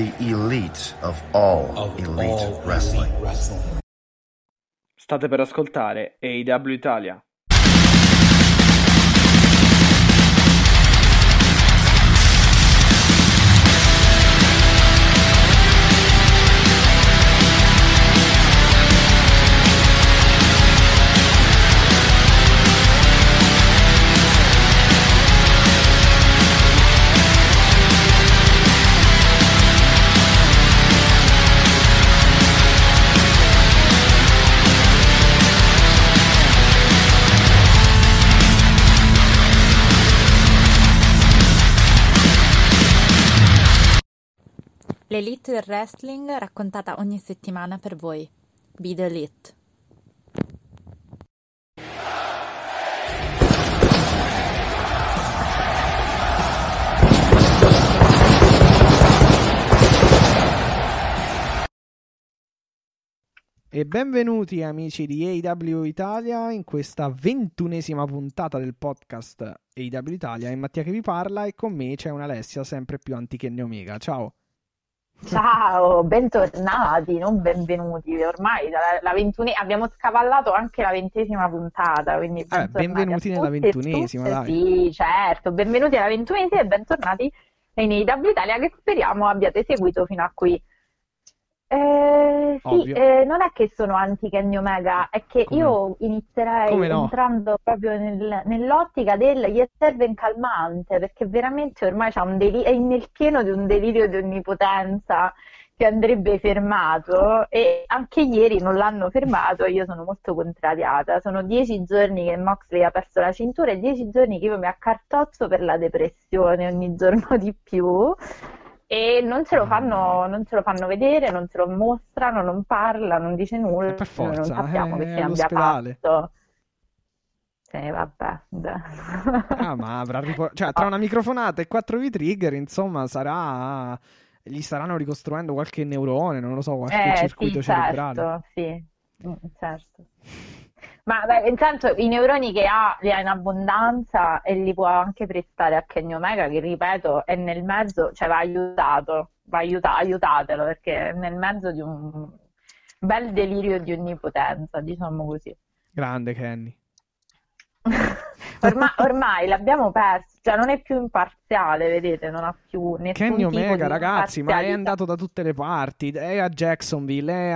the elite of all of elite all wrestling. elite wrestling. State per ascoltare AEW Italia. L'elite del wrestling raccontata ogni settimana per voi. Be the elite. E benvenuti amici di AW Italia in questa ventunesima puntata del podcast AW Italia. È Mattia che vi parla e con me c'è un'Alessia sempre più antica e Omega. Ciao. Ciao, bentornati, non benvenuti. Ormai dalla, la ventune... abbiamo scavallato anche la ventesima puntata, quindi Vabbè, benvenuti nella ventunesima, tutte. Sì, certo, benvenuti alla ventunesima e bentornati in AW Italia che speriamo abbiate seguito fino a qui. Eh, sì, eh, non è che sono anti Kenny Omega, è che Come io inizierei no? entrando proprio nel- nell'ottica del gli serve un calmante, perché veramente ormai deli- è nel pieno di un delirio di onnipotenza che andrebbe fermato e anche ieri non l'hanno fermato e io sono molto contrariata. Sono dieci giorni che Moxley ha perso la cintura e dieci giorni che io mi accartozzo per la depressione ogni giorno di più. E non ce lo fanno, non ce lo fanno vedere, non ce lo mostrano, non parla, non dice nulla, Eh, per forza, non sappiamo è che fine abbia fatto. Sì, vabbè. Ah, ma avrà ripor- cioè, tra una microfonata e quattro V-trigger, insomma, sarà gli staranno ricostruendo qualche neurone, non lo so, qualche Eh, circuito sì, cerebrale. certo, sì, Mm, certo. Ma beh, intanto i neuroni che ha li ha in abbondanza e li può anche prestare a Kenny Omega, che ripeto è nel mezzo, cioè va aiutato, va aiuta- aiutatelo perché è nel mezzo di un bel delirio di onnipotenza, diciamo così. Grande Kenny. Ormai, ormai l'abbiamo perso, cioè non è più imparziale, vedete, non ha più nessun Kenny Omega, ragazzi, ma è andato da tutte le parti. È a Jacksonville, è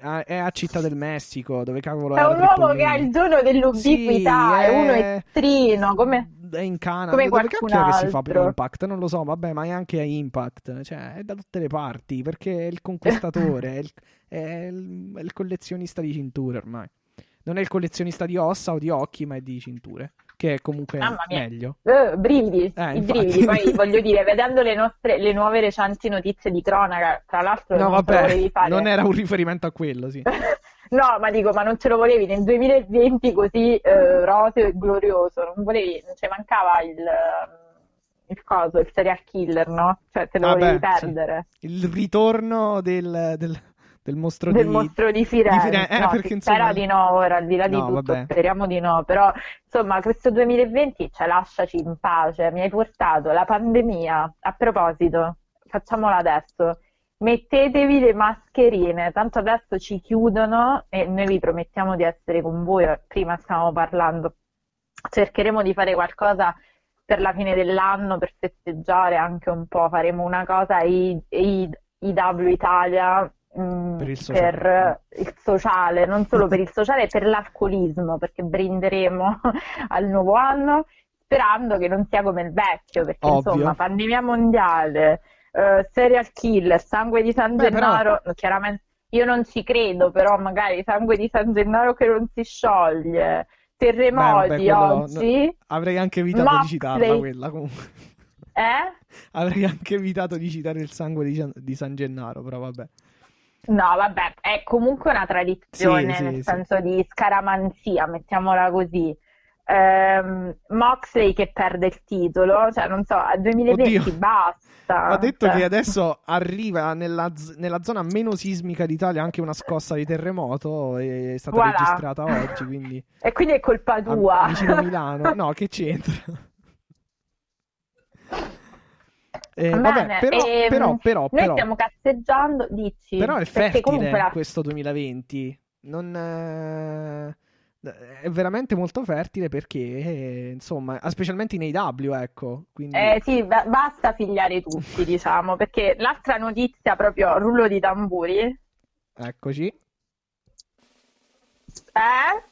a, è a Città del Messico, dove cavolo È era un uomo che ha il dono dell'ubiquità, Sì, è uno è- estrino, come... È in Canada. Come Dove cacchio è che si fa altro. Impact? Non lo so, vabbè, ma è anche a Impact. Cioè, è da tutte le parti, perché è il conquistatore, è il, è il- è il collezionista di cinture ormai. Non è il collezionista di ossa o di occhi, ma è di cinture, che è comunque meglio. Eh, brividi, Eh, i brividi. Poi voglio dire, vedendo le nostre, le nuove recenti notizie di cronaca, tra l'altro No, vabbè, fare. non era un riferimento a quello, sì. No, ma dico, ma non ce lo volevi nel 2020 così eh, roseo e glorioso, non volevi, non ci mancava il, eh, il coso, il serial killer, no? Cioè te lo Vabbè, volevi sì. perdere. Il ritorno del, del, del mostro Del di... mostro di Firenze, Firenze, eh, no, perché insomma- spera di no ora, al di là di No, tutto, vabbè. speriamo di no, però insomma questo 2020 cioè, lasciaci in pace, mi hai portato la pandemia, a proposito, facciamola adesso, mettetevi le mascherine, tanto adesso ci chiudono e noi vi promettiamo di essere con voi, prima stavamo parlando, cercheremo di fare qualcosa per la fine dell'anno, per festeggiare anche un po', faremo una cosa I- I- IW Italia mm, Per il sociale. per il sociale, non solo per il sociale, per l'alcolismo, perché brinderemo al nuovo anno sperando che non sia come il vecchio, perché Ovvio. insomma, pandemia mondiale, eh, serial killer, sangue di San Beh, però- Gennaro, chiaramente io non ci credo, però magari sangue di San Gennaro che non si scioglie, Beh, terremoti vabbè, quello- oggi, no, avrei anche evitato di Moxley. citarla quella comunque. eh? Avrei anche evitato di citare il sangue di, Gian- di San Gennaro, però vabbè. No, vabbè, è comunque una tradizione, Sì, sì, nel sì. senso di scaramanzia, mettiamola così. Ehm, Moxley che perde il titolo, cioè non so, a 2020 Oddio. basta. Ha detto cioè. che adesso arriva nella, nella zona meno sismica d'Italia anche una scossa di terremoto e è stata Voilà. registrata oggi, quindi E quindi è colpa a- tua. vicino a Milano. No, che c'entra? Eh, Va vabbè, però, ehm, però, però, Noi però, stiamo cazzeggiando, dici, però è fertile comunque la... questo 2020. Non, eh, è veramente molto fertile perché, eh, insomma, specialmente in AW, ecco. Quindi, Eh sì, ba- basta figliare tutti, diciamo, perché l'altra notizia, proprio rullo di tamburi, eccoci. eh?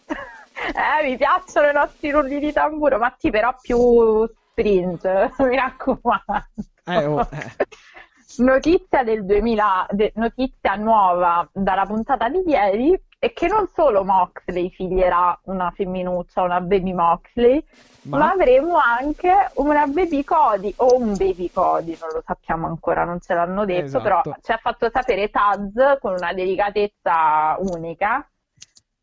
Eh, mi piacciono i nostri rulli di tamburo, ma ti però più sprint, mi raccomando. Eh, oh, eh. Notizia del 2000, de- notizia nuova dalla puntata di ieri è che non solo Moxley figlierà una femminuccia, una baby Moxley, ma, Ma? avremo anche una baby Cody o un baby Cody, non lo sappiamo ancora, non ce l'hanno detto, però Esatto. ci ha fatto sapere Taz con una delicatezza unica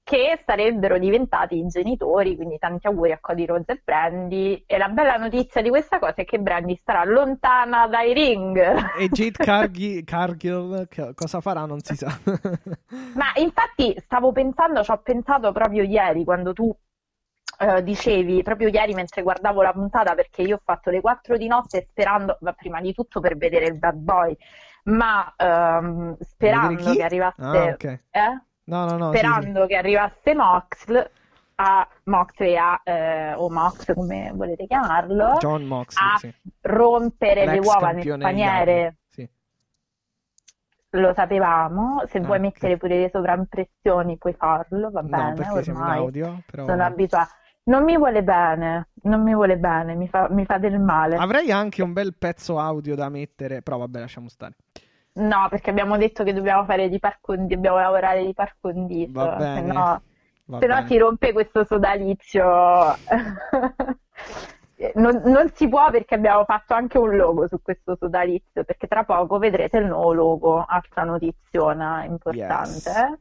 che sarebbero diventati i genitori, quindi tanti auguri a Cody Rose e Brandy. E la bella notizia di questa cosa è che Brandy starà lontana dai ring. E Jade Cargi- Cargill che- cosa farà non si sa. Ma infatti stavo pensando, ci ho pensato proprio ieri quando tu eh, dicevi, proprio ieri mentre guardavo la puntata, perché io ho fatto le 4 di notte sperando, ma prima di tutto per vedere il bad boy, ma Vedere sperando che arrivasse, Ah, ok. eh? No, no, no, sì, sì. sperando che arrivasse Mox a Moxley a, eh, o Mox come volete chiamarlo, John Moxley, a sì. rompere le L'ex uova nel paniere. Sì. Lo sapevamo, se Ah, vuoi ok. mettere pure le sovraimpressioni puoi farlo, va No, bene, ormai audio, però... sono abituata. Non mi vuole bene, non mi vuole bene, mi fa, mi fa del male. Avrei anche un bel pezzo audio da mettere, però vabbè, lasciamo stare. No, perché abbiamo detto che dobbiamo fare di par condicio, dobbiamo lavorare di par condicio, Va se bene, no, va se no bene. si rompe questo sodalizio. Non, non si può perché abbiamo fatto anche un logo su questo sodalizio, perché tra poco vedrete il nuovo logo, altra notiziona importante. Yes.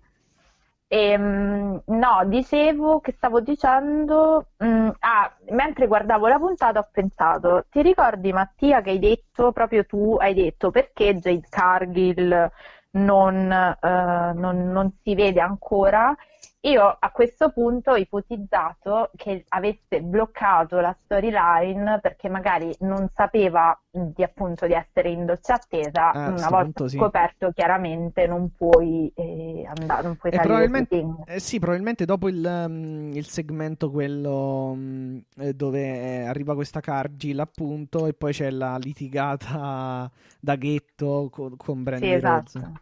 Ehm, no, dicevo che stavo dicendo, mm, ah, mentre guardavo la puntata ho pensato, ti ricordi Mattia che hai detto, proprio tu hai detto, perché Jade Cargill non, eh, non- non si vede ancora? Io a questo punto ho ipotizzato che avesse bloccato la storyline perché magari non sapeva di, appunto di essere in doccia attesa. Ah, Una volta punto sì. scoperto, chiaramente non puoi eh, andare, non puoi E probabilmente, eh, sì, probabilmente dopo il, um, il segmento quello um, dove eh, arriva questa Cargill appunto e poi c'è la litigata da ghetto con, con Brandy Sì, esatto.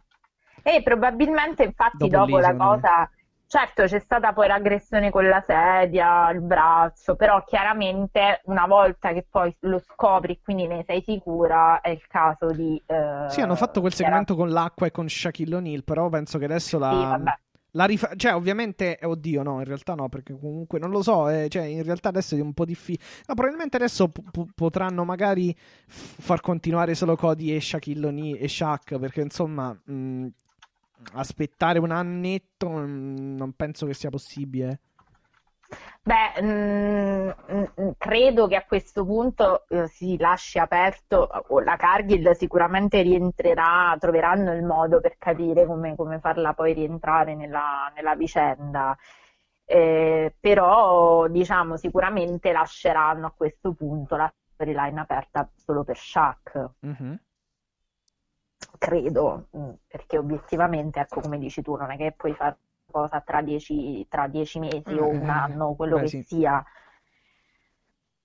E probabilmente, infatti, Dopo dopo la cosa, certo, c'è stata poi l'aggressione con la sedia, il braccio, però chiaramente una volta che poi lo scopri, quindi ne sei sicura, è il caso di... eh, Sì, hanno fatto quel segmento con l'acqua e con Shaquille O'Neal, però penso che adesso la, Sì, vabbè. la rifa- cioè ovviamente, eh, oddio no, in realtà no, perché comunque non lo so, eh, cioè in realtà adesso è un po' difficile, no, probabilmente adesso p- potranno magari f- far continuare solo Cody e Shaquille O'Neal e Shaq, perché insomma, mh, aspettare un annetto mh, non penso che sia possibile. Beh, mm, mm, credo che a questo punto eh, si lasci aperto, o la Cargill sicuramente rientrerà, troveranno il modo per capire come, come farla poi rientrare nella, nella vicenda. Eh, però, diciamo, sicuramente lasceranno a questo punto la storyline aperta solo per Shaq, Mhm. Credo, mm, perché obiettivamente, ecco, come dici tu, non è che puoi fare cosa tra dieci, tra dieci mesi o un Eh, anno, quello beh, che sì. sia.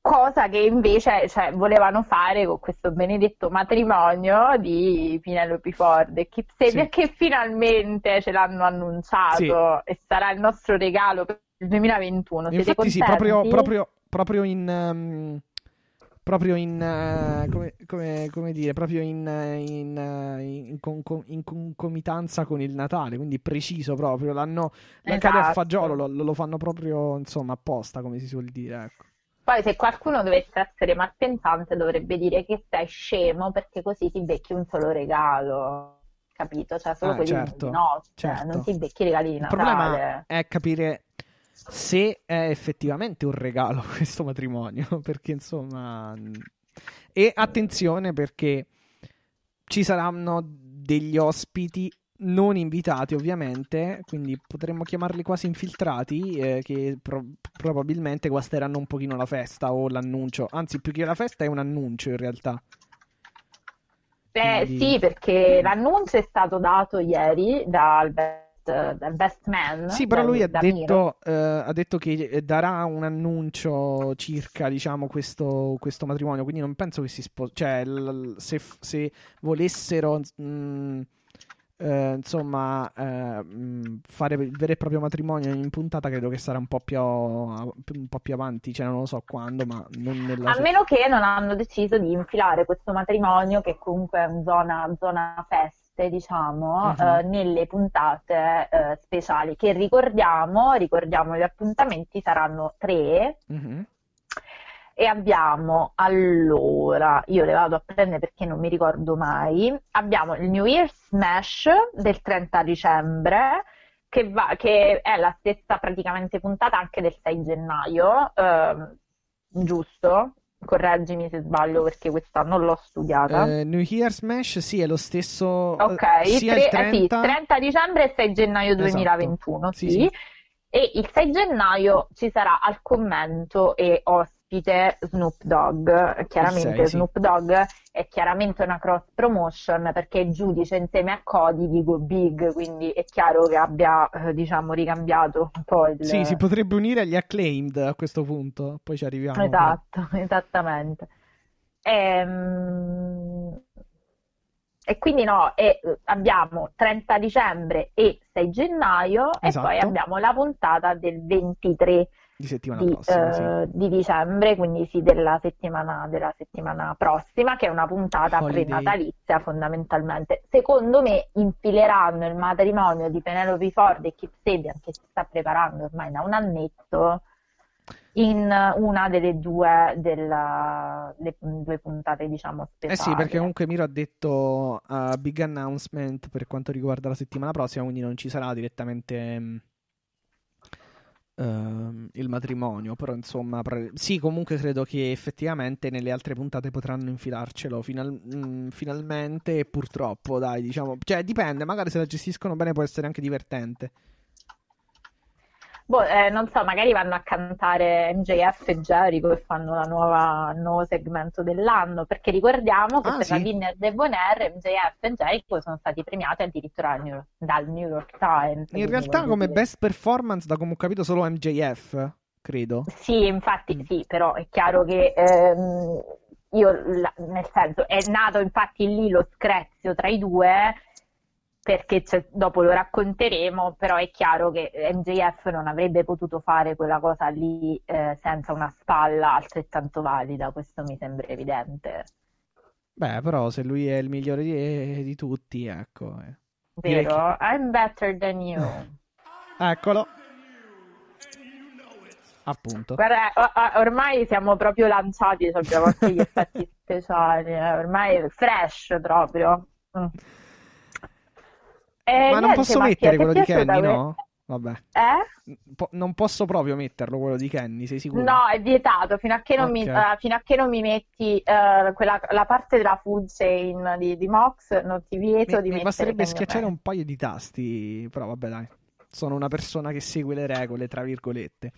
Cosa che invece cioè, volevano fare con questo benedetto matrimonio di Penelope Ford e Kip Sabian, Sì. che finalmente ce l'hanno annunciato e sarà il nostro regalo per il 2021. Siete Infatti sì, proprio, proprio, proprio in... ehm, proprio in... eh, come, come- come dire, proprio in, eh, in, eh, in con- in concomitanza con il Natale, quindi preciso proprio. L'hanno... La cade a Esatto. fagiolo, lo, lo fanno proprio, insomma, apposta, come si suol dire, ecco. Poi se qualcuno dovesse essere malpensante dovrebbe dire che sei scemo perché così ti becchi un solo regalo, capito? Cioè solo Ah, quelli certo, di notte, certo. non ti becchi i regali di Il Natale. problema è capire se è effettivamente un regalo questo matrimonio, perché insomma... E attenzione perché ci saranno degli ospiti non invitati ovviamente, quindi potremmo chiamarli quasi infiltrati, eh, che pro- probabilmente guasteranno un pochino la festa o l'annuncio, anzi più che la festa è un annuncio in realtà. Eh, Quindi- sì, perché l'annuncio è stato dato ieri dal best, best man, Sì, però da- lui ha detto, eh, ha detto che eh, darà un annuncio circa, diciamo, questo, questo matrimonio, quindi non penso che si sposi, cioè, l- se, se volessero, mm, eh, insomma, eh, mm, fare il vero e proprio matrimonio in puntata, credo che sarà un po' più, un po' più avanti, cioè non lo so quando, ma non nella... A meno che non hanno deciso di infilare questo matrimonio, che comunque è in zona, zona feste, diciamo, Mhm. eh, nelle puntate eh, speciali, che ricordiamo, ricordiamo gli appuntamenti saranno tre. Mhm. E abbiamo allora, io le vado a prendere perché non mi ricordo mai. Abbiamo il New Year Smash del 30 dicembre, che, va- che è la stessa praticamente puntata anche del 6 gennaio, ehm, giusto? Correggimi se sbaglio perché questa non l'ho studiata. Eh, New Year Smash, sì, è lo stesso, Ok, eh, sia tre- il eh sì, 30... 30 dicembre e 6 gennaio Esatto. 2021, Sì, sì. sì. E il 6 gennaio ci sarà al commento e ospite Snoop Dogg. Chiaramente sei. Snoop Dogg è chiaramente una cross promotion perché è giudice insieme a Cody di Go Big, quindi è chiaro che abbia, eh, diciamo, ricambiato un po' il... Sì, si potrebbe unire agli acclaimed a questo punto, poi ci arriviamo. Esatto, esattamente. Ehm, E, quindi no, e, eh, abbiamo 30 dicembre e 6 gennaio e Esatto. poi abbiamo la puntata del 23 Di settimana di, prossima, sì. eh, di dicembre, quindi sì, della settimana, della settimana prossima, che è una puntata Holiday. prenatalizia fondamentalmente. Secondo me infileranno il matrimonio di Penelope Ford e Kip Sabian, che si sta preparando ormai da un annetto, in una delle due, della- le due puntate, diciamo, Eh sì, speciali. perché comunque Miro ha detto uh, big announcement per quanto riguarda la settimana prossima, quindi non ci sarà direttamente ehm, il matrimonio, però insomma, pre- sì, comunque credo che effettivamente nelle altre puntate potranno infilarcelo final- mm, finalmente purtroppo, dai, diciamo, cioè dipende, magari se la gestiscono bene può essere anche divertente. Boh, eh, non so, magari vanno a cantare MJF e Jericho e fanno la nuova, il nuovo segmento dell'anno, perché ricordiamo che Ah, per la sì. Winner Debonair MJF e Jericho sono stati premiati addirittura dal New, dal New York Times. In realtà come dire- best performance, da come ho capito, solo MJF, credo. Sì, infatti Mm. sì, però è chiaro che ehm, io, la- nel senso, è nato infatti lì lo screzio tra i due, perché dopo lo racconteremo, però è chiaro che MJF non avrebbe potuto fare quella cosa lì eh, senza una spalla altrettanto valida, questo mi sembra evidente, Beh, però se lui è il migliore di, di tutti, ecco. eh. Vero? I'm better than you. Eccolo. Appunto. Guarda, ormai siamo proprio lanciati, abbiamo anche gli effetti speciali, eh, ormai fresh proprio. Mm. Eh, Ma non niente, posso Mattia, mettere quello di Kenny, no? Vabbè. Eh? Po- non posso proprio metterlo quello di Kenny, sei sicuro? No, è vietato fino a che non mi, Ok. eh, fino a che non mi metti eh, quella- la parte della food chain di, di Mox, non ti vieto Mi, di mi mettere basterebbe Kenny schiacciare un paio di tasti, però vabbè, dai. Sono una persona che segue le regole, tra virgolette.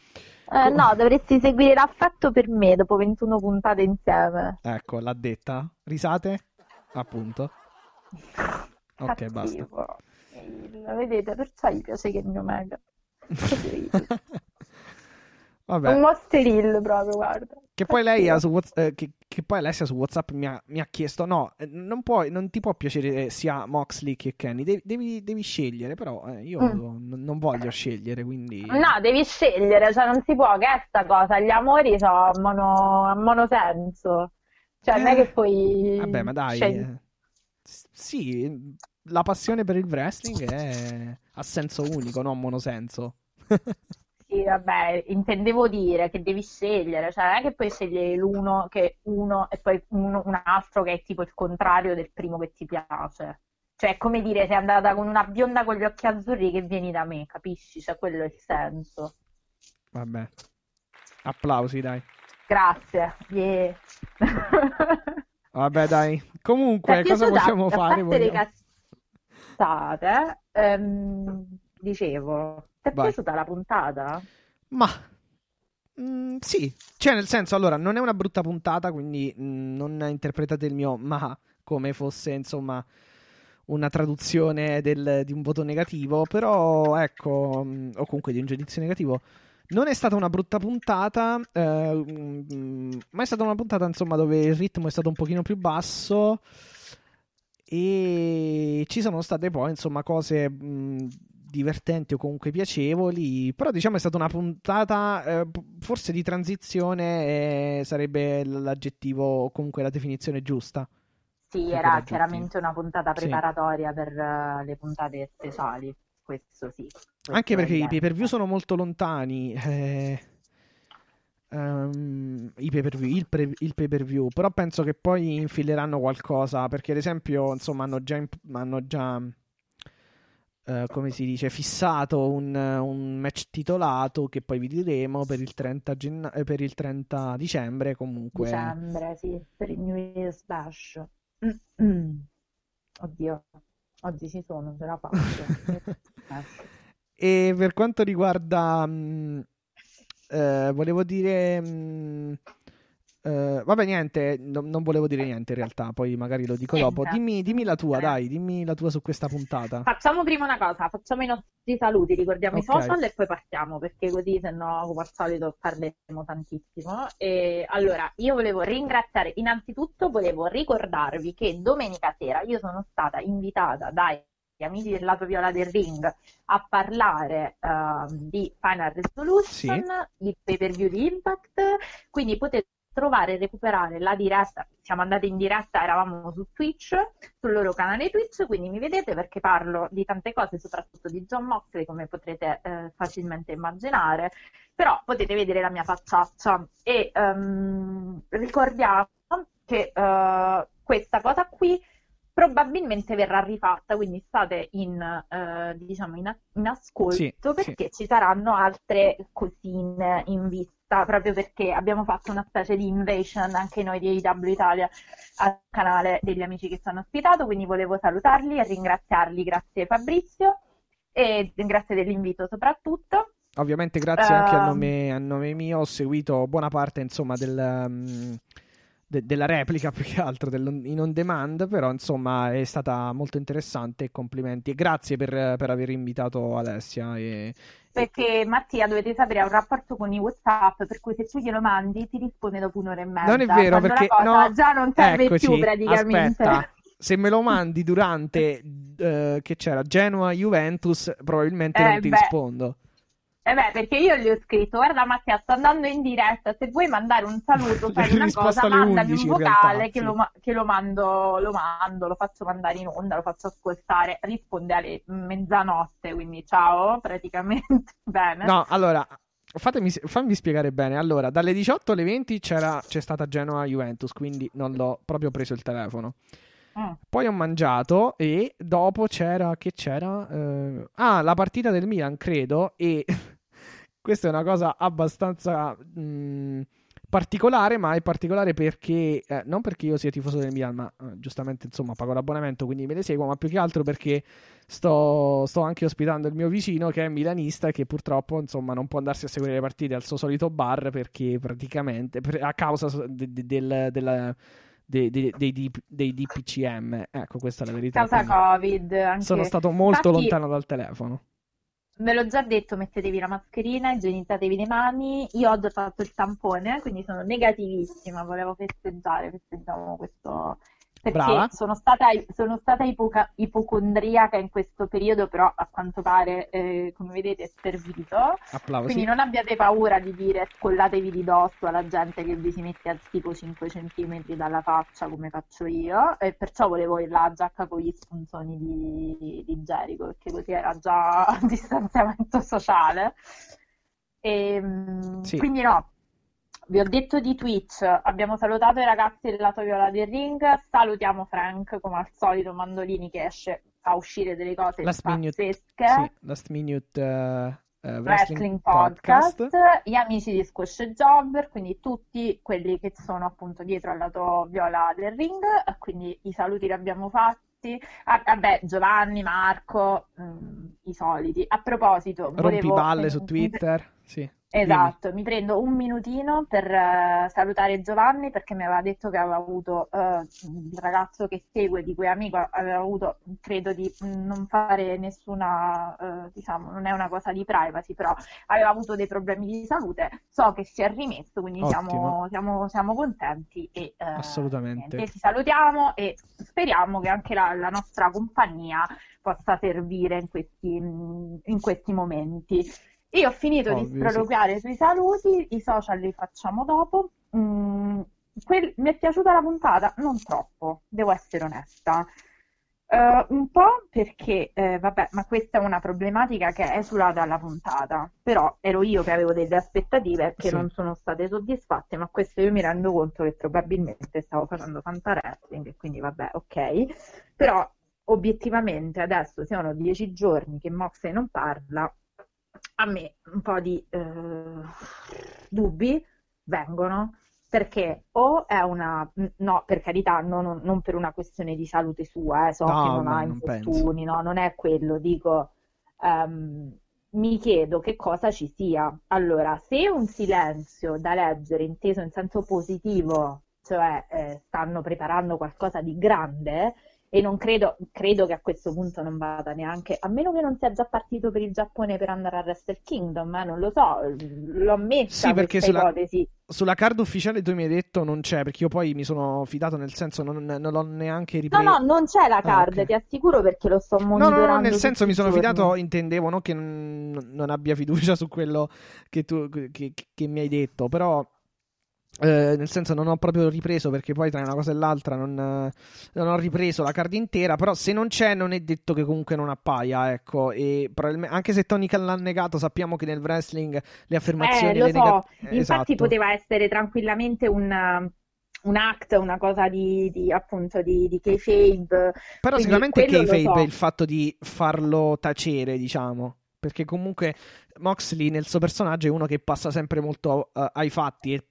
Eh, no, dovresti seguire l'affetto per me dopo 21 puntate insieme. Ecco, l'ha detta. Risate? Appunto. Ok, basta. Il- Vedete, perciò gli piace Kenny Omega. Poverino. Un Vabbè. Monster Hill proprio, guarda. Che poi lei ha su Whats- eh, che, che poi Alessia su WhatsApp mi ha, mi ha chiesto: no, eh, non, puoi, non ti può piacere eh, sia Moxley che Kenny, devi, devi- devi scegliere. Però eh, io Mm. non, non voglio scegliere, quindi. No, devi scegliere, cioè non si può, che è sta cosa? Gli amori sono a mono, monosenso. Cioè, non è che poi Vabbè, ma dai. scegli- eh, sì, la passione per il wrestling è a senso unico, non monosenso. Sì, vabbè, intendevo dire che devi scegliere, cioè non è che puoi scegliere l'uno che uno e poi uno- un altro che è tipo il contrario del primo che ti piace. Cioè, è come dire, sei andata con una bionda con gli occhi azzurri che vieni da me, capisci? Cioè, quello è il senso. Vabbè. Applausi, dai. Grazie. Yeah. Vabbè, dai. Comunque, è cosa piaciuta? possiamo A fare? Vogliamo- cazzate, ehm, dicevo, ti è Vai. piaciuta la puntata? Ma mm, sì, cioè nel senso, allora, non è una brutta puntata, quindi mm, non interpretate il mio ma come fosse insomma una traduzione del, di un voto negativo, però ecco, mh, o comunque di un giudizio negativo. Non è stata una brutta puntata, eh, mh, ma è stata una puntata insomma dove il ritmo è stato un pochino più basso e ci sono state poi insomma cose mh, divertenti o comunque piacevoli, però diciamo è stata una puntata eh, forse di transizione eh, sarebbe l'aggettivo o comunque la definizione giusta. Sì, era chiaramente una puntata Sì. preparatoria per eh, le puntate speciali, questo sì. questo Anche perché i pay per view sono molto lontani. eh, i pay-per-view, il, pre- il pay-per-view, però penso che poi infileranno qualcosa. Perché, ad esempio, insomma, hanno già, imp- hanno già eh, come si dice, fissato un, un match titolato che poi vi diremo per il 30, genna- eh, per il 30 dicembre. Comunque, Dicembre, sì, per il New Year's Bash. Oddio, oggi ci sono, ce la faccio. E per quanto riguarda, mh, eh, volevo dire, mh, eh, vabbè, niente, no- non volevo dire niente in realtà, poi magari lo dico dopo. Niente. Dimmi, dimmi la tua, Eh. dai, dimmi la tua su questa puntata. Facciamo prima una cosa, facciamo i nostri saluti, ricordiamo Ok. i social e poi partiamo, perché così se no, come al solito, parleremo tantissimo. E allora, io volevo ringraziare, innanzitutto volevo ricordarvi che domenica sera io sono stata invitata dai amici del lato viola del ring a parlare eh, di Final Resolution, il pay per view di Impact, quindi potete trovare e recuperare la diretta, siamo andati in diretta, eravamo su Twitch, sul loro canale Twitch, quindi mi vedete perché parlo di tante cose, soprattutto di John Moxley, come potrete eh, facilmente immaginare, però potete vedere la mia facciaccia. E ehm, ricordiamo che eh, questa cosa qui probabilmente verrà rifatta, quindi state in, eh, diciamo in, a- in ascolto Sì, perché ci saranno altre cosine in vista, proprio perché abbiamo fatto una specie di invasion anche noi di AEW Italia al canale degli amici che ci hanno ospitato, quindi volevo salutarli e ringraziarli, grazie Fabrizio e grazie dell'invito soprattutto. Ovviamente grazie anche a Ehm. nome, a nome mio, ho seguito buona parte, insomma, del, mm, de- della replica più che altro in on demand, però insomma è stata molto interessante e complimenti e grazie per, per aver invitato Alessia e, Perché Mattia, dovete sapere, ha un rapporto con i WhatsApp, per cui se tu glielo mandi ti risponde dopo un'ora e mezza. Non è vero, quando perché no, già non serve eccoci, più praticamente. Aspetta, se me lo mandi durante eh, che c'era Genoa Juventus, probabilmente Eh, non ti beh. rispondo. Eh beh, perché io gli ho scritto, guarda Mattia, sto andando in diretta, se vuoi mandare un saluto, fai una cosa, mandami 11 un realtà, vocale che, sì. lo, che lo mando, lo mando, lo faccio mandare in onda, lo faccio ascoltare, risponde alle mezzanotte, quindi ciao, praticamente, bene. No, allora, fatemi, fammi spiegare bene. Allora, dalle 18 alle 20 c'era, c'è stata Genoa Juventus, quindi non l'ho proprio preso il telefono. Mm. Poi ho mangiato e dopo c'era, che c'era? Eh, ah, la partita del Milan, credo, e questa è una cosa abbastanza mh, particolare, ma è particolare perché, eh, non perché io sia tifoso del Milan, ma eh, giustamente, insomma, pago l'abbonamento, quindi me ne seguo, ma più che altro perché sto, sto anche ospitando il mio vicino che è milanista che purtroppo, insomma, non può andarsi a seguire le partite al suo solito bar perché praticamente, per- a causa de- de- del, della- dei, dei- dei dei DPCM. Ecco, questa è la verità. Causa Covid, anche... Sono stato molto Infatti, lontano dal telefono. Ve l'ho già detto, mettetevi la mascherina, igienizzatevi le mani. Io ho già fatto il tampone, quindi sono negativissima. Volevo festeggiare, festeggiamo questo. Perché Brava. sono stata, sono stata ipoca- ipocondriaca in questo periodo, però a quanto pare, eh, come vedete, è servito. Applausi. Quindi non abbiate paura di dire scollatevi di dosso alla gente che vi si mette a tipo 5 cm dalla faccia come faccio io. E perciò volevo la giacca con gli spunzoni di, di Jericho, perché così era già a distanziamento sociale. E, mm, Sì. Quindi no. Vi ho detto di Twitch, abbiamo salutato i ragazzi del lato viola del ring, salutiamo Frank come al solito Mandolini che esce a uscire delle cose Last minute, pazzesche. sì, last minute eh, eh, wrestling, Wrestling podcast. Podcast, gli amici di Squash Jobber, quindi tutti quelli che sono appunto dietro al lato viola del ring, quindi i saluti li abbiamo fatti. Ah, vabbè, Giovanni, Marco, mm, i soliti. A proposito, volevo... Rompipalle su Twitter. Sì. Esatto, mi prendo un minutino per eh, salutare Giovanni perché mi aveva detto che aveva avuto eh, il ragazzo che segue, di cui è amico, aveva avuto, credo di non fare nessuna, eh, diciamo, non è una cosa di privacy, però aveva avuto dei problemi di salute. So che si è rimesso, quindi siamo, siamo- siamo contenti e Assolutamente. niente, ci salutiamo e speriamo che anche la, la nostra compagnia possa servire in questi, in questi momenti. Io ho finito di Ovvio, sì. sproloquiare sui saluti, i social li facciamo dopo. Mm, quel- mi è piaciuta la puntata? Non troppo, devo essere onesta. Eh, un po' perché, eh, vabbè, ma questa è una problematica che esula dalla puntata, però ero io che avevo delle aspettative che Sì. non sono state soddisfatte, ma questo io mi rendo conto che probabilmente stavo facendo tanta wrestling e quindi vabbè, ok. Però obiettivamente adesso siano dieci giorni che Moxley non parla, a me un po' di eh, dubbi vengono perché o è una no, per carità, no, non, non per una questione di salute sua, eh, so No, che non ha non infortuni, no, non è quello, dico ehm, mi chiedo che cosa ci sia. Allora, se un silenzio da leggere inteso in senso positivo, cioè eh, stanno preparando qualcosa di grande, e non credo, credo che a questo punto non vada neanche, a meno che non sia già partito per il Giappone per andare a Wrestle Kingdom, eh, non lo so, l'ho messa Sì, perché sulla- ipotesi. Sulla card ufficiale tu mi hai detto non c'è, perché io poi mi sono fidato, nel senso non, non l'ho neanche No, ripreso. no, non c'è la Ah, card, ok. ti assicuro perché lo sto No, no, monitorando no, nel senso mi sono giorni. fidato, intendevo, non che non, non abbia fiducia su quello che, tu, che, che mi hai detto, però eh, nel senso non ho proprio ripreso perché poi tra una cosa e l'altra non, eh, non ho ripreso la card intera, però se non c'è non è detto che comunque non appaia, ecco, e anche se Tony Khan l'ha negato, sappiamo che nel wrestling le affermazioni Eh, lo le so, nega- infatti esatto. poteva essere tranquillamente un, un act, una cosa di, di, appunto di, di kayfabe, Però quindi sicuramente kayfabe è so. il fatto di farlo tacere, diciamo. Perché comunque Moxley nel suo personaggio è uno che passa sempre molto eh, ai fatti e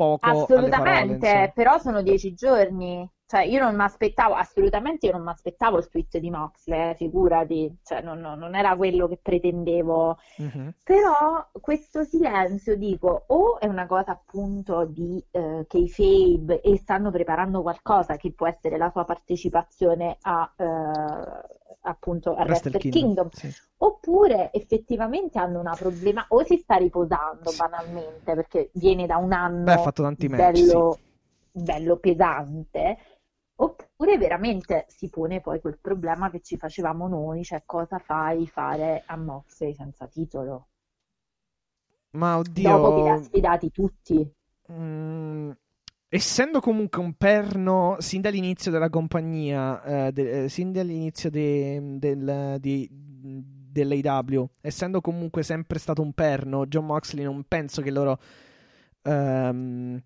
poco Assolutamente, però sono dieci giorni. Cioè, io non mi aspettavo, assolutamente io non mi aspettavo il tweet di Moxley, eh, figurati, cioè, non, non- non era quello che pretendevo. Mhm. Però questo silenzio, dico, o è una cosa appunto di eh, kayfabe e stanno preparando qualcosa che può essere la sua partecipazione a, eh, appunto a Wrestle Kingdom, Kingdom, sì. oppure effettivamente hanno una problema, o si sta riposando Sì. banalmente perché viene da un anno Beh, ha fatto tanti match, bello, bello pesante, oppure veramente si pone poi quel problema che ci facevamo noi, cioè cosa fai fare a Moxley senza titolo? Ma Dopo che li ha oddio, sfidati tutti. mm, essendo comunque un perno sin dall'inizio della compagnia, eh, de- eh, sin dall'inizio de- del, dell'AEW, essendo comunque sempre stato un perno, John Moxley non penso che loro ehm,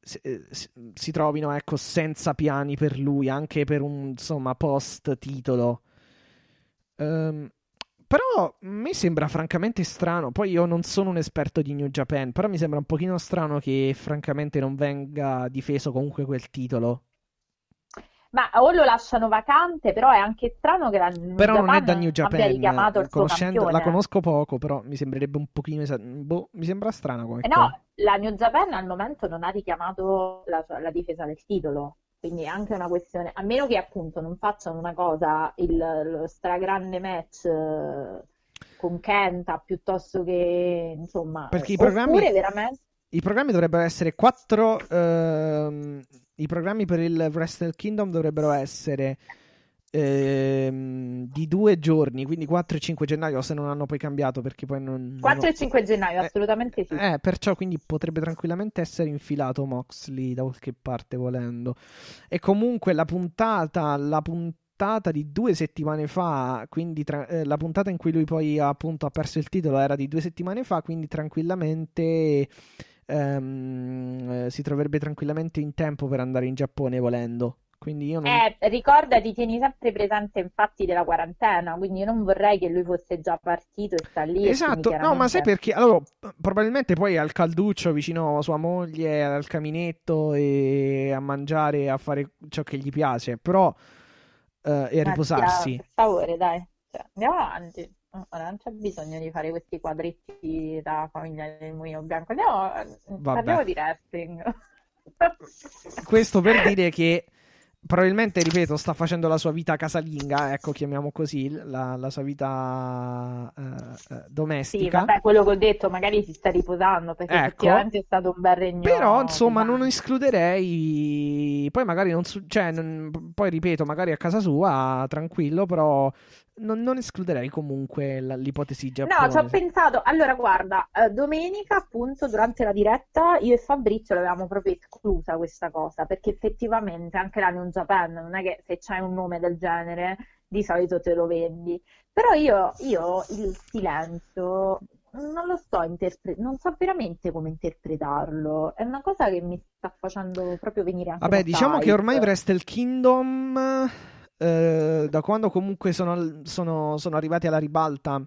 si, eh, si- trovino ecco, senza piani per lui, anche per un post titolo. Ehm, però me sembra francamente strano. Poi io non sono un esperto di New Japan, però mi sembra un pochino strano che francamente non venga difeso comunque quel titolo. Ma o lo lasciano vacante, però è anche strano che la New Però non è Japan da New Japan. richiamato il suo Conoscendo, la conosco poco, però mi sembrerebbe un pochino. esa- boh, mi sembra strana come Eh no, la New Japan al momento non ha richiamato la, la difesa del titolo, quindi è anche una questione, a meno che appunto non facciano una cosa, il, lo stragrande match eh, con Kenta piuttosto che insomma, Perché i programmi- veramente I programmi dovrebbero essere quattro. ehm, I programmi per il Wrestle Kingdom dovrebbero essere ehm, di due giorni, quindi 4 e 5 gennaio, se non hanno poi cambiato perché poi non. non 4 ho- e 5 gennaio, Eh, assolutamente sì. Eh, perciò quindi potrebbe tranquillamente essere infilato Moxley da qualche parte volendo. E comunque la puntata, la puntata di due settimane fa, quindi tra- eh, la puntata in cui lui poi appunto ha perso il titolo era di due settimane fa, quindi tranquillamente ehm, eh, si troverebbe tranquillamente in tempo per andare in Giappone volendo. Quindi io non... Eh, ricordati, tieni sempre presente infatti della quarantena, quindi io non vorrei che lui fosse già partito e sta lì Esatto, quindi no, ma sai chiaramente- perché? Allora, probabilmente poi al calduccio vicino a sua moglie, al caminetto e a mangiare, a fare ciò che gli piace, però eh, e a Mattia, riposarsi. per favore, dai, Cioè, andiamo avanti. Ora non c'è bisogno di fare questi quadretti da famiglia del mulino bianco. Andiamo, Vabbè. parliamo di wrestling. Questo per dire che probabilmente, ripeto, sta facendo la sua vita casalinga, ecco, chiamiamo così, la, la sua vita eh, Sì, domestica. vabbè, quello che ho detto, magari si sta riposando perché Ecco. effettivamente è stato un bel regno. Però, insomma, non escluderei. Poi, magari non. su- Cioè, non- poi ripeto, magari a casa sua, tranquillo, però. Non, non escluderei comunque l'ipotesi No, giapponese. ci ho pensato. Allora, guarda, eh, domenica, appunto, durante la diretta, io e Fabrizio l'avevamo proprio esclusa questa cosa, perché effettivamente anche la New Japan non è che se c'hai un nome del genere, di solito te lo vendi. Però io, io il silenzio non lo sto interpretando, non so veramente come interpretarlo. È una cosa che mi sta facendo proprio venire anche Vabbè, diciamo che type. ormai Wrestle Kingdom, eh, da quando comunque sono, sono- sono arrivati alla ribalta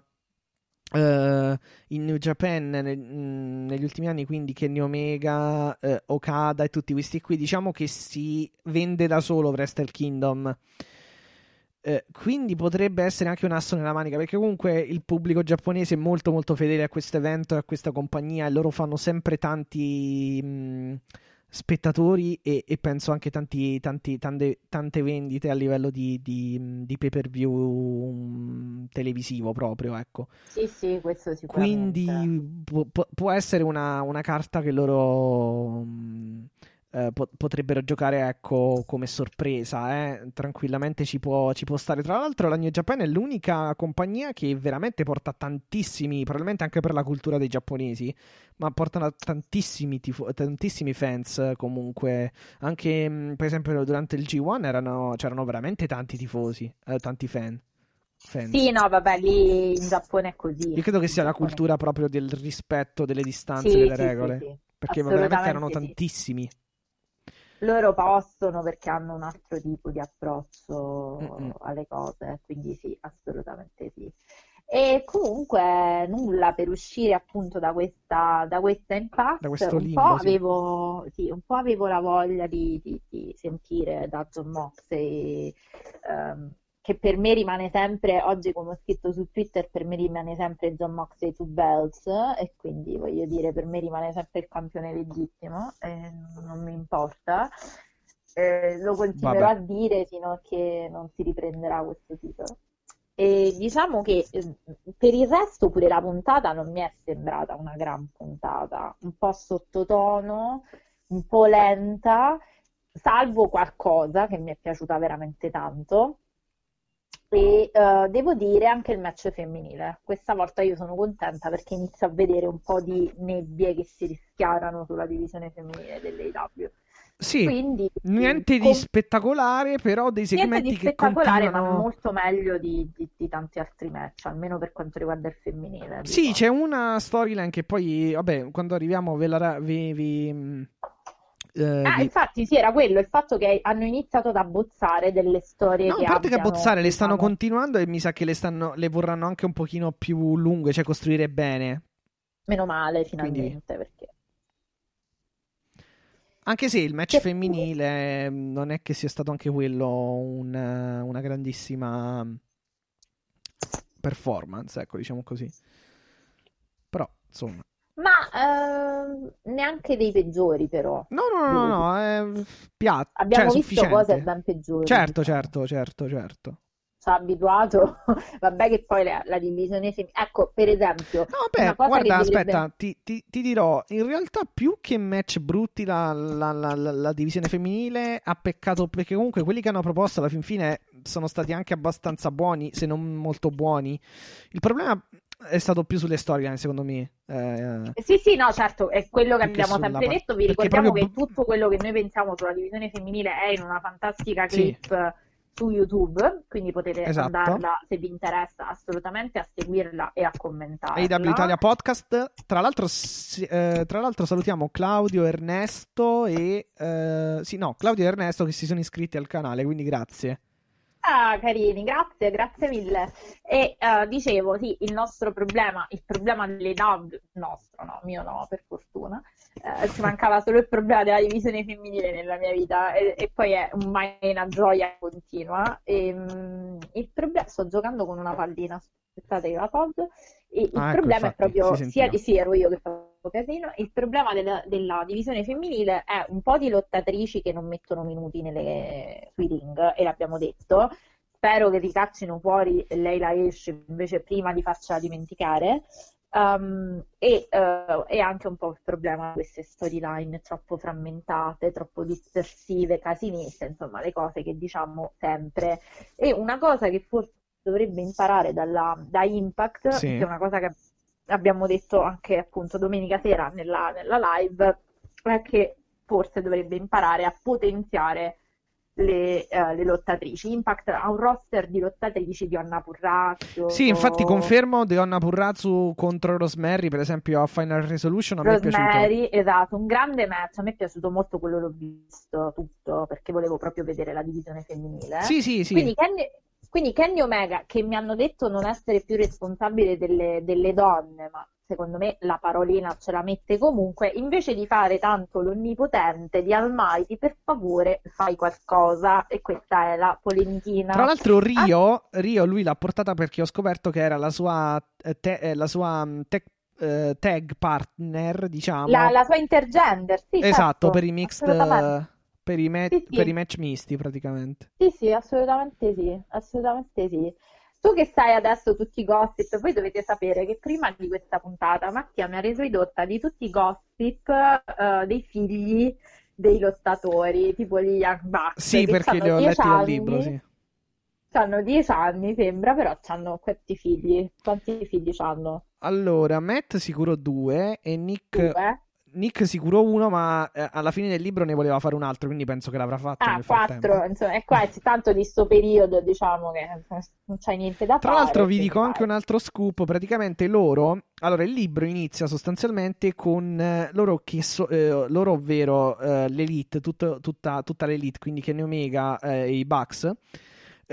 eh, in New Japan ne- mh, negli ultimi anni, quindi Kenny Omega, eh, Okada e tutti questi qui, diciamo che si vende da solo Wrestle Kingdom. Eh, quindi potrebbe essere anche un asso nella manica, perché comunque il pubblico giapponese è molto molto fedele a questo evento e a questa compagnia e loro fanno sempre tanti mh, spettatori e, e penso anche tanti, tanti- tante, tante vendite a livello di, di, mh, di pay per view mh, televisivo proprio, ecco. Sì, sì, questo sicuramente. Quindi può, può- può essere una, una carta che loro mh, eh, po- potrebbero giocare ecco, come sorpresa. eh. Tranquillamente ci può, ci può stare. Tra l'altro, la New Japan è l'unica compagnia che veramente porta tantissimi, probabilmente anche per la cultura dei giapponesi, ma portano tantissimi, tifo- tantissimi fans comunque. Anche mh, per esempio durante il G1 erano- c'erano veramente tanti tifosi, eh, tanti fan. fans. Sì, no, vabbè, lì in Giappone è così. Io credo che sia la cultura proprio del rispetto delle distanze, Sì, delle sì, regole. sì. Perché veramente erano tantissimi. Loro possono perché hanno un altro tipo di approccio Mm-mm. alle cose, quindi sì, assolutamente sì. E comunque nulla per uscire appunto da questa, da questa impasse. Da questo un limbo, po' sì. avevo, sì, un po' avevo la voglia di, di- di sentire da John Moxley, ehm, che per me rimane sempre, oggi come ho scritto su Twitter, per me rimane sempre John Moxley two belts, e quindi voglio dire, per me rimane sempre il campione legittimo, e non mi importa. Eh, lo continuerò Vabbè. a dire fino a che non si riprenderà questo titolo. E diciamo che eh, per il resto pure la puntata non mi è sembrata una gran puntata, un po' sottotono, un po' lenta, salvo qualcosa che mi è piaciuta veramente tanto. E eh, devo dire anche il match femminile. Questa volta io sono contenta perché inizio a vedere un po' di nebbie che si rischiarano sulla divisione femminile dell'AEW. Sì, Quindi niente di con- spettacolare, però dei segmenti che spettacolare, ma continuano. molto meglio di, di- di tanti altri match, almeno per quanto riguarda il femminile. Sì, dico. c'è una storyline che poi, vabbè, quando arriviamo ve la vi, vi, mh, eh, Ah, infatti, sì, era quello il fatto che hanno iniziato ad abbozzare delle storie No, che a parte che abbiano, abbozzare, le stanno diciamo, continuando e mi sa che le, stanno, le vorranno anche un pochino più lunghe, cioè costruire bene. meno male Quindi- finalmente, perché Anche se il match Che- femminile eh, non è che sia stato anche quello un- una grandissima performance, ecco, diciamo così. Però, insomma. Ma ehm, neanche dei peggiori, però. No, no, no, no, no, è piatto, Abbiamo cioè visto sufficiente. cose ben peggiori. Certo, diciamo. certo, certo, certo. Ci ha abituato. Vabbè, che poi la, la divisione femminile. Ecco, per esempio, No, beh, guarda, che dovrebbe- aspetta, ti, ti- ti dirò, in realtà più che match brutti la, la- la- la- la divisione femminile ha peccato perché comunque quelli che hanno proposto alla fin fine sono stati anche abbastanza buoni, se non molto buoni. Il problema è stato più sulle storyline, secondo me. Eh, Sì, sì, no, certo, è quello che abbiamo sempre part- detto. Vi ricordiamo proprio che tutto quello che noi pensiamo sulla divisione femminile è in una fantastica Sì. clip su YouTube, quindi potete Esatto. andarla, se vi interessa, assolutamente a seguirla e a commentarla. AW Italia Podcast. Tra l'altro, si- eh, tra l'altro salutiamo Claudio, Ernesto e... eh, sì, no, Claudio e Ernesto che si sono iscritti al canale, quindi grazie. Ah, carini, grazie, grazie mille. E uh, dicevo, sì, il nostro problema, il problema delle DAV, nostro, no, mio no, per fortuna, uh, ci mancava solo il problema della divisione femminile nella mia vita e, e poi è ormai una gioia continua. E, um, il problema, sto giocando con una pallina, aspettate che la tolgo, e il Ah, ecco, problema è infatti, proprio, si sia sì, ero io che facevo casino, il problema della, della divisione femminile è un po' di lottatrici che non mettono minuti nelle- sui ring, e l'abbiamo detto, spero che ricaccino fuori Leila esce invece prima di farcela dimenticare. Um, e, eh, e anche un po' il problema di queste storyline troppo frammentate, troppo dispersive, casiniste, insomma, le cose che diciamo sempre. E una cosa che forse dovrebbe imparare dalla, da Impact, Sì. che è una cosa che abbiamo detto anche appunto domenica sera nella, nella live, è che forse dovrebbe imparare a potenziare le, eh, le lottatrici. Impact ha un roster di lottatrici di Anna Purrazzo. Sì, infatti confermo Deonna Purrazzu contro Rosemary, per esempio a Final Resolution, a. Rosemary, esatto, un grande match. A me è piaciuto molto quello, l'ho visto tutto perché volevo proprio vedere la divisione femminile. Sì, sì, sì. Quindi Kenny, quindi Kenny Omega, che mi hanno detto non essere più responsabile delle, delle donne, ma secondo me la parolina ce la mette comunque, invece di fare tanto l'onnipotente di Almighty, per favore fai qualcosa. E questa è la polemichina. Tra l'altro Ah. Rio, Rio lui l'ha portata perché ho scoperto che era la sua, eh, te- eh, la sua mm, tech- eh, tag partner, diciamo. La, la sua intergender, sì, esatto, certo, per i mixed, per i, ma- Sì, sì. per i match misti praticamente. Sì, sì, assolutamente sì, assolutamente sì. Tu che sai adesso tutti i gossip, voi dovete sapere che prima di questa puntata Mattia mi ha reso ridotta di tutti i gossip eh, dei figli dei lottatori, tipo gli Young Bucks, Sì, perché li ho 10 letti dal anni, libro, sì. Hanno 10 anni, sembra, però hanno quanti figli? Quanti figli hanno? Allora, Matt sicuro due e Nick, Due? Nick sicuro uno, ma eh, alla fine del libro ne voleva fare un altro, quindi penso che l'avrà fatto Ah, quattro, insomma, qua è tanto di sto periodo, diciamo che non c'è niente da Tra fare. l'altro vi dico anche vai. un altro scoop, praticamente loro, allora il libro inizia sostanzialmente con eh, loro, che so- eh, loro ovvero eh, l'elite, tutto- tutta, tutta l'elite, quindi Kenny Omega eh, e i Bucks, eh,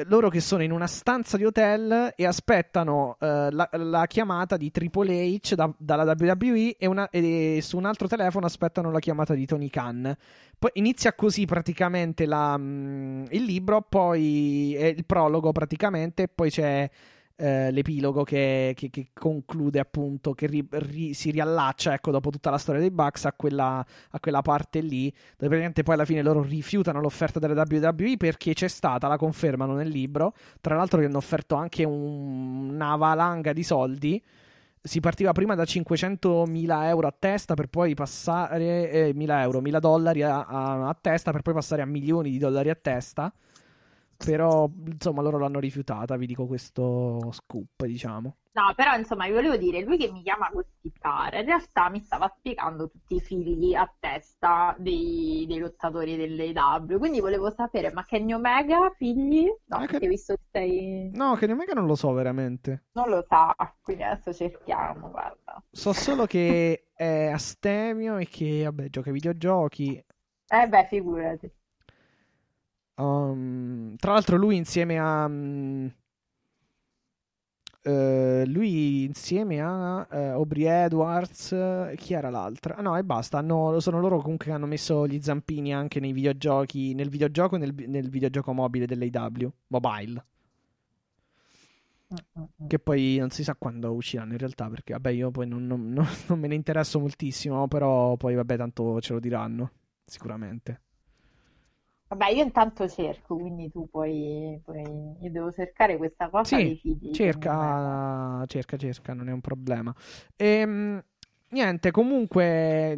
loro che sono in una stanza di hotel e aspettano eh, la, la chiamata di Triple H da- dalla WWE e, una- e su un altro telefono aspettano la chiamata di Tony Khan. Poi inizia così praticamente la, mm, il libro, poi è il prologo praticamente, poi c'è eh, l'epilogo che, che- che conclude appunto, che ri- ri- si riallaccia ecco, dopo tutta la storia dei Bucks a quella, a quella parte lì, dove praticamente poi alla fine loro rifiutano l'offerta delle WWE perché c'è stata, la confermano nel libro, tra l'altro che hanno offerto anche un- una valanga di soldi. Si partiva prima da 500.000 euro a testa per poi passare eh, 1.000 euro, 1.000 dollari a, a- a testa per poi passare a milioni di dollari a testa. Però insomma loro l'hanno rifiutata, vi dico questo scoop, diciamo. No, però insomma, vi volevo dire, lui che mi chiama gossipare, in realtà mi stava spiegando tutti i figli a testa dei, dei lottatori dell'AW, quindi volevo sapere, ma Kenny Omega, figli? No, Ah, che- perché visto che sei... No, che Omega non lo so veramente. Non lo sa, quindi adesso cerchiamo, guarda. So solo che è astemio e che, vabbè, gioca ai videogiochi. Eh beh, figurati. Um, tra l'altro lui insieme a... mm, eh, lui insieme a eh, Aubrey Edwards, eh, chi era l'altra? Ah, no, e basta. hanno- sono loro comunque che hanno messo gli zampini anche nei videogiochi, nel videogioco e nel, nel videogioco mobile dell'AW, mobile. Che poi non si sa quando usciranno in realtà, perché vabbè, io poi non, non- non- non me ne interesso moltissimo, però poi vabbè, tanto ce lo diranno, sicuramente. Vabbè, io intanto cerco, quindi tu puoi, puoi- Io devo cercare questa cosa Sì, dei figli. Cerca, cerca, cerca, non è un problema. Ehm, niente, comunque,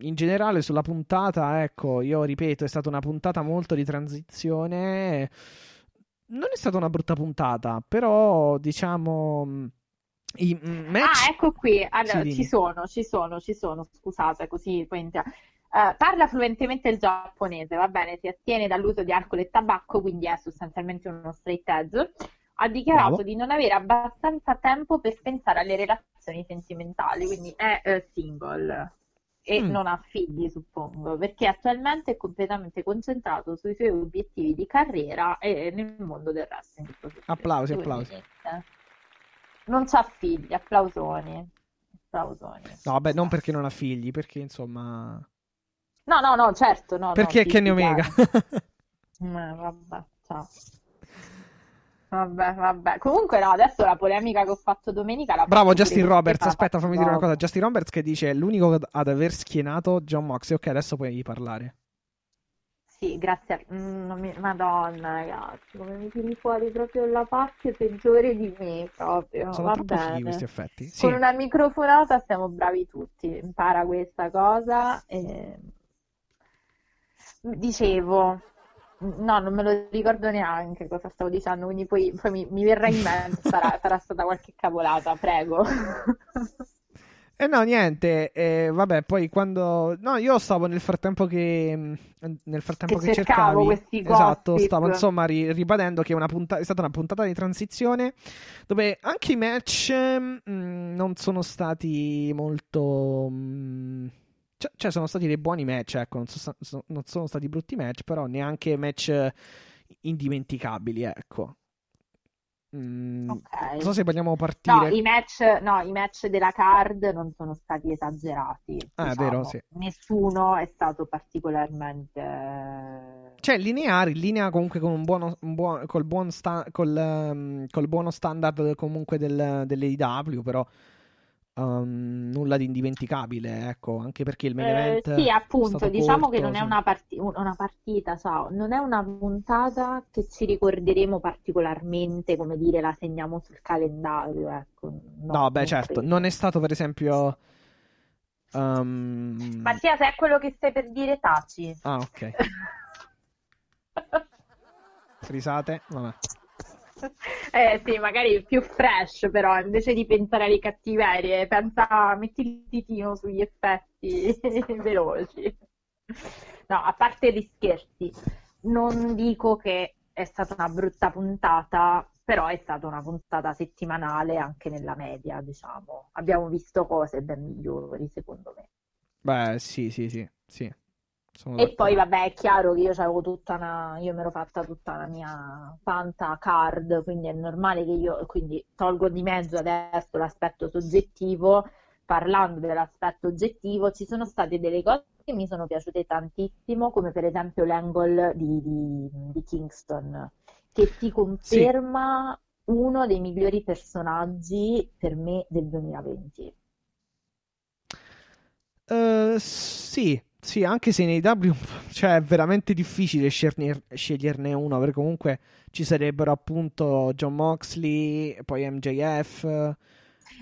in generale sulla puntata, ecco, io ripeto, è stata una puntata molto di transizione. Non è stata una brutta puntata, però diciamo i match Ah, ecco qui. Allora, Sì, ci sono, ci sono, ci sono, scusate, così poi entriamo. Eh, parla fluentemente il giapponese, va bene, si astiene dall'uso di alcol e tabacco, quindi è sostanzialmente uno straight edge. Ha dichiarato Bravo. di non avere abbastanza tempo per pensare alle relazioni sentimentali, quindi è eh, single. e Mm. non ha figli, suppongo, perché attualmente è completamente concentrato sui suoi obiettivi di carriera e nel mondo del wrestling. Applausi, Quindi, applausi. niente. Non c'ha figli, applausoni. Applausoni. No, vabbè, non perché non ha figli, perché insomma... No, no, no, certo, no, Perché no, è Kenny Omega. chiaro. Eh, vabbè, ciao. Vabbè, vabbè. Comunque no, adesso la polemica che ho fatto domenica la Bravo Justin Roberts, aspetta, fammi dire una cosa. Justin Roberts che dice l'unico ad- aver schienato John Moxley. Ok, adesso puoi parlare. Sì, grazie. a- mm, mi- Madonna, ragazzi, come mi tiri fuori proprio la pacchia peggiore di me, proprio. Sono Va troppo bene. questi effetti. Sì. Con una microfonata siamo bravi tutti. Impara questa cosa. E... Dicevo, no, non me lo ricordo neanche cosa stavo dicendo, quindi poi, poi mi, mi verrà in mente, sarà, sarà stata qualche cavolata, prego. E no, niente, eh, vabbè, poi quando... No, io stavo nel frattempo che... mh, Nel frattempo Che che cercavo cercavi... questi Esatto, gossip. stavo insomma ri- ribadendo che è, una punta- è stata una puntata di transizione dove anche i match mh, non sono stati molto... mh, Cioè, cioè, sono stati dei buoni match, ecco, non, so- so- non sono stati brutti match, però neanche match eh, indimenticabili, ecco. Mm, Ok. Non so se vogliamo No, partire... i match, no, i match della card non sono stati esagerati, Ah, diciamo. vero, sì. Nessuno è stato particolarmente... Cioè, lineari, in linea comunque con un buono, un buon- col, buon sta- col, ehm, col buono standard comunque del, dell'AEW, però ehm, nulla di indimenticabile, ecco, anche perché il main Eh, event sì, è appunto, diciamo che corto, non è sì. una, parti- una partita, ciao, non è una puntata che ci ricorderemo particolarmente, come dire, la segniamo sul calendario, ecco. No, No, beh, certo, credo. non è stato per esempio... ehm, Mattia, se è quello che stai per dire, taci. Ah, ok. Risate, vabbè. Eh sì, magari più fresh, però invece di pensare alle cattiverie, pensa, metti il titino sugli effetti veloci. No, a parte gli scherzi, non dico che è stata una brutta puntata, però è stata una puntata settimanale anche nella media, diciamo. Abbiamo visto cose ben migliori, secondo me. Beh, sì, sì, sì, sì. Sono E poi, vabbè, è chiaro che io c'avevo tutta una, io mi ero fatta tutta la mia Fanta card, quindi è normale che io, quindi tolgo di mezzo adesso l'aspetto soggettivo, parlando dell'aspetto oggettivo, ci sono state delle cose che mi sono piaciute tantissimo, come per esempio l'angle di, di- di Kingston, che ti conferma uno dei migliori personaggi per me del 2020. Eh, sì, sì, anche se nei W cioè, è veramente difficile sceglierne, uno, perché comunque ci sarebbero appunto John Moxley, poi MJF.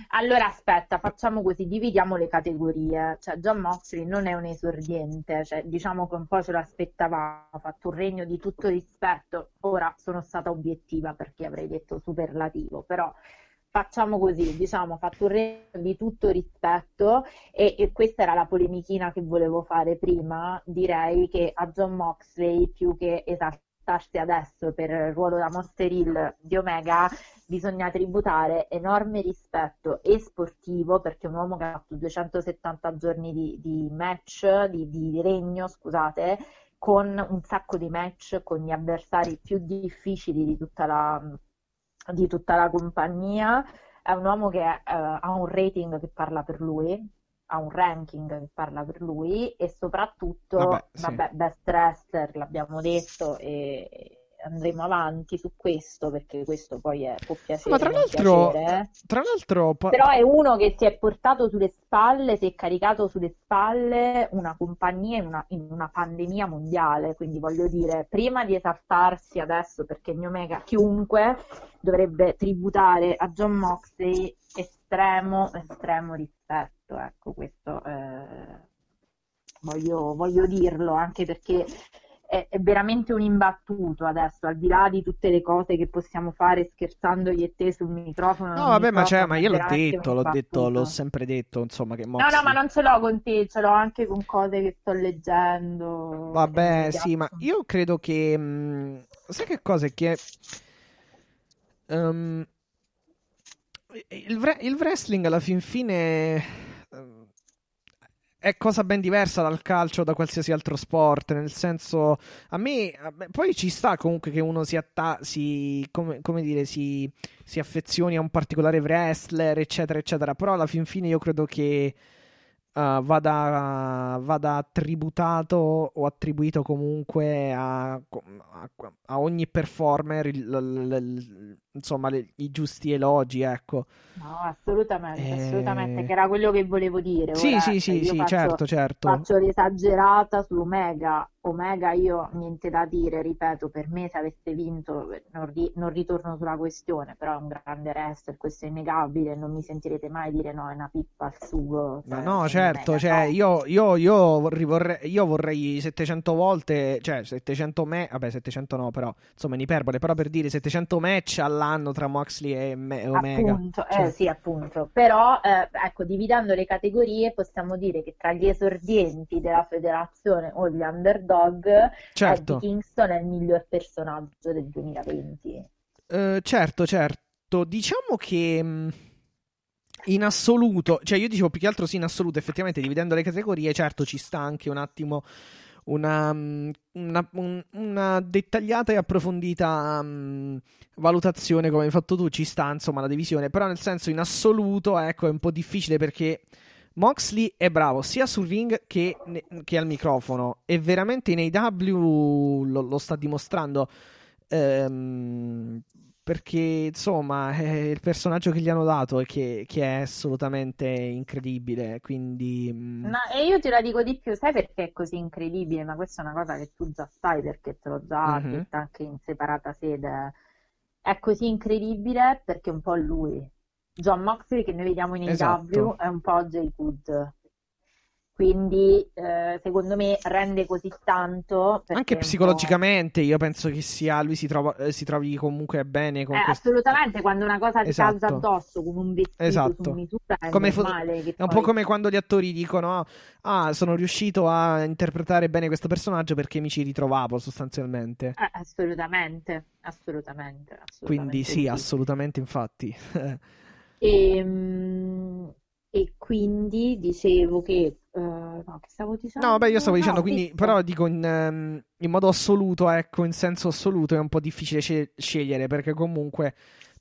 Allora aspetta, facciamo così, dividiamo le categorie. Cioè, John Moxley non è un esordiente, cioè, diciamo che un po' ce l'aspettavamo, ha fatto un regno di tutto rispetto. Ora sono stata obiettiva perché avrei detto superlativo, però facciamo così, diciamo, fatto un regno di tutto rispetto e, e questa era la polemichina che volevo fare prima. Direi che a John Moxley, più che esaltarsi adesso per il ruolo da Monster Hill di Omega, bisogna tributare enorme rispetto e sportivo perché un uomo che ha fatto 270 giorni di, di match, di, di regno, scusate, con un sacco di match con gli avversari più difficili di tutta la, di tutta la compagnia. È un uomo che eh, ha un rating che parla per lui, ha un ranking che parla per lui e soprattutto, Vabbè, sì. vabbè, best wrestler, l'abbiamo detto e andremo avanti su questo perché questo poi è, può piacere Ma tra l'altro, piacere. tra l'altro, pa- Però è uno che si è portato sulle spalle, si è caricato sulle spalle una compagnia in una, in una pandemia mondiale. Quindi voglio dire, prima di esaltarsi adesso, perché New Omega, chiunque dovrebbe tributare a John Moxley estremo, estremo rispetto. Ecco, questo eh, voglio, voglio dirlo anche perché è, è veramente un imbattuto adesso, al di là di tutte le cose che possiamo fare scherzando io e te sul microfono. No, vabbè, mi ma, cioè, ma io l'ho detto, l'ho detto, l'ho sempre detto, insomma, che No, no, Moxley... ma non ce l'ho con te, ce l'ho anche con cose che sto leggendo. Vabbè, sì, ma io credo che... mh, sai che cosa? È che... ehm, il, il wrestling alla fin fine... è cosa ben diversa dal calcio da qualsiasi altro sport. Nel senso, a me, poi ci sta comunque che uno si, atta- si, come, come dire, si, si affezioni a un particolare wrestler, eccetera, eccetera. Però alla fin fine io credo che uh, vada, vada tributato o attribuito comunque a, a, a ogni performer il, il, insomma le, i giusti elogi ecco no assolutamente e... assolutamente che era quello che volevo dire sì Ora, sì sì, sì faccio, certo certo faccio l'esagerata su Omega Omega io niente da dire ripeto per me se avesse vinto non, ri- non ritorno sulla questione però è un grande wrestler questo è innegabile non mi sentirete mai dire no è una pippa al sugo cioè, no certo cioè, no. Io, io, io, vorrei, io vorrei 700 volte cioè 700 me vabbè 700 no però insomma in iperbole però per dire 700 match all'anno tra Moxley e, Me- Omega appunto, cioè. eh, sì appunto però eh, ecco dividendo le categorie possiamo dire che tra gli esordienti della federazione o gli underdog certo. Eddie Kingston è il miglior personaggio del 2020 uh, certo certo diciamo che mm, in assoluto, cioè io dicevo più che altro sì, in assoluto, effettivamente dividendo le categorie, certo ci sta anche un attimo una, mm, una, una dettagliata e approfondita um, valutazione come hai fatto tu, ci sta insomma la divisione, però nel senso in assoluto ecco è un po' difficile perché Moxley è bravo sia sul ring che, che al microfono e veramente in AW lo, lo sta dimostrando. Ehm, perché insomma è il personaggio che gli hanno dato e che, che è assolutamente incredibile quindi mm. ma e io te la dico di più sai perché è così incredibile ma questa è una cosa che tu già sai perché te l'ho già mm-hmm. detta anche in separata sede è così incredibile perché è un po' lui John Moxley che noi vediamo in AW esatto. è un po' Jay Good quindi eh, secondo me rende così tanto anche psicologicamente io penso che sia lui si, trova, eh, si trovi comunque bene con eh, questo... assolutamente quando una cosa ti esatto. calza addosso come un vestito esatto. su misura è, come fo- è un poi... po' come quando gli attori dicono ah sono riuscito a interpretare bene questo personaggio perché mi ci ritrovavo sostanzialmente eh, assolutamente, assolutamente, assolutamente quindi sì, sì. assolutamente infatti e, ehm, e quindi dicevo che Uh, no, che stavo dicendo? No, beh, io stavo dicendo, no, quindi, visto. però dico in, um, in, modo assoluto, ecco, in senso assoluto è un po' difficile ce- scegliere perché comunque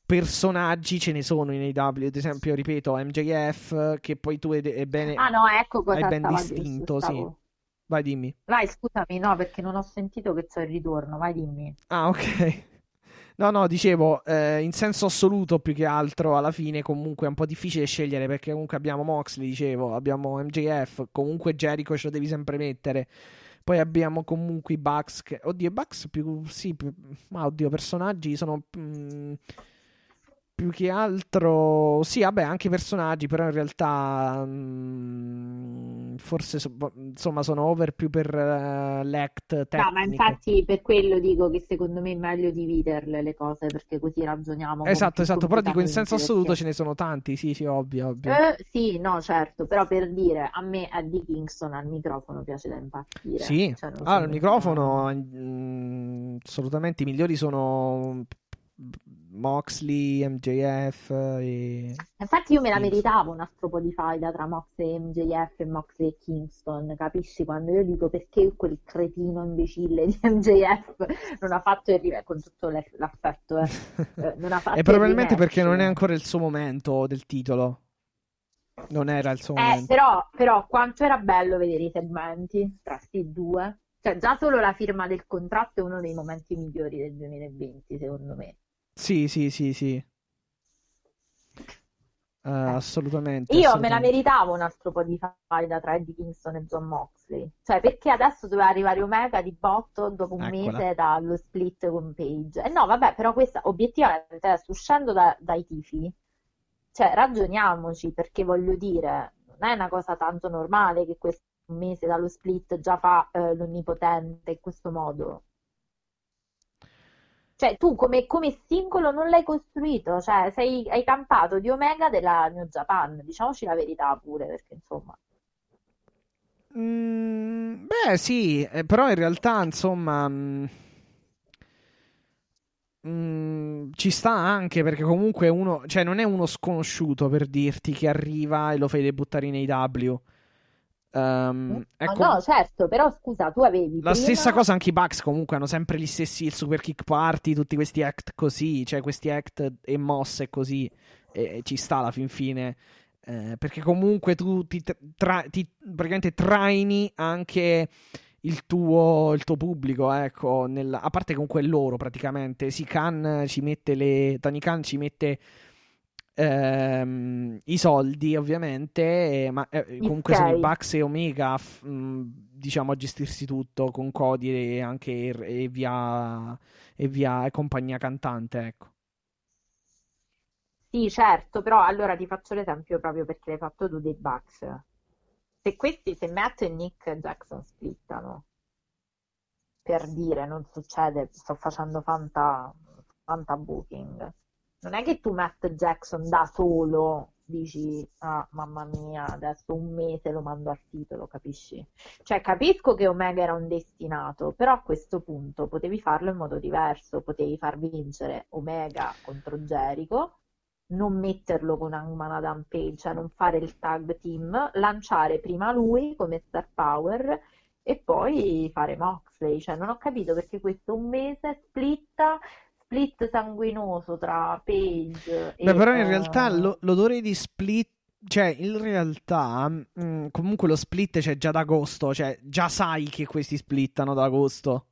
personaggi ce ne sono in AW, ad esempio, ripeto, MJF, che poi tu è, è bene, ah, no, ecco cosa hai ben distinto, sì. Vai, dimmi. Vai, scusami, no, perché non ho sentito che c'è il ritorno, vai, dimmi. Ah, ok. No, no, dicevo, eh, in senso assoluto più che altro, alla fine comunque è un po' difficile scegliere perché comunque abbiamo Moxley, dicevo, abbiamo MJF, comunque Jericho ce lo devi sempre mettere. Poi abbiamo comunque i Bucks che... Oddio, i Bucks più... Sì, più... Ma oddio, personaggi sono... Mh, mm, più che altro, sì, vabbè, anche i personaggi, però in realtà mh, mm, forse so, insomma sono over più per uh, l'act tecnico. No, ma infatti per quello dico che secondo me è meglio dividerle le cose perché così ragioniamo. Esatto, esatto, però dico in senso assoluto perché... ce ne sono tanti, sì, sì, ovvio, ovvio. Eh, sì, no, certo, però per dire, a me Eddie Kingston al microfono piace da impazzire. Sì, cioè, ah, al microfono mh, mm, assolutamente i migliori sono Moxley, MJF e... Infatti io me la meritavo un altro po' di faida tra Moxley e MJF e Moxley e Kingston, capisci? Quando io dico perché quel cretino imbecille di MJF non ha fatto il rimatch, con tutto l'affetto, eh, eh non ha fatto E probabilmente perché non è ancora il suo momento del titolo. Non era il suo eh, momento. Però, però quanto era bello vedere i segmenti tra questi due. Cioè, già solo la firma del contratto è uno dei momenti migliori del 2020, secondo me. Sì, sì, sì, sì. Uh, assolutamente. Io assolutamente. me la meritavo un altro po' di faida tra Eddie Kingston e John Moxley. Cioè, perché adesso doveva arrivare Omega di botto dopo un Eccola. mese dallo split con Page. E no, vabbè, però questa obiettivamente, adesso uscendo da, dai tifi, cioè ragioniamoci, perché voglio dire, non è una cosa tanto normale che questo mese dallo split già fa eh, l'onnipotente in questo modo. Cioè, tu come, come singolo non l'hai costruito, cioè sei, hai campato di Omega della New Japan, diciamoci la verità pure, perché insomma... Mm, beh, sì, eh, però in realtà, insomma, mm, mm, ci sta anche perché comunque uno, cioè non è uno sconosciuto per dirti che arriva e lo fai debuttare in AW. Um, ecco, no, certo, però scusa, tu avevi la prima... stessa cosa anche i Bucks comunque hanno sempre gli stessi il Super Kick Party, tutti questi act così, cioè questi act e mosse così, e, e ci sta alla fin fine. Eh, perché comunque tu ti, tra, ti praticamente traini anche il tuo, il tuo pubblico, ecco, nel, a parte comunque loro praticamente. Si Khan ci mette le. Tony Khan ci mette ehm, i soldi, ovviamente, ma eh, comunque okay. sono i Bucks e Omega, f- mh, diciamo, a gestirsi tutto con Cody e anche e via, e via e compagnia cantante, ecco. Sì, certo, però allora ti faccio l'esempio proprio perché l'hai fatto tu dei Bucks. Se questi, se Matt e Nick Jackson splittano, per dire, non succede, sto facendo fanta, fanta booking non è che tu Matt Jackson da solo dici ah mamma mia adesso un mese lo mando al titolo capisci? Cioè capisco che Omega era un destinato però a questo punto potevi farlo in modo diverso potevi far vincere Omega contro Jericho non metterlo con Hangman Adam Page cioè non fare il tag team lanciare prima lui come star power e poi fare Moxley. Cioè non ho capito perché questo un mese splitta split sanguinoso tra Page e... Beh, però in realtà lo, l'odore di split cioè, in realtà, mh, mm, comunque lo split c'è già da agosto, cioè già sai che questi splittano da agosto.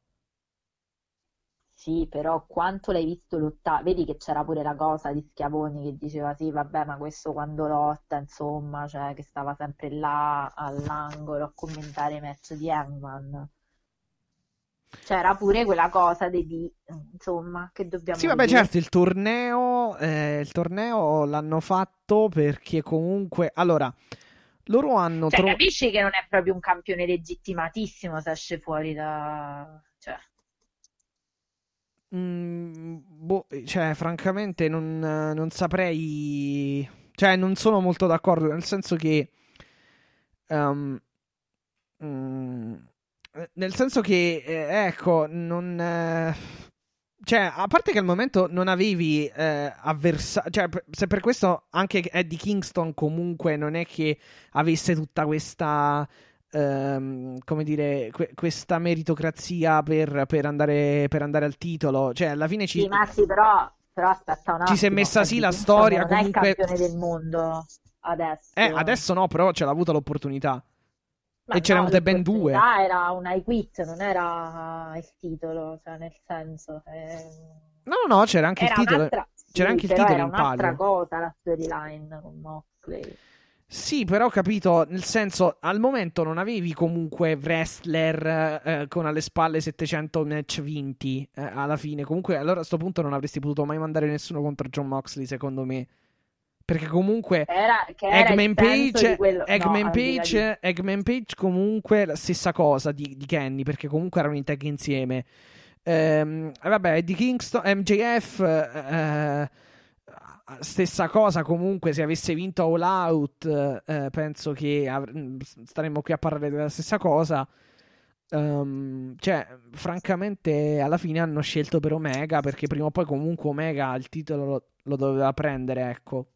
Sì, però quanto l'hai visto lottare? Vedi che c'era pure la cosa di Schiavoni che diceva sì, vabbè, ma questo quando lotta, insomma, cioè che stava sempre là all'angolo a commentare i match di Hangman. C'era pure quella cosa di, insomma, che dobbiamo Sì, vabbè, dire. certo, il torneo, eh, il torneo l'hanno fatto perché comunque... Allora, loro hanno... Cioè, tro... capisci che non è proprio un campione legittimatissimo se esce fuori da... Cioè... Mm, boh, cioè, francamente non, non saprei... Cioè, non sono molto d'accordo, nel senso che... Um, mm, nel senso che, eh, ecco, non... Eh, cioè, a parte che al momento non avevi eh, avversari... Cioè, se per questo anche Eddie Kingston comunque non è che avesse tutta questa... Ehm, come dire, que- questa meritocrazia per, per, andare, per, andare, al titolo. Cioè, alla fine ci... Sì, ma sì, però, però aspetta un attimo. Ci si è messa sì la storia non comunque... è il campione del mondo adesso. Eh, adesso no, però ce l'ha avuta l'opportunità. Ma e no, c'erano avute ben due. Era un I quit, non era il titolo, cioè nel senso. Eh... No, no, no, c'era anche il titolo. C'era sì, anche il titolo era in palio. un'altra cosa la storyline con Moxley. Sì, però ho capito, nel senso, al momento non avevi comunque wrestler eh, con alle spalle 700 match vinti eh, alla fine. Comunque, allora a questo punto non avresti potuto mai mandare nessuno contro John Moxley, secondo me. Perché comunque era, Eggman, Page, quello... Eggman, no, Page, Eggman Page comunque la stessa cosa di, di Kenny, perché comunque erano in tag insieme. Ehm, vabbè, Eddie Kingston, MJF, eh, stessa cosa comunque, se avesse vinto All Out, eh, penso che av- staremmo qui a parlare della stessa cosa. Um, cioè, francamente, alla fine hanno scelto per Omega perché prima o poi comunque Omega il titolo lo, lo doveva prendere, ecco.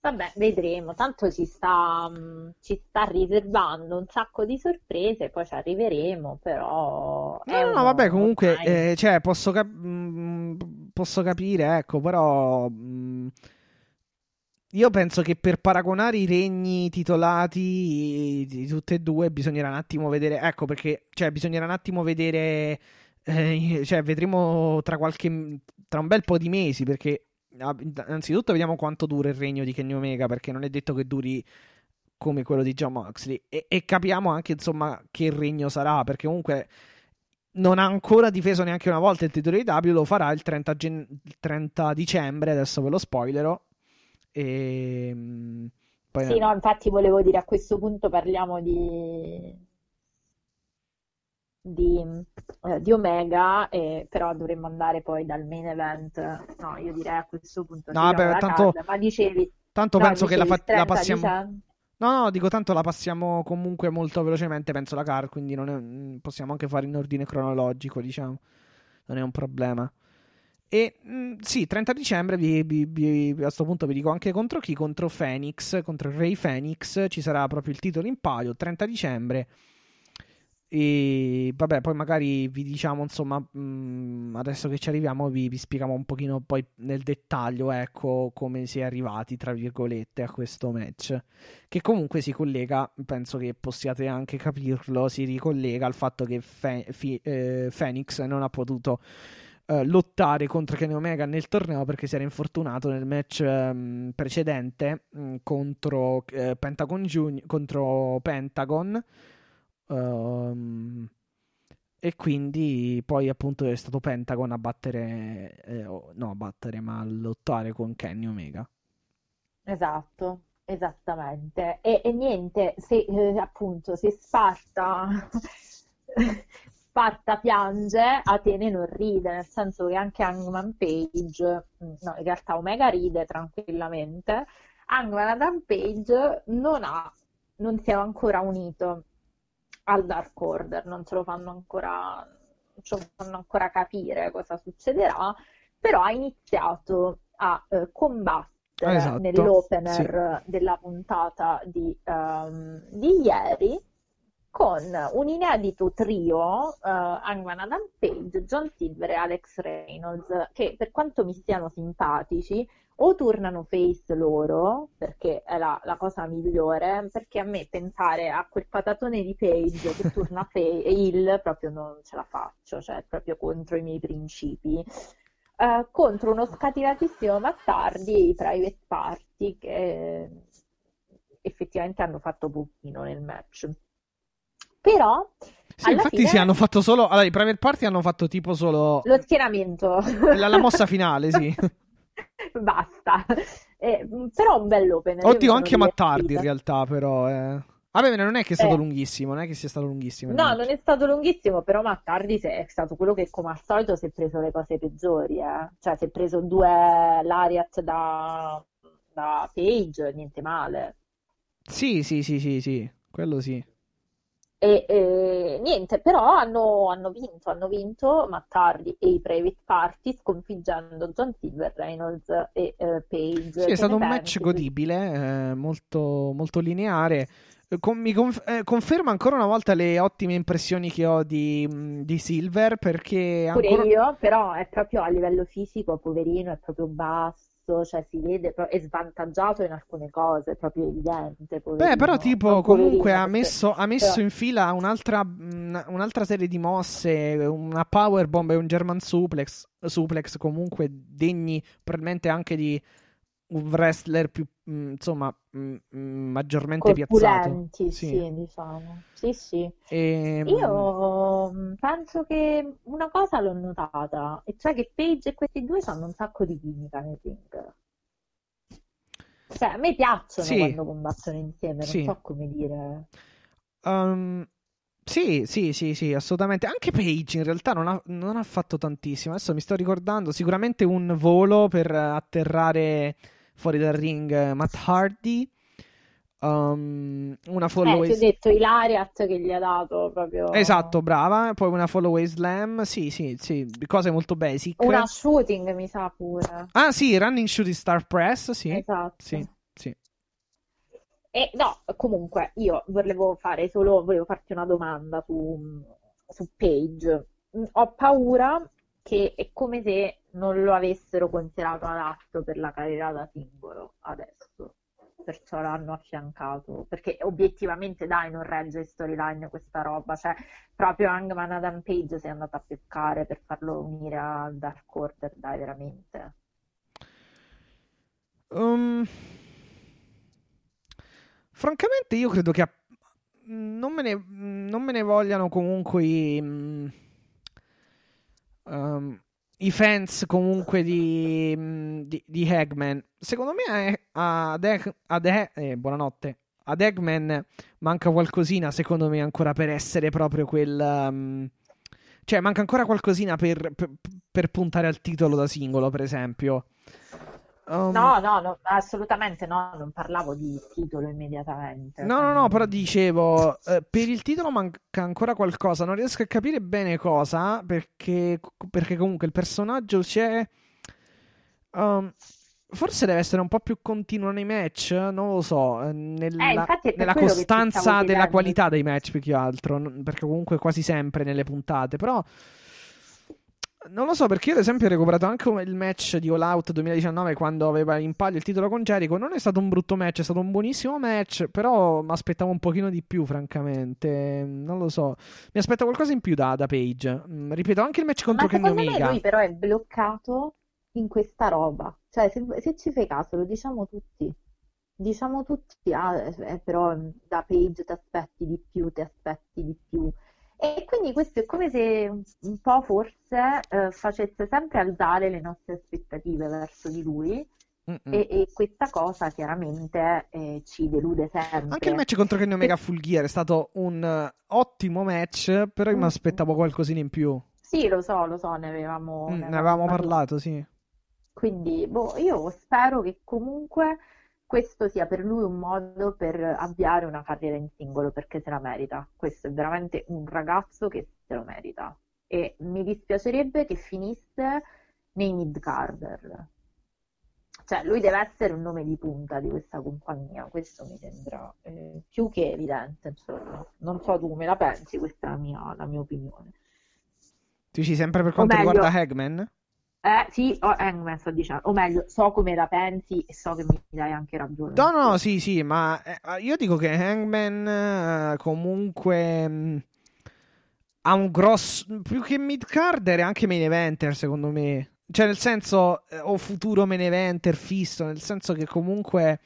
Vabbè, vedremo, tanto ci sta, mm, ci sta riservando un sacco di sorprese, poi ci arriveremo, però... No, no, no, vabbè, comunque, eh, cioè, posso, cap- mm, posso, capire, ecco, però... Mh, mm, io penso che per paragonare i regni titolati di tutte e due bisognerà un attimo vedere, ecco perché, cioè, bisognerà un attimo vedere, eh, cioè, vedremo tra qualche, tra un bel po' di mesi, perché Innanzitutto vediamo quanto dura il regno di Kenny Omega, perché non è detto che duri come quello di John Moxley. E, e capiamo anche, insomma, che regno sarà, perché comunque non ha ancora difeso neanche una volta il titolo di W, lo farà il 30, gen- il 30 dicembre, adesso ve lo spoilerò. E... Ehm, poi... Sì, no, infatti volevo dire a questo punto parliamo di di, eh, di Omega, eh, però dovremmo andare poi dal main event. No, io direi a questo punto. No, vabbè, tanto, card, ma dicevi, tanto no, penso dicevi che la, fa- la passiamo. Dicembre. No, no, dico tanto la passiamo comunque molto velocemente, penso la car, quindi è... possiamo anche fare in ordine cronologico, diciamo. Non è un problema. E mh, mm, sì, 30 dicembre vi, vi, vi, a questo punto vi dico anche contro chi, contro Phoenix, contro il Ray Phoenix, ci sarà proprio il titolo in palio, 30 dicembre. E vabbè, poi magari vi diciamo, insomma, mh, mm, adesso che ci arriviamo, vi, vi, spieghiamo un pochino poi nel dettaglio, ecco, come si è arrivati, tra virgolette, a questo match. Che comunque si collega, penso che possiate anche capirlo, si ricollega al fatto che Fe- Fi- eh, Phoenix non ha potuto Uh, lottare contro Kenny Omega nel torneo perché si era infortunato nel match um, precedente um, contro, Pentagon Junior, contro Pentagon Um, e quindi poi appunto è stato Pentagon a battere, eh, no a battere, ma a lottare con Kenny Omega. Esatto, esattamente. E, e niente, se eh, appunto se Sparta, Sparta piange, Atene non ride, nel senso che anche Hangman Page, mm, no, in realtà Omega ride tranquillamente, Hangman Adam Page non ha, non si è ancora unito al Dark Order, non ce lo fanno ancora, non ce lo fanno ancora capire cosa succederà, però ha iniziato a eh, combattere esatto, nell'opener sì. della puntata di, um, di, ieri con un inedito trio, uh, Hangman Adam Page, John Silver e Alex Reynolds, che per quanto mi siano simpatici, o tornano face loro, perché è la, la, cosa migliore, perché a me pensare a quel patatone di Page che torna face, proprio non ce la faccio, cioè proprio contro i miei principi. Uh, contro uno scatenatissimo Mattardi e i private party che effettivamente hanno fatto pochino nel match. Però sì, infatti fine... sì, hanno fatto solo. Allora, i private party hanno fatto tipo solo. Lo schieramento. La, la mossa finale, sì. basta. Eh, però un bel open. Oddio, anche Mattardi in realtà, però. Eh. Vabbè, non è che è stato eh. lunghissimo, non è che sia stato lunghissimo. No, non è stato lunghissimo, però Mattardi è stato quello che come al solito si è preso le cose peggiori, eh. Cioè si è preso due Lariat da, da Page, niente male. Sì, sì, sì, sì, sì, quello sì. E, e, niente, però hanno, hanno, vinto, hanno vinto Mattardi e i Private Party sconfiggendo John Silver, Reynolds e eh, Page. Sì, è stato un pensi? match godibile, eh, molto, molto lineare. Eh, con, mi conf- eh, conferma ancora una volta le ottime impressioni che ho di, di Silver perché Pure ancora... io, però è proprio a livello fisico, poverino, è proprio basso basso, cioè si vede, è svantaggiato in alcune cose, è proprio evidente. Poverino. Beh, però tipo comunque ha messo, ha messo però... in fila un'altra, un'altra, serie di mosse, una power bomb e un German suplex, suplex comunque degni probabilmente anche di un wrestler più, mm, insomma, mm, mm, maggiormente piazzato. Sì. sì, diciamo. Sì, sì. E... Ehm, Io penso che una cosa l'ho notata, e cioè che Paige e questi due hanno un sacco di chimica nel ring. Cioè, a me piacciono sì. quando combattono insieme, non sì. so come dire. Um, sì, sì, sì, sì, assolutamente. Anche Page in realtà non ha, non ha, fatto tantissimo. Adesso mi sto ricordando sicuramente un volo per atterrare fuori dal ring eh, Matt Hardy. Um, una follow eh, ti ho detto Ilariat che gli ha dato proprio esatto brava poi una follow slam sì sì sì cose molto basic una shooting mi sa pure ah sì running shooting star press sì esatto sì, sì. E no, comunque io volevo fare solo, volevo farti una domanda su, su Page. Ho paura che è come se non lo avessero considerato adatto per la carriera da singolo adesso, perciò l'hanno affiancato, perché obiettivamente dai non regge storyline questa roba, cioè proprio Hangman Adam Page si è andato a peccare per farlo unire a Dark Order, dai veramente. Um, francamente io credo che non me ne, non me ne vogliano comunque i... Um, i fans comunque di, di, di Hagman. Secondo me ad, Eg, ad Eg, eh, buonanotte. Ad Eggman manca qualcosina, secondo me, ancora per essere proprio quel. Um, cioè, manca ancora qualcosina per, per, per, puntare al titolo da singolo, per esempio. Um, No, no, no, assolutamente no, non parlavo di titolo immediatamente. No, no, no, però dicevo, eh, per il titolo manca ancora qualcosa, non riesco a capire bene cosa, perché, perché comunque il personaggio c'è... um, forse deve essere un po' più continuo nei match, non lo so, eh, nella, Eh, nella costanza della qualità dei match più che altro, perché comunque quasi sempre nelle puntate, però... Non lo so, perché io ad esempio ho recuperato anche il match di All Out 2019 quando aveva in palio il titolo con Jericho. Non è stato un brutto match, è stato un buonissimo match, però mi aspettavo un pochino di più, francamente. Non lo so. Mi aspetta qualcosa in più da, da Page. Mm, Ripeto, anche il match contro Kenny Omega. lui però è bloccato in questa roba. Cioè, se, se ci fai caso, lo diciamo tutti. Diciamo tutti, ah, eh, però da Page ti aspetti di più, ti aspetti di più. E quindi questo è come se un po' forse eh, facesse sempre alzare le nostre aspettative verso di lui e, e questa cosa chiaramente eh, ci delude sempre. Anche il match contro Kenny Omega Full Gear è stato un eh, ottimo match, però io mi Mm. aspettavo qualcosina in più. Sì, lo so, lo so, ne avevamo, Mm, ne ne avevamo parlato. parlato, sì. Quindi, boh, io spero che comunque questo sia per lui un modo per avviare una carriera in singolo perché se la merita. Questo è veramente un ragazzo che se lo merita. E mi dispiacerebbe che finisse nei mid-carder. Cioè, lui deve essere un nome di punta di questa compagnia, questo mi sembra eh, più che evidente, insomma. Non so tu come la pensi, questa è la mia, la mia opinione. Tu dici sempre per quanto meglio- riguarda Hagman? Eh, sì, o, Hangman sto dicendo, o meglio, so come la pensi e so che mi dai anche ragione. No, no, sì, sì, ma eh, io dico che Hangman eh, comunque mh, ha un grosso, più che mid-carder, anche main eventer, secondo me. Cioè, nel senso, eh, o futuro main eventer fisso, nel senso che comunque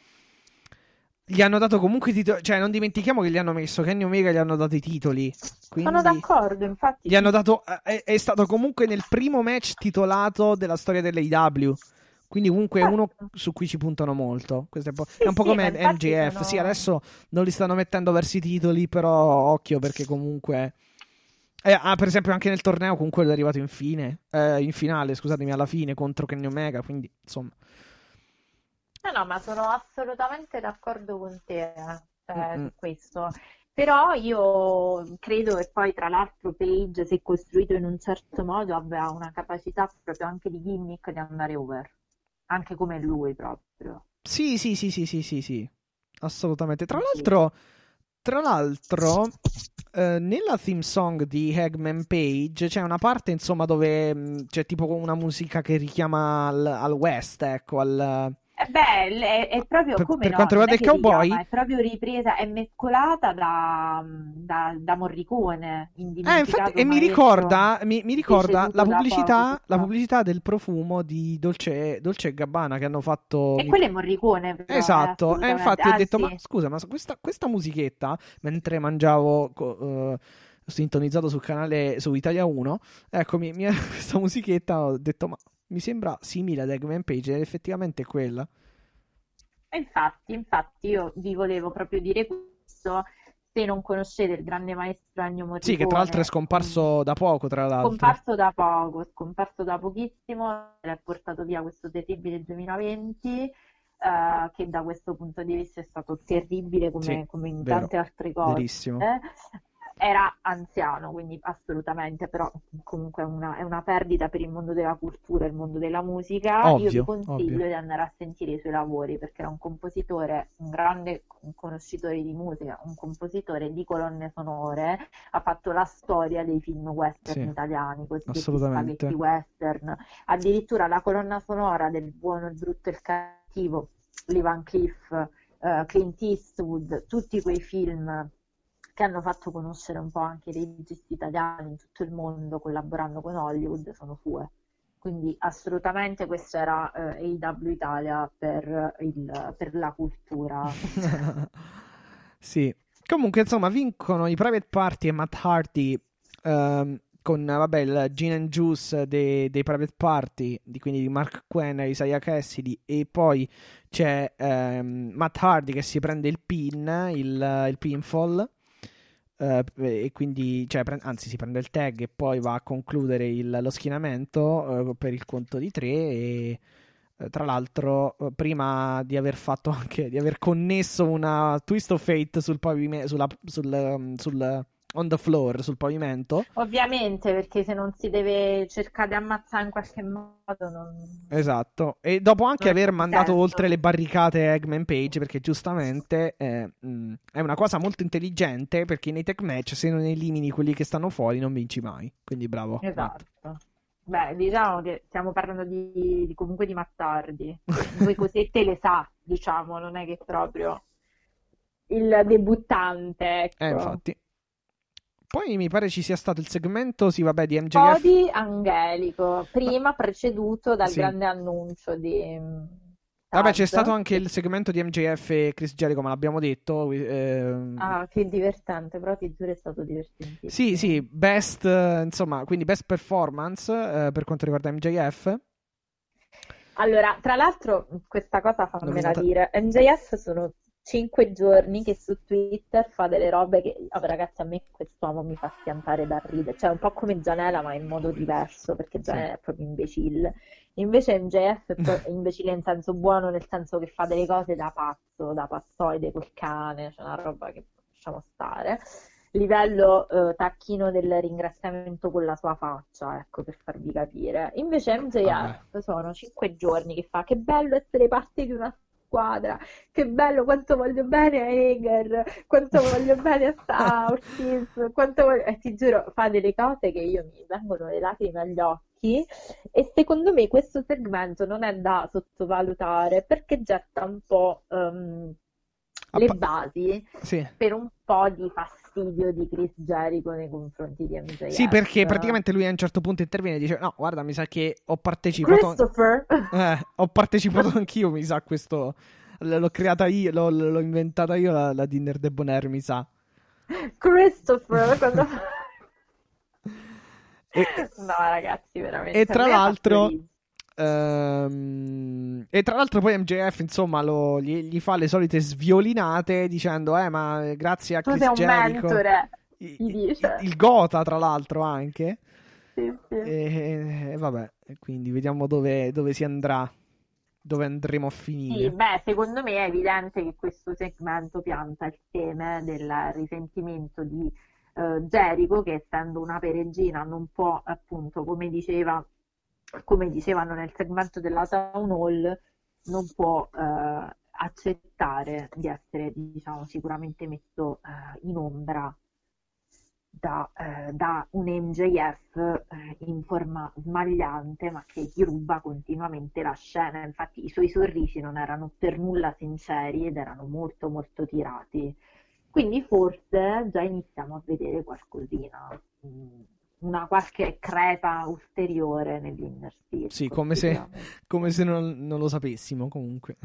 gli hanno dato comunque i titoli, cioè non dimentichiamo che gli hanno messo Kenny Omega, gli hanno dato i titoli. Sono d'accordo, infatti. gli hanno dato, eh, è, è stato comunque nel primo match titolato della storia dell'AEW. Quindi comunque è uno Certo. su cui ci puntano molto. Questo è, un po', Sì, è un po' sì, come MJF. sono- Sì, adesso non li stanno mettendo verso i titoli, però occhio perché comunque... Eh, ah, per esempio anche nel torneo comunque è arrivato in fine, eh, in finale, scusatemi, alla fine contro Kenny Omega, quindi insomma... No, no, ma sono assolutamente d'accordo con te, eh, Mm-mm. su questo. Però io credo che poi, tra l'altro, Page, se costruito in un certo modo, abbia una capacità proprio anche di gimmick di andare over. Anche come lui proprio. Sì, sì, sì, sì, sì, sì, sì, assolutamente. Tra Sì. l'altro, tra l'altro, eh, nella theme song di Hagman Page c'è una parte, insomma, dove mh, c'è tipo una musica che richiama al, al West, ecco, al... Eh beh, è, è proprio Per- come per no, quanto riguarda il cowboy- richiama, è proprio ripresa, è mescolata da, da, da Morricone, Eh, infatti, e mi ricorda, mi, mi ricorda la pubblicità, poco, la pubblicità del profumo di Dolce, Dolce e Gabbana che hanno fatto... E quello è Morricone, però, eh, Esatto, e assolutamente. infatti ho Ah, detto, sì. ma scusa, ma questa, questa musichetta, mentre mangiavo, eh, sintonizzato sul canale, su Italia 1, ecco, mi, mi- questa musichetta ho detto, ma mi sembra simile ad Eggman Page, ed effettivamente è quella. Infatti, infatti, io vi volevo proprio dire questo. Se non conoscete il grande maestro Ennio Morricone, Sì, che tra l'altro è scomparso da poco, tra l'altro. Scomparso da poco, scomparso da pochissimo, ha portato via questo terribile 2020, eh, che da questo punto di vista è stato terribile come, Sì, come in vero, tante altre cose. Verissimo. Eh, Era anziano, quindi assolutamente, però comunque è una, è una perdita per il mondo della cultura, il mondo della musica. Io vi Ovvio, consiglio ovvio. di andare a sentire i suoi lavori perché era un compositore, un grande conoscitore di musica, un compositore di colonne sonore, ha fatto la storia dei film western Sì, italiani, cosiddetti western, addirittura la colonna sonora del buono, il brutto e il cattivo, Lee Van Cleef, eh, Clint Eastwood, tutti quei film che hanno fatto conoscere un po' anche i registi italiani in tutto il mondo collaborando con Hollywood sono sue. Quindi assolutamente questo era eh, AW Italia per, il- per la cultura. Sì. Comunque, insomma, vincono i Private Party e Matt Hardy ehm, con, vabbè, il Gin and Juice dei, dei Private Party, di, quindi di Mark Quinn e Isaiah Cassidy, e poi c'è ehm, Matt Hardy che si prende il pin, il, il pinfall, eh, e quindi, cioè, pre- anzi, si prende il tag e poi va a concludere il- lo schienamento eh, per il conto di tre e... Eh, tra l'altro, prima di aver fatto anche di aver connesso una Twist of Fate sul pavimento, sulla, sul, um, sul on the floor, sul pavimento. Ovviamente, perché se non si deve cercare di ammazzare in qualche modo non... Esatto, e dopo anche Non aver mandato senso. oltre le barricate Eggman Page, perché giustamente eh, mh, è una cosa molto intelligente, perché nei tech match se non elimini quelli che stanno fuori non vinci mai. Quindi bravo. Matt. Esatto. Beh, diciamo che stiamo parlando di, di- comunque di Mattardi. Due cosette le sa, diciamo, non è che proprio il debuttante, ecco. Eh, infatti. Poi mi pare ci sia stato il segmento, sì, vabbè, di MJF. Cody Angelico, prima preceduto dal Sì. grande annuncio di mm, Vabbè, c'è stato anche il segmento di MJF e Chris Jericho, ma l'abbiamo detto. ehm, Ah, che divertente, però ti giuro è stato divertentissimo. Sì, sì, best, eh, insomma, quindi best performance eh, per quanto riguarda MJF. Allora, tra l'altro, questa cosa fammela Nominata- dire, MJF sono cinque giorni che su Twitter fa delle robe che, vabbè, ragazzi, a me quest'uomo mi fa schiantare da ridere, cioè un po' come Gianella, ma in modo diverso, perché Gianella è proprio imbecille. Invece MJF è imbecille in senso buono, nel senso che fa delle cose da pazzo, da pazzoide col cane, cioè una roba che lasciamo stare. Livello eh, tacchino del ringraziamento con la sua faccia, ecco, per farvi capire. Invece MJF sono cinque giorni che fa, che bello essere parte di una squadra, che bello, quanto voglio bene a Eger, quanto voglio bene a sta Ortiz, quanto voglio... E ti giuro, fa delle cose che io mi vengono le lacrime agli occhi e secondo me questo segmento non è da sottovalutare perché getta un po' ehm, le basi Sì. per un po' di fastidio di Chris Jericho nei confronti di MJF. Sì, perché praticamente lui a un certo punto interviene e dice: No, guarda, mi sa che ho partecipato. Christopher, Eh, ho partecipato anch'io, mi sa, a questo. l- L'ho creata io, l'ho, l'ho inventata io la, la Dinner Debonair, mi sa. Christopher, quando... E, No, ragazzi, veramente. e tra l'altro. Ehm, e tra l'altro poi MJF, insomma, lo- gli, gli fa le solite sviolinate dicendo: Eh, ma grazie a Tu Chris sei un Jericho. mentore, i- gli i- dice. il Gota, tra l'altro, anche. Sì, sì. E, e vabbè, quindi vediamo dove, dove si andrà, dove andremo a Sì, finire. beh, secondo me è evidente che questo segmento pianta il seme del risentimento di eh, Jericho, che essendo una peregrina non può, appunto, come diceva, come dicevano nel segmento della Town Hall, non può eh, accettare di essere, diciamo, sicuramente messo eh, in ombra da, eh, da un MJF eh, in forma smagliante, ma che gli ruba continuamente la scena. Infatti, i suoi sorrisi non erano per nulla sinceri ed erano molto, molto tirati. Quindi, forse già iniziamo a vedere qualcosina, mm, una qualche crepa ulteriore nell'inner circle, Sì, come se-. Come se non, non lo sapessimo, comunque.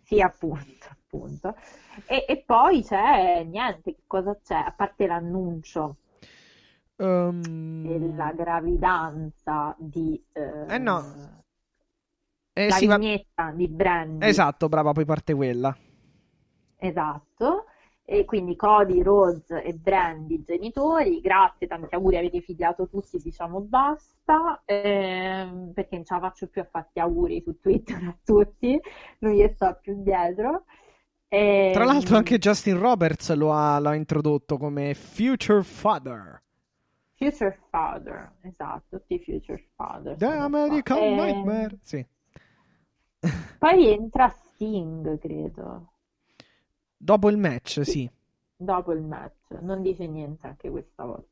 Sì, appunto, appunto. E, e poi c'è niente, che cosa c'è? A parte l'annuncio Ehm, della gravidanza di eh, Eh no. eh, la sì, va- vignetta di Brandy. Esatto, brava, poi parte quella. Esatto. E quindi Cody, Rose e Brandy, genitori, grazie, tanti auguri, avete figliato tutti, diciamo basta, ehm, perché non ce la faccio più a farti auguri su Twitter a tutti, non gli sto più dietro. Ehm, Tra l'altro anche Justin Roberts lo ha, lo ha introdotto come Future Father. Future Father, esatto, tutti Future Father. The American qua. Ehm, Nightmare. Sì. Poi entra Sting, credo, Dopo il match, sì. dopo il match, non dice niente anche questa volta.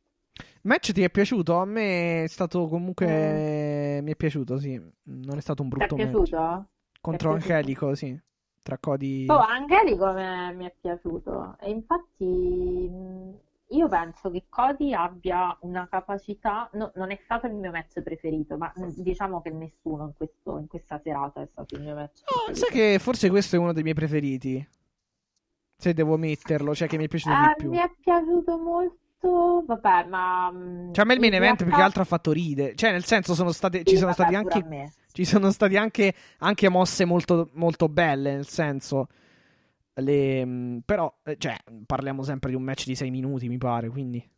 Match ti è piaciuto? A me è stato comunque. Mi è piaciuto, sì. Non è stato un brutto match. Contro Ti è piaciuto? Angelico, sì. Tra Cody. Oh, Angelico me- mi è piaciuto e infatti mh, io penso che Cody abbia una capacità, no, non è stato il mio match preferito, ma mh, diciamo che nessuno in, questo- in questa serata è stato il mio match Oh, preferito. sai che forse questo è uno dei miei preferiti. Se devo metterlo, cioè che mi è piaciuto di Eh, più. mi è piaciuto molto, vabbè, ma mh, Cioè, a me il main in event più che realtà- altro ha fatto ridere. Cioè, nel senso, sono state, ci sì, sono vabbè, stati anche. Ci sono stati anche, anche mosse molto, molto belle, nel senso. Le, mh, però, eh, cioè, parliamo sempre di un match di 6 minuti, mi pare, quindi.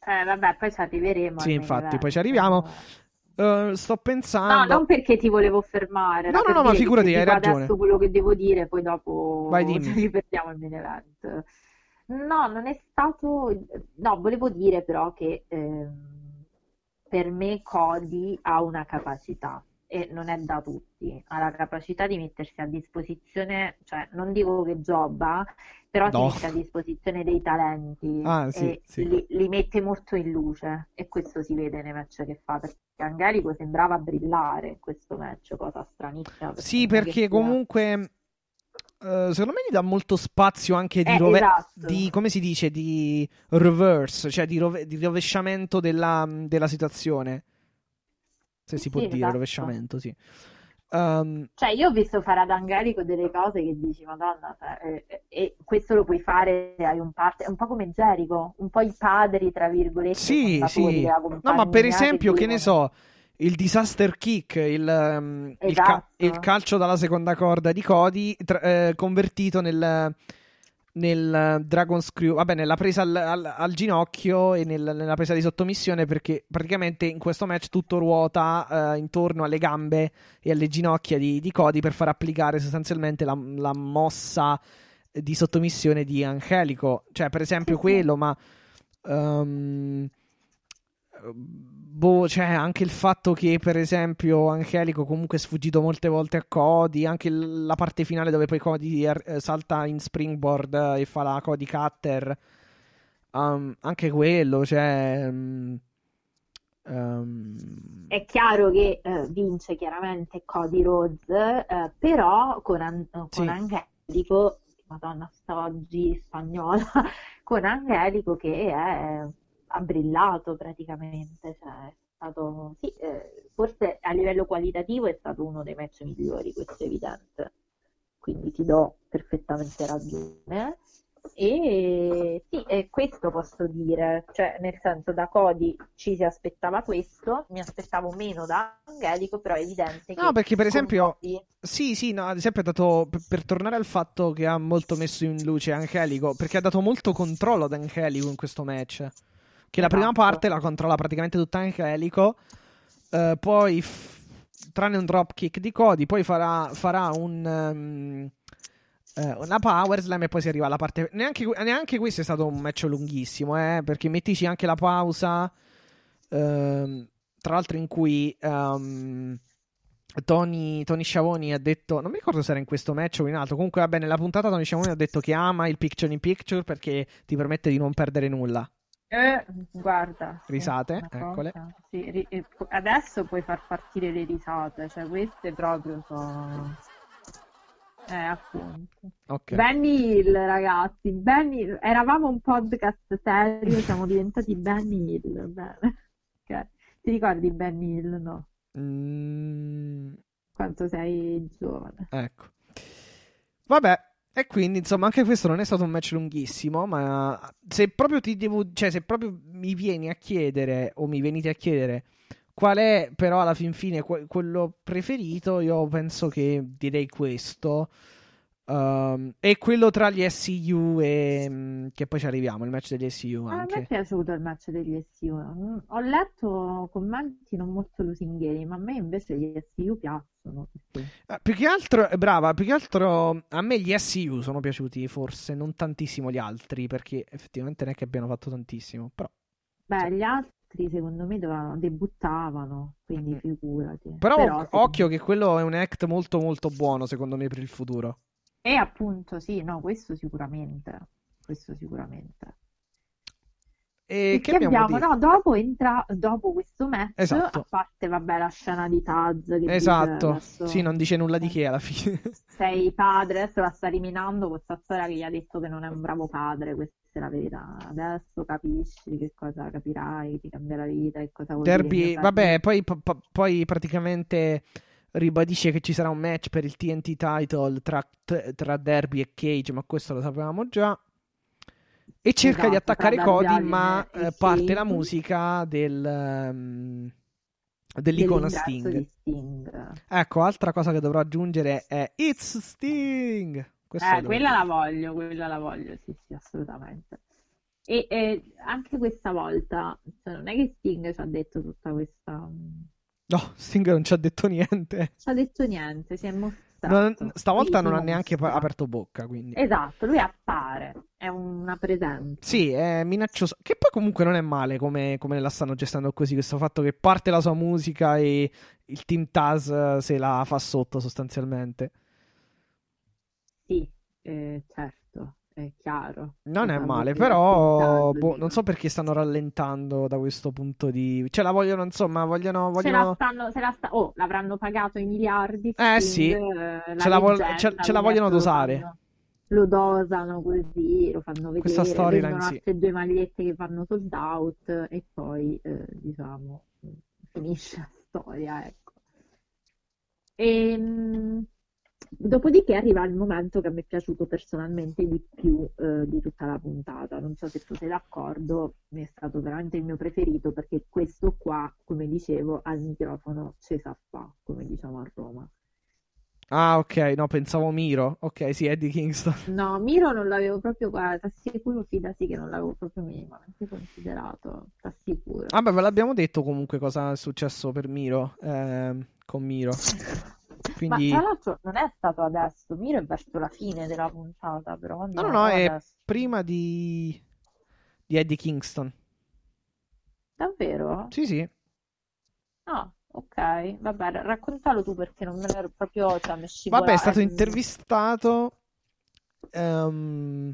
Eh, vabbè, poi ci arriveremo Sì, infatti, event. poi ci arriviamo. Uh, sto pensando. No, non perché ti volevo fermare. No, no, no, ma figurati, hai ragione. Adesso quello che devo dire, poi dopo Vai, dimmi. ci perdiamo il main event. No, non è stato. No, volevo dire però che ehm, per me Cody ha una capacità e non è da tutti. Ha la capacità di mettersi a disposizione, cioè non dico che gioba, però No. si mette a disposizione dei talenti Ah, sì, e sì. li, li mette molto in luce e questo si vede nei match che fa perché Angelico sembrava brillare in questo match, cosa stranissima. Sì, è che perché comunque. eh, secondo me gli dà molto spazio anche di, Eh, rove- esatto. di- come si dice, di reverse, cioè di, rove- di rovesciamento della, della situazione. Se si può Sì, dire, esatto. rovesciamento, sì. Ehm, Cioè, io ho visto fare ad Angelico delle cose che dici, Madonna, cioè, eh, e questo lo puoi fare, hai un parte, è un po' come Jericho, un po' i padri, tra virgolette, Sì, sì. No, ma per esempio, che ne devono- so, il disaster kick, il, ehm, il ca- Esatto. il calcio dalla seconda corda di Cody, tra- eh, convertito nel, nel Dragon Screw, vabbè, nella presa al, al- al ginocchio e nel- nella presa di sottomissione, perché praticamente in questo match tutto ruota eh, intorno alle gambe e alle ginocchia di, di Cody per far applicare sostanzialmente la, la mossa di sottomissione di Angelico. Cioè, per esempio, quello, ma. ehm, boh, c'è anche il fatto che, per esempio, Angelico comunque è sfuggito molte volte a Cody. Anche la parte finale dove poi Cody eh, salta in springboard eh, e fa la Cody Cutter. Um, anche quello, cioè. mm, um, È chiaro che eh, vince chiaramente Cody Rhodes, eh, però con, An- con Sì. Angelico, Madonna, sta oggi spagnola, con Angelico che è, ha brillato praticamente, cioè è stato, sì, eh, forse a livello qualitativo è stato uno dei match migliori, questo è evidente, quindi ti do perfettamente ragione. E sì, e questo posso dire, cioè nel senso da Cody ci si aspettava questo, mi aspettavo meno da Angelico, però è evidente che No, perché per esempio, Cody- Sì, sì, no, ad esempio ha dato, per, per tornare al fatto che ha molto messo in luce Angelico, perché ha dato molto controllo ad Angelico in questo match. Che la prima Esatto. parte la controlla praticamente tutta Angelico, eh, poi, f- tranne un dropkick di Cody, poi farà, farà un, eh, una power slam e poi si arriva alla parte... Neanche, neanche questo è stato un match lunghissimo, eh, perché mettici anche la pausa, ehm, tra l'altro in cui... ehm, Tony, Tony Schiavone ha detto, non mi ricordo se era in questo match o in altro, comunque va bene, nella puntata Tony Schiavone ha detto che ama il picture in picture perché ti permette di non perdere nulla. Eh, guarda, Risate, eccole. sì, ri- e pu- adesso puoi far partire le risate, cioè queste proprio sono... Eh, appunto. Ok. Benny Hill, ragazzi, Benny Hill. Eravamo un podcast serio, siamo diventati Benny Hill, bene. Ok. Ti ricordi Benny Hill, no? Mm, Quanto sei giovane. ecco. Vabbè, e quindi insomma anche questo non è stato un match lunghissimo, ma se proprio ti devo, cioè se proprio mi vieni a chiedere o mi venite a chiedere qual è però alla fin fine que- quello preferito, io penso che direi questo. Um, e quello tra gli SCU e mm, che poi ci arriviamo, il match degli SCU Ah, a me è anche. piaciuto il match degli SU. Mm, Ho letto commenti non molto lusinghieri, ma a me invece gli SU piacciono. Sì. Ah, più che altro, eh, brava, più che altro a me gli SCU sono piaciuti, forse non tantissimo gli altri, perché effettivamente non è che abbiano fatto tantissimo, però, Beh, gli altri secondo me dovevano- debuttavano, quindi Mm. figurati. però Però, occhio che quello è un act molto molto buono secondo me per il futuro. E appunto, sì, no, questo sicuramente. Questo sicuramente. E che che abbiamo abbiamo? No, dopo entra, dopo questo match, Esatto. a parte, vabbè, la scena di Taz che Esatto, adesso sì, non dice nulla di che alla fine. sei padre, adesso la sta riminando questa storia che gli ha detto che non è un bravo padre, questa è la verità. Adesso capisci che cosa capirai, ti cambia la vita e cosa vuol dire Derby, mio vabbè, poi, p- p- poi praticamente ribadisce che ci sarà un match per il TNT title tra, tra Derby e Cage, ma questo lo sapevamo già. E cerca di Esatto, attaccare tra Cody, ma Allin e eh, parte la musica del, ehm, dell'icona Sting. di Sting. Ecco, altra cosa che dovrò aggiungere è It's Sting. Eh, quella la voglio, quella la voglio, sì, sì, assolutamente. E, e anche questa volta, cioè, non è che Sting ci ha detto tutta questa, No, Sting non ci ha detto niente. Ci ha detto niente, si è Non- mostrato. stavolta Sì, non ha neanche pa- aperto bocca, quindi. Esatto, lui appare, è una presenza. Sì, è minaccioso. Che poi comunque non è male come, come la stanno gestendo così. Questo fatto che parte la sua musica e il team Taz eh, se la fa sotto sostanzialmente. Sì, eh, certo, è chiaro. Non è Diciamo male, però boh, non so perché stanno rallentando da questo punto di... Cioè la vogliono, insomma, vogliono... Se la vogliono... stanno, se la sta- oh, l'avranno pagato i miliardi, Eh, sì. eh, la Ce la leggenda, ce- ce la vogliono dosare. fanno- Lo dosano così, lo fanno Questa vedere, storyline, vendono sì. altre due magliette che fanno sold out e poi, eh, diciamo, finisce la storia, ecco. Ehm, dopodiché arriva il momento che a me è piaciuto personalmente di più eh, di tutta la puntata. Non so se tu sei d'accordo, mi è stato veramente il mio preferito perché questo qua, come dicevo, al microfono ci sa fa, come diciamo a Roma. Ah, ok, no, pensavo Miro. Ok, sì, Eddie Kingston. No, Miro non l'avevo proprio, guarda, t'assicuro, fidati che non l'avevo proprio minimamente considerato, t'assicuro. Vabbè, ve l'abbiamo detto comunque cosa è successo per Miro, ehm, con Miro. Quindi... Ma tra l'altro non è stato adesso, Miro è verso la fine della puntata, però No, no, no, è adesso. prima di... di Eddie Kingston. Davvero? Sì, sì. Ah, ok, vabbè, ra- raccontalo tu perché non me l'ero proprio, cioè. Vabbè, è stato intervistato ehm,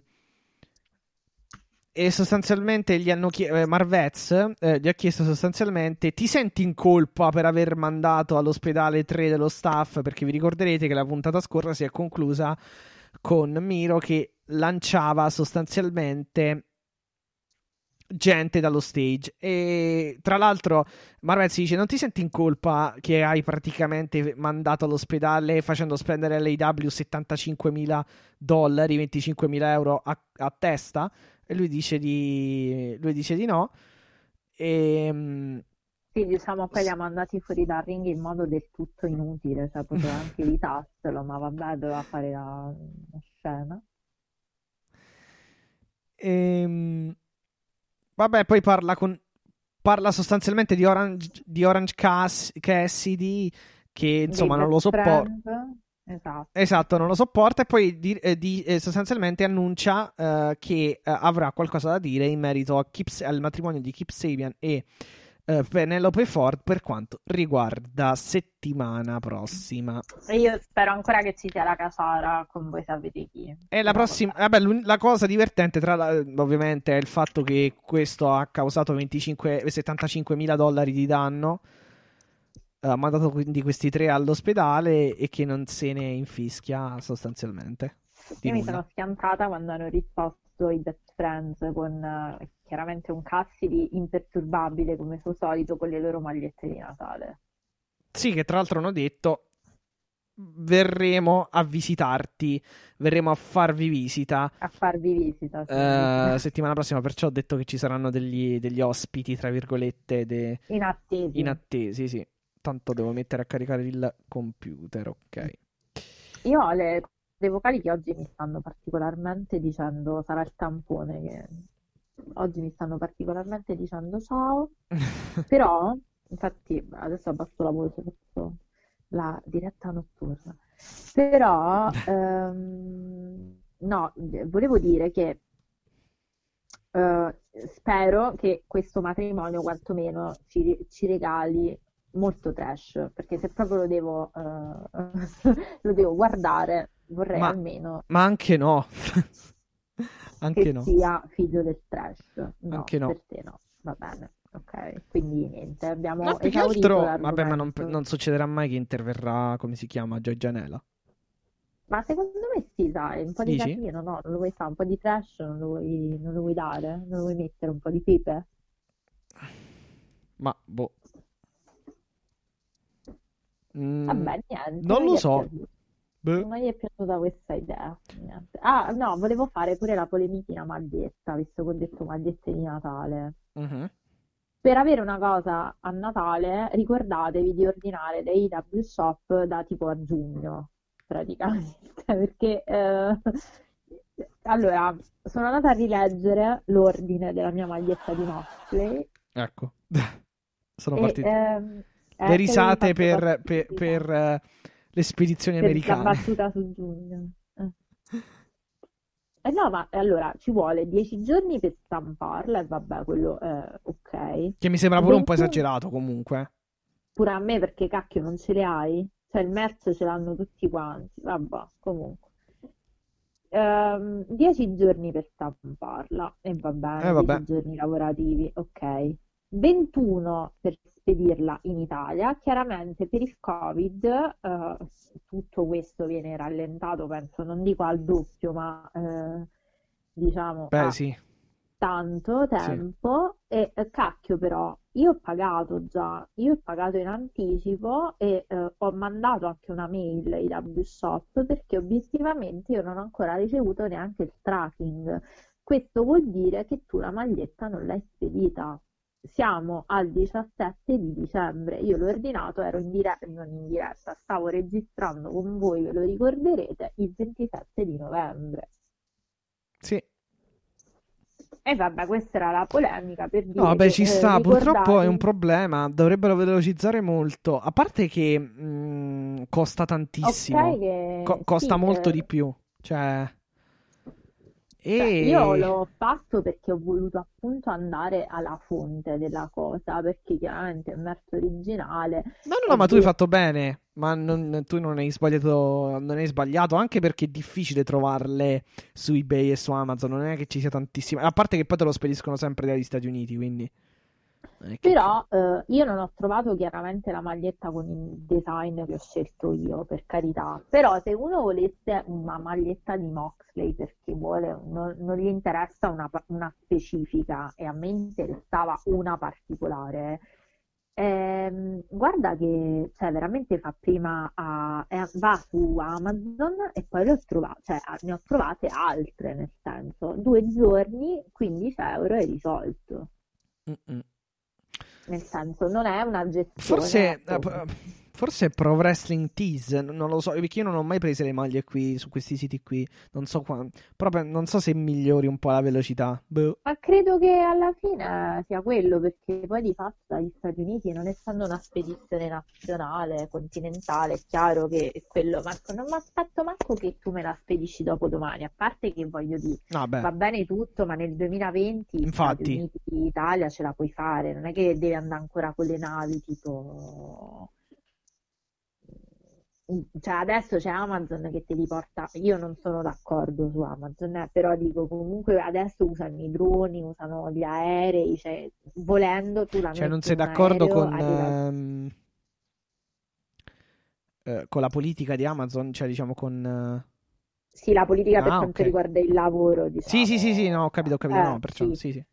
e sostanzialmente gli hanno chiesto, Marvez eh, gli ha chiesto sostanzialmente ti senti in colpa per aver mandato all'ospedale tre dello staff? Perché vi ricorderete che la puntata scorsa si è conclusa con Miro che lanciava sostanzialmente gente dallo stage e tra l'altro Marvez dice non ti senti in colpa che hai praticamente mandato all'ospedale facendo spendere all'AW 75 mila dollari 25 mila euro a, a testa e lui dice di lui dice di no e Sì, diciamo, poi li ha mandati fuori dal ring in modo del tutto inutile, cioè poteva anche evitarselo, ma vabbè, doveva fare la, la scena. Ehm, vabbè, poi parla con. Parla sostanzialmente di Orange, di Orange Cass- Cassidy, che insomma Dei non lo sopporta. Esatto. Esatto, non lo sopporta. E poi di- eh, di- eh, sostanzialmente annuncia eh, che eh, avrà qualcosa da dire in merito a Kip- al matrimonio di Kip Sabian e eh, Penelope Ford per quanto riguarda settimana prossima. E io spero ancora che ci sia la casara con voi sapete chi. E la prossima, vabbè. la cosa divertente, tra la- ovviamente, è il fatto che questo ha causato 25 75 mila dollari di danno. Eh, Ha mandato quindi questi tre all'ospedale e che non se ne infischia sostanzialmente. Di Io mi nulla. sono schiantata quando hanno risposto i best friends con eh, chiaramente un Cassidy imperturbabile come suo solito con le loro magliette di Natale. Sì, che tra l'altro hanno detto verremo a visitarti, verremo a farvi visita A farvi visita. sì. eh, settimana prossima, perciò ho detto che ci saranno degli, degli ospiti, tra virgolette, de- Inattesi. inattesi, sì. Tanto devo mettere a caricare il computer, ok. Io ho le le vocali che oggi mi stanno particolarmente dicendo, sarà il tampone che oggi mi stanno particolarmente dicendo ciao, però, infatti, adesso abbasso la voce, faccio la diretta notturna, però, ehm, no, volevo dire che eh, spero che questo matrimonio quantomeno ci, ci regali molto trash, perché se proprio lo devo, eh, lo devo guardare, vorrei Ma- almeno Ma anche no. anche che no. sia figlio del trash. No, Anche no. per te no, va bene, ok. Quindi niente, abbiamo No, più che altro, vabbè, ma non, non succederà mai che interverrà, come si chiama, Joy Janela. Ma secondo me sì, dai, un po' di casino, no? Non lo vuoi fare, un po' di trash non lo vuoi, non lo vuoi dare? Non lo vuoi mettere un po' di pepe? Ma, boh. Mm, Vabbè, niente, non lo so. Non gli è piaciuta questa idea. Niente. Ah, no, volevo fare pure la polemichina maglietta, visto che ho detto magliette di Natale. Mhm. Per avere una cosa a Natale, ricordatevi di ordinare dai W Shop da tipo a giugno, praticamente, perché eh, allora sono andata a rileggere l'ordine della mia maglietta di cosplay Ecco. Sono e partito. ehm, Eh, le risate per, per- per, eh, le spedizioni Per la americane. battuta su Giugno. Eh. Eh no, ma allora ci vuole 10 giorni per stamparla e vabbè, quello è ok. Che mi sembra pure un po' 21 esagerato comunque. Pure a me perché cacchio non ce le hai? Cioè il merch ce l'hanno tutti quanti. Vabbè, comunque. Ehm, 10 giorni per stamparla e va bene, Eh, vabbè. 10 giorni lavorativi, ok. 21 per spedirla in Italia. Chiaramente per il Covid eh, tutto questo viene rallentato, penso, non dico al doppio, ma eh, diciamo Beh, sì. tanto Sì. tempo e eh, cacchio però io ho pagato già io ho pagato in anticipo e eh, ho mandato anche una mail ai W Shop perché obiettivamente io non ho ancora ricevuto neanche il tracking questo vuol dire che tu la maglietta non l'hai spedita siamo al 17 di dicembre io l'ho ordinato ero in diretta non in diretta stavo registrando con voi ve lo ricorderete il 27 di novembre Sì. e vabbè, questa era la polemica per No, dire vabbè, che ci eh, sta. Purtroppo è ricordate un problema. Dovrebbero velocizzare molto. A parte che mh, costa tantissimo. Ok, che Co- costa sì, molto eh, di più. Cioè. Cioè, io E. l'ho fatto perché ho voluto appunto andare alla fonte della cosa, perché chiaramente è un merce originale No, no, no, ma tu hai fatto bene. Ma non- tu non hai sbagliato. Non hai sbagliato. Anche perché è difficile trovarle su eBay e su Amazon. Non è che ci sia tantissime. A parte che poi te lo spediscono sempre dagli Stati Uniti. Quindi. Però eh, io non ho trovato chiaramente la maglietta con il design che ho scelto io, per carità. Però se uno volesse una maglietta di Moxley perché vuole, non, non gli interessa una, una specifica e a me interessava una particolare, ehm, guarda che cioè, veramente fa prima a, eh, va su Amazon e poi ho trovate, cioè, ne ho trovate altre, nel senso, due giorni, 15 euro e risolto. Mm-mm. Nel senso, non è una gestione, Forse, ecco. eh, forse Pro Wrestling Tees, n- non lo so, perché io non ho mai preso le maglie qui su questi siti qui, non so qua, proprio non so se migliori un po' la velocità. Boh. Ma credo che alla fine sia quello, perché poi di fatto dagli Stati Uniti, non essendo una spedizione nazionale, continentale, è chiaro che è quello, Marco, non mi aspetto manco che tu me la spedisci dopo domani, a parte che voglio dire, beh, va bene tutto, ma nel 2020 Stati infatti, Uniti, Italia ce la puoi fare, non è che devi andare ancora con le navi tipo... Cioè adesso c'è Amazon che te li porta, io non sono d'accordo su Amazon, eh, però dico comunque adesso usano i droni, usano gli aerei, cioè volendo tu la cioè non sei d'accordo aereo, con, arriva... ehm, eh, con la politica di Amazon, cioè diciamo con... eh, Sì, la politica per Ah, quanto riguarda il lavoro, Sì, sì, sì, sì, no, ho capito, ho diciamo, capito, no, eh, perciò, sì. sì, sì.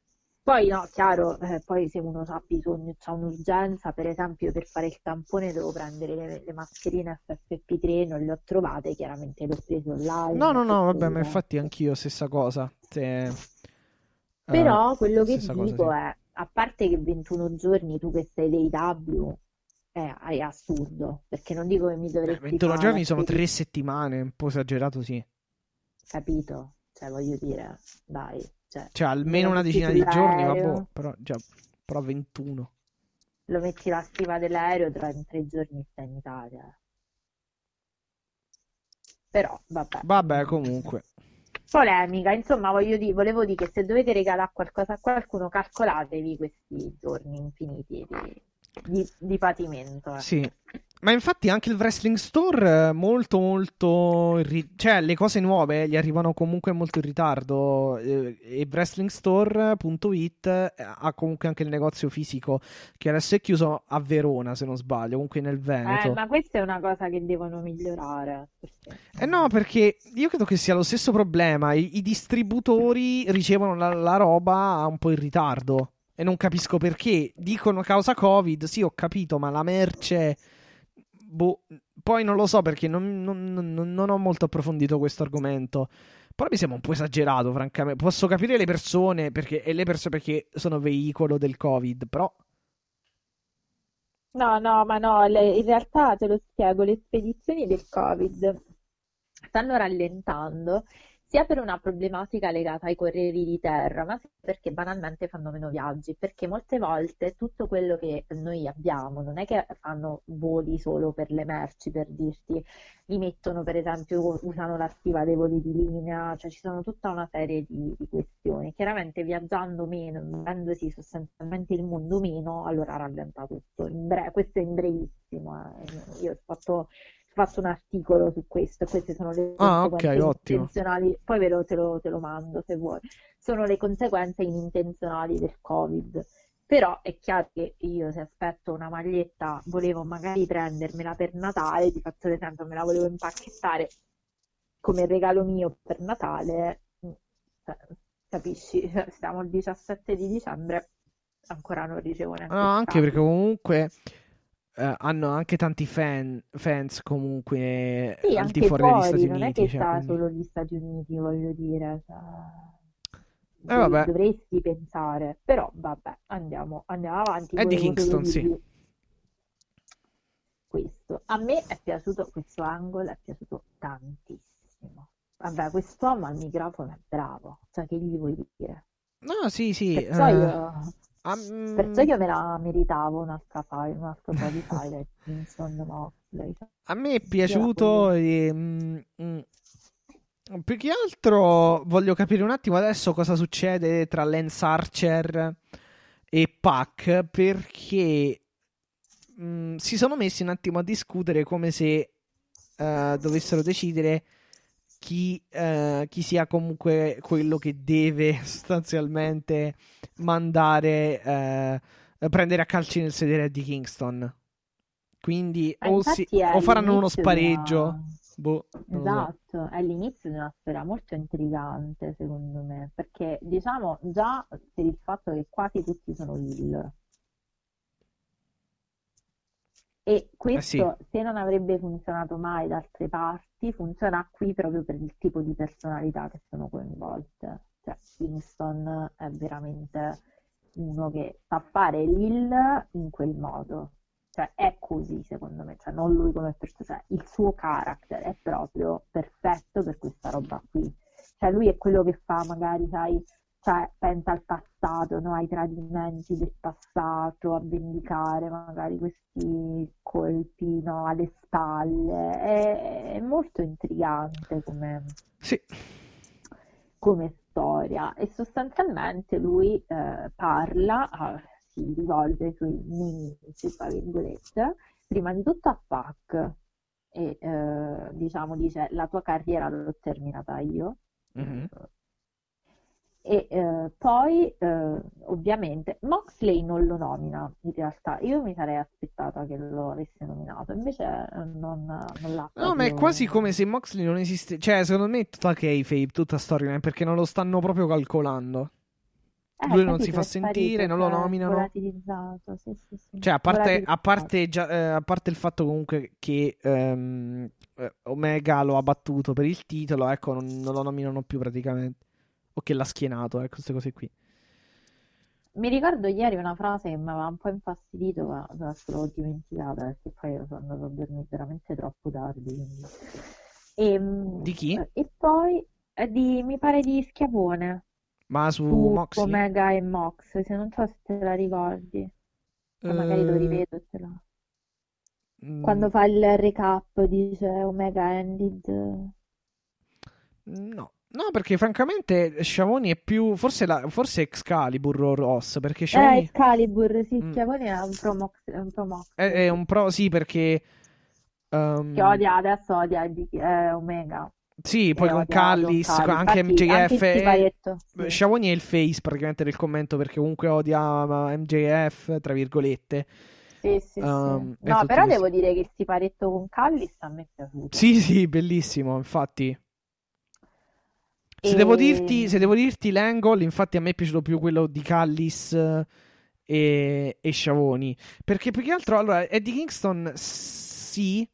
Poi no, chiaro, eh, poi se uno ha bisogno, c'ha un'urgenza, per esempio per fare il tampone devo prendere le, le mascherine FFP3, non le ho trovate, chiaramente le ho prese online, No, no, no, vabbè, ma infatti anch'io stessa cosa. Se, eh, Però quello che cosa, dico sì. è, a parte che 21 giorni tu che sei dei W, è, è assurdo, perché non dico che mi dovresti 21 fare giorni sono tre settimane, un po' esagerato, sì. capito? Cioè voglio dire, dai, cioè, Cioè, me almeno una decina di giorni, vabbè, però già, però 21. lo metti la stiva dell'aereo, tra in tre giorni stai in Italia. Però, vabbè. Vabbè, comunque. Polemica, insomma, voglio dire, volevo dire che se dovete regalare qualcosa a qualcuno, calcolatevi questi giorni infiniti di, di, di patimento. eh. Sì. Ma infatti anche il Wrestling Store eh, molto molto in ri- cioè le cose nuove gli arrivano comunque molto in ritardo eh, e wrestlingstore.it eh, ha comunque anche il negozio fisico che adesso è chiuso a Verona se non sbaglio, comunque nel Eh, Veneto. ma questa è una cosa che devono migliorare. perché- Eh no, perché io credo che sia lo stesso problema. I, i distributori ricevono la, la roba un po' in ritardo. E non capisco perché. Dicono causa Covid, sì, ho capito, ma la merce. Boh, poi non lo so perché non, non- non- ho molto approfondito questo argomento. Però mi sembra un po' esagerato, francamente. Posso capire le persone perché, e le persone perché sono veicolo del Covid, però. No, no, ma no, le- in realtà te lo spiego, le spedizioni del Covid stanno rallentando sia per una problematica legata ai corrieri di terra, ma perché banalmente fanno meno viaggi, perché molte volte tutto quello che noi abbiamo non è che fanno voli solo per le merci, per dirti, li mettono per esempio, usano la stiva dei voli di linea, cioè ci sono tutta una serie di, di questioni. Chiaramente viaggiando meno, muovendosi sostanzialmente il mondo meno, allora rallenta tutto. Bre- questo è in brevissimo. Eh. Io ho fatto fatto un articolo su questo, queste sono le ah, conseguenze okay, intenzionali, poi ve lo, te, lo, te lo mando se vuoi, sono le conseguenze inintenzionali del Covid. Però è chiaro che io se aspetto una maglietta, volevo magari prendermela per Natale, ti faccio l'esempio, me la volevo impacchettare come regalo mio per Natale, capisci? Siamo il 17 di dicembre, ancora non ricevo neanche. No, anche perché comunque Uh, hanno anche tanti fan, fans comunque sì, al di fuori, degli Stati non Uniti. Non è che cioè, sta quindi... solo gli Stati Uniti, voglio dire. Cioè... Eh, vabbè. Dovresti pensare, però vabbè, andiamo, andiamo avanti. È di Kingston, sì. Questo. A me è piaciuto questo angolo, è piaciuto tantissimo. Vabbè, quest'uomo al microfono è bravo, cioè che gli vuoi dire? No, sì, sì. Perciò uh... io... Um... Perciò io me la meritavo un'altra un altro po' di file Moxley. A me è piaciuto e, mm, mm, più che altro voglio capire un attimo adesso cosa succede tra Lance Archer e Pac perché mm, si sono messi un attimo a discutere come se uh, dovessero decidere chi, eh, chi, sia comunque quello che deve sostanzialmente mandare eh, prendere a calci nel sedere di Kingston. Quindi o, si, o, faranno uno spareggio. Una... Boh, esatto, so. è l'inizio di una storia molto intrigante secondo me, perché diciamo già per il fatto che quasi tutti sono Hill. E questo, eh sì. se non avrebbe funzionato mai da altre parti, funziona qui proprio per il tipo di personalità che sono coinvolte. Cioè, Kingston è veramente uno che sa fare l'Hill in quel modo. Cioè, è così, secondo me. Cioè, non lui come persona. Cioè, il suo character è proprio perfetto per questa roba qui. Cioè, lui è quello che fa, magari, sai, cioè, pensa al passato, no? ai tradimenti del passato, a vendicare magari questi colpi no? alle spalle. È, è molto intrigante come, sì. come, storia e sostanzialmente lui eh, parla, eh, si rivolge ai suoi nemici, tra virgolette, prima di tutto a Pac e eh, diciamo dice la tua carriera l'ho terminata io. Mm-hmm e eh, poi, eh, ovviamente, Moxley non lo nomina in realtà. Io mi sarei aspettata che lo avesse nominato, invece eh, non, non l'ha. No, ma è quasi come se Moxley non esiste. Cioè, secondo me è tutta kayfabe, tutta storyline, perché non lo stanno proprio calcolando. Eh, Lui non si fa sentire, non lo cioè, nominano. Sì, sì, sì. Cioè, a parte, a, parte già, eh, a parte, il fatto comunque che ehm, eh, Omega lo ha battuto per il titolo, ecco, non, non lo nominano più praticamente o che l'ha schienato, ecco, queste cose qui. Mi ricordo ieri una frase che mi aveva un po' infastidito, ma l'ho dimenticata perché poi sono andato a dormire veramente troppo tardi. Quindi... E, ehm, di chi? E poi di, mi pare di Schiavone. Ma su, su Moxley? Omega e Mox, se non so se te la ricordi. Uh... magari lo rivedo ce l'ho. Mm. Quando fa il recap dice Omega ended. No, No, perché francamente Schiavoni è più. Forse, la... forse Excalibur o Ross. Perché Schiavoni. Eh, Excalibur, sì, mm. Schiavoni è un pro Mox. È un pro, Mox. È, è un pro, sì, perché. Um... Che odia adesso odia eh, Omega. Sì, poi con Callis, anche MJF. Anche sì. È il face praticamente del commento perché comunque odia MJF, tra virgolette. Sì, sì, um, sì. No, però devo dire che il siparetto con Callis a me è piaciuto. Sì, sì, bellissimo, infatti. Se, e... devo dirti, se devo dirti l'angle, infatti a me è piaciuto più quello di Callis e, e Sciavoni. Perché più che altro, allora, Eddie Kingston sì,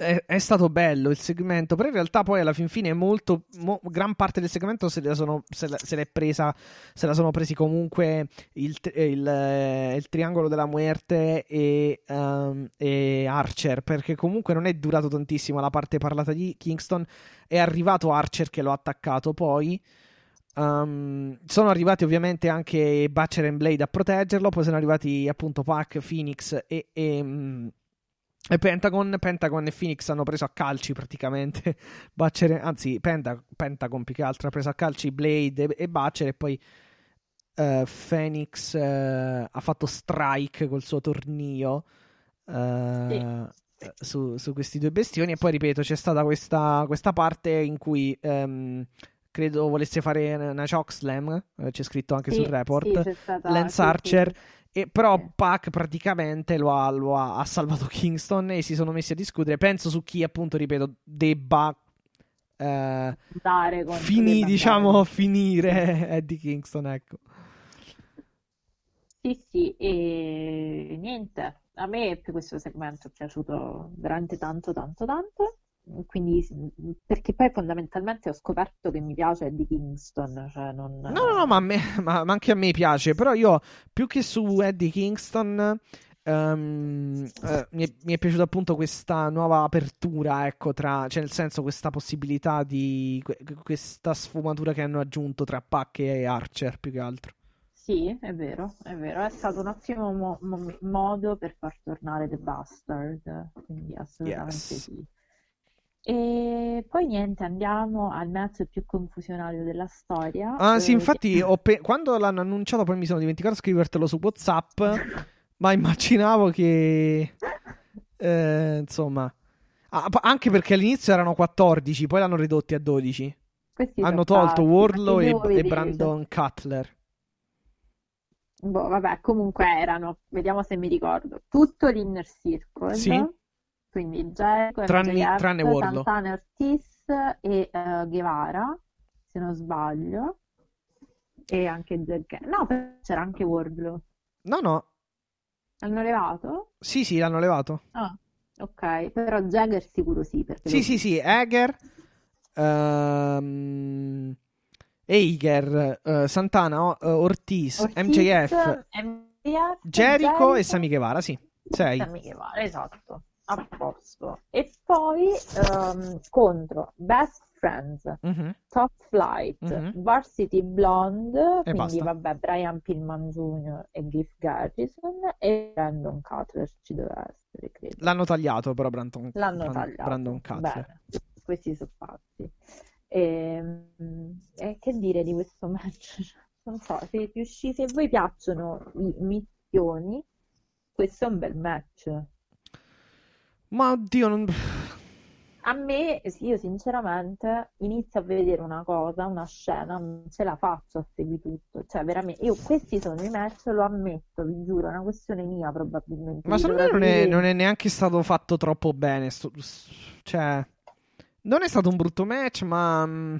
è, stato bello il segmento, però in realtà poi alla fin fine molto, mo, gran parte del segmento se la sono, se la, se presa, se la sono presi comunque il, il, eh, il triangolo della muerte e, um, e, Archer, perché comunque non è durato tantissimo la parte parlata di Kingston, è arrivato Archer che l'ho attaccato poi. Um, sono arrivati ovviamente anche Butcher e Blade a proteggerlo, poi sono arrivati appunto Pac, Phoenix e, e um, e Pentagon, Pentagon e Phoenix hanno preso a calci praticamente. Butcher, anzi Penta, Pentagon più che altro ha preso a calci Blade e, e Butcher e poi uh, Phoenix uh, ha fatto strike col suo tornio uh, sì. su, su, questi due bestioni. E poi ripeto c'è stata questa, questa parte in cui um, credo volesse fare una chokeslam c'è scritto anche sì, sul report. sì, Lance Archer e però Pac praticamente lo ha, lo ha, ha, salvato Kingston e si sono messi a discutere. Penso su chi, appunto, ripeto, debba eh, fini, diciamo, finire Eddie Kingston, ecco. Sì, sì, e niente, a me questo segmento è piaciuto veramente tanto, tanto, tanto quindi perché poi fondamentalmente ho scoperto che mi piace Eddie Kingston cioè non... no no no ma, me, ma, ma, anche a me piace però io più che su Eddie Kingston um, uh, mi, è, mi, è, piaciuta appunto questa nuova apertura ecco tra cioè nel senso questa possibilità di questa sfumatura che hanno aggiunto tra Pac e Archer più che altro sì, è vero, è vero, è stato un ottimo mo- mo- modo per far tornare The Bastard, quindi assolutamente yes. sì. E poi niente, andiamo al match più confusionario della storia. Ah, sì, infatti, pe- quando l'hanno annunciato, poi mi sono dimenticato di scrivertelo su WhatsApp. ma immaginavo che. Eh, insomma. Ah, anche perché all'inizio erano 14, poi l'hanno ridotti a 12. Questi hanno tolto Warlow e, e Brandon Cutler. Boh, vabbè, comunque erano, vediamo se mi ricordo, tutto l'Inner Circle. Sì quindi Jericho, tranne, MJF, tranne. Santana Ortiz e uh, Guevara, se non sbaglio, e anche Jericho. No, c'era anche Wardlow. No, no. L'hanno levato? Sì, sì, l'hanno levato. Ah, ok, però Jagger sicuro sì. Sì, lo... sì, sì, Eger, um, Eiger, uh, Santana, uh, Ortiz, Ortiz, MJF, MJF Jericho, Jericho, e Sami Guevara, sì. Sei. Sami Guevara, esatto a posto. E poi um, contro Best Friends, mm-hmm. Top Flight, mm-hmm. Varsity Blonde, e quindi basta. vabbè, Brian Pillman Jr. e Giff Garrison e Brandon Cutler ci doveva essere, credo. L'hanno tagliato però Brandon, L'hanno Brand- tagliato. Brandon Cutler. Bene, questi sono fatti. E, ehm, e, che dire di questo match? Non so, se, riuscite, se voi piacciono i missioni, questo è un bel match. Ma oddio, non... A me, io sinceramente inizio a vedere una cosa, una scena, non ce la faccio a seguire tutto. Cioè, veramente, io questi sono i match, lo ammetto, vi giuro, è una questione mia probabilmente. Ma secondo me non è, non è, neanche stato fatto troppo bene. Sto... Cioè, non è stato un brutto match, ma... Mm,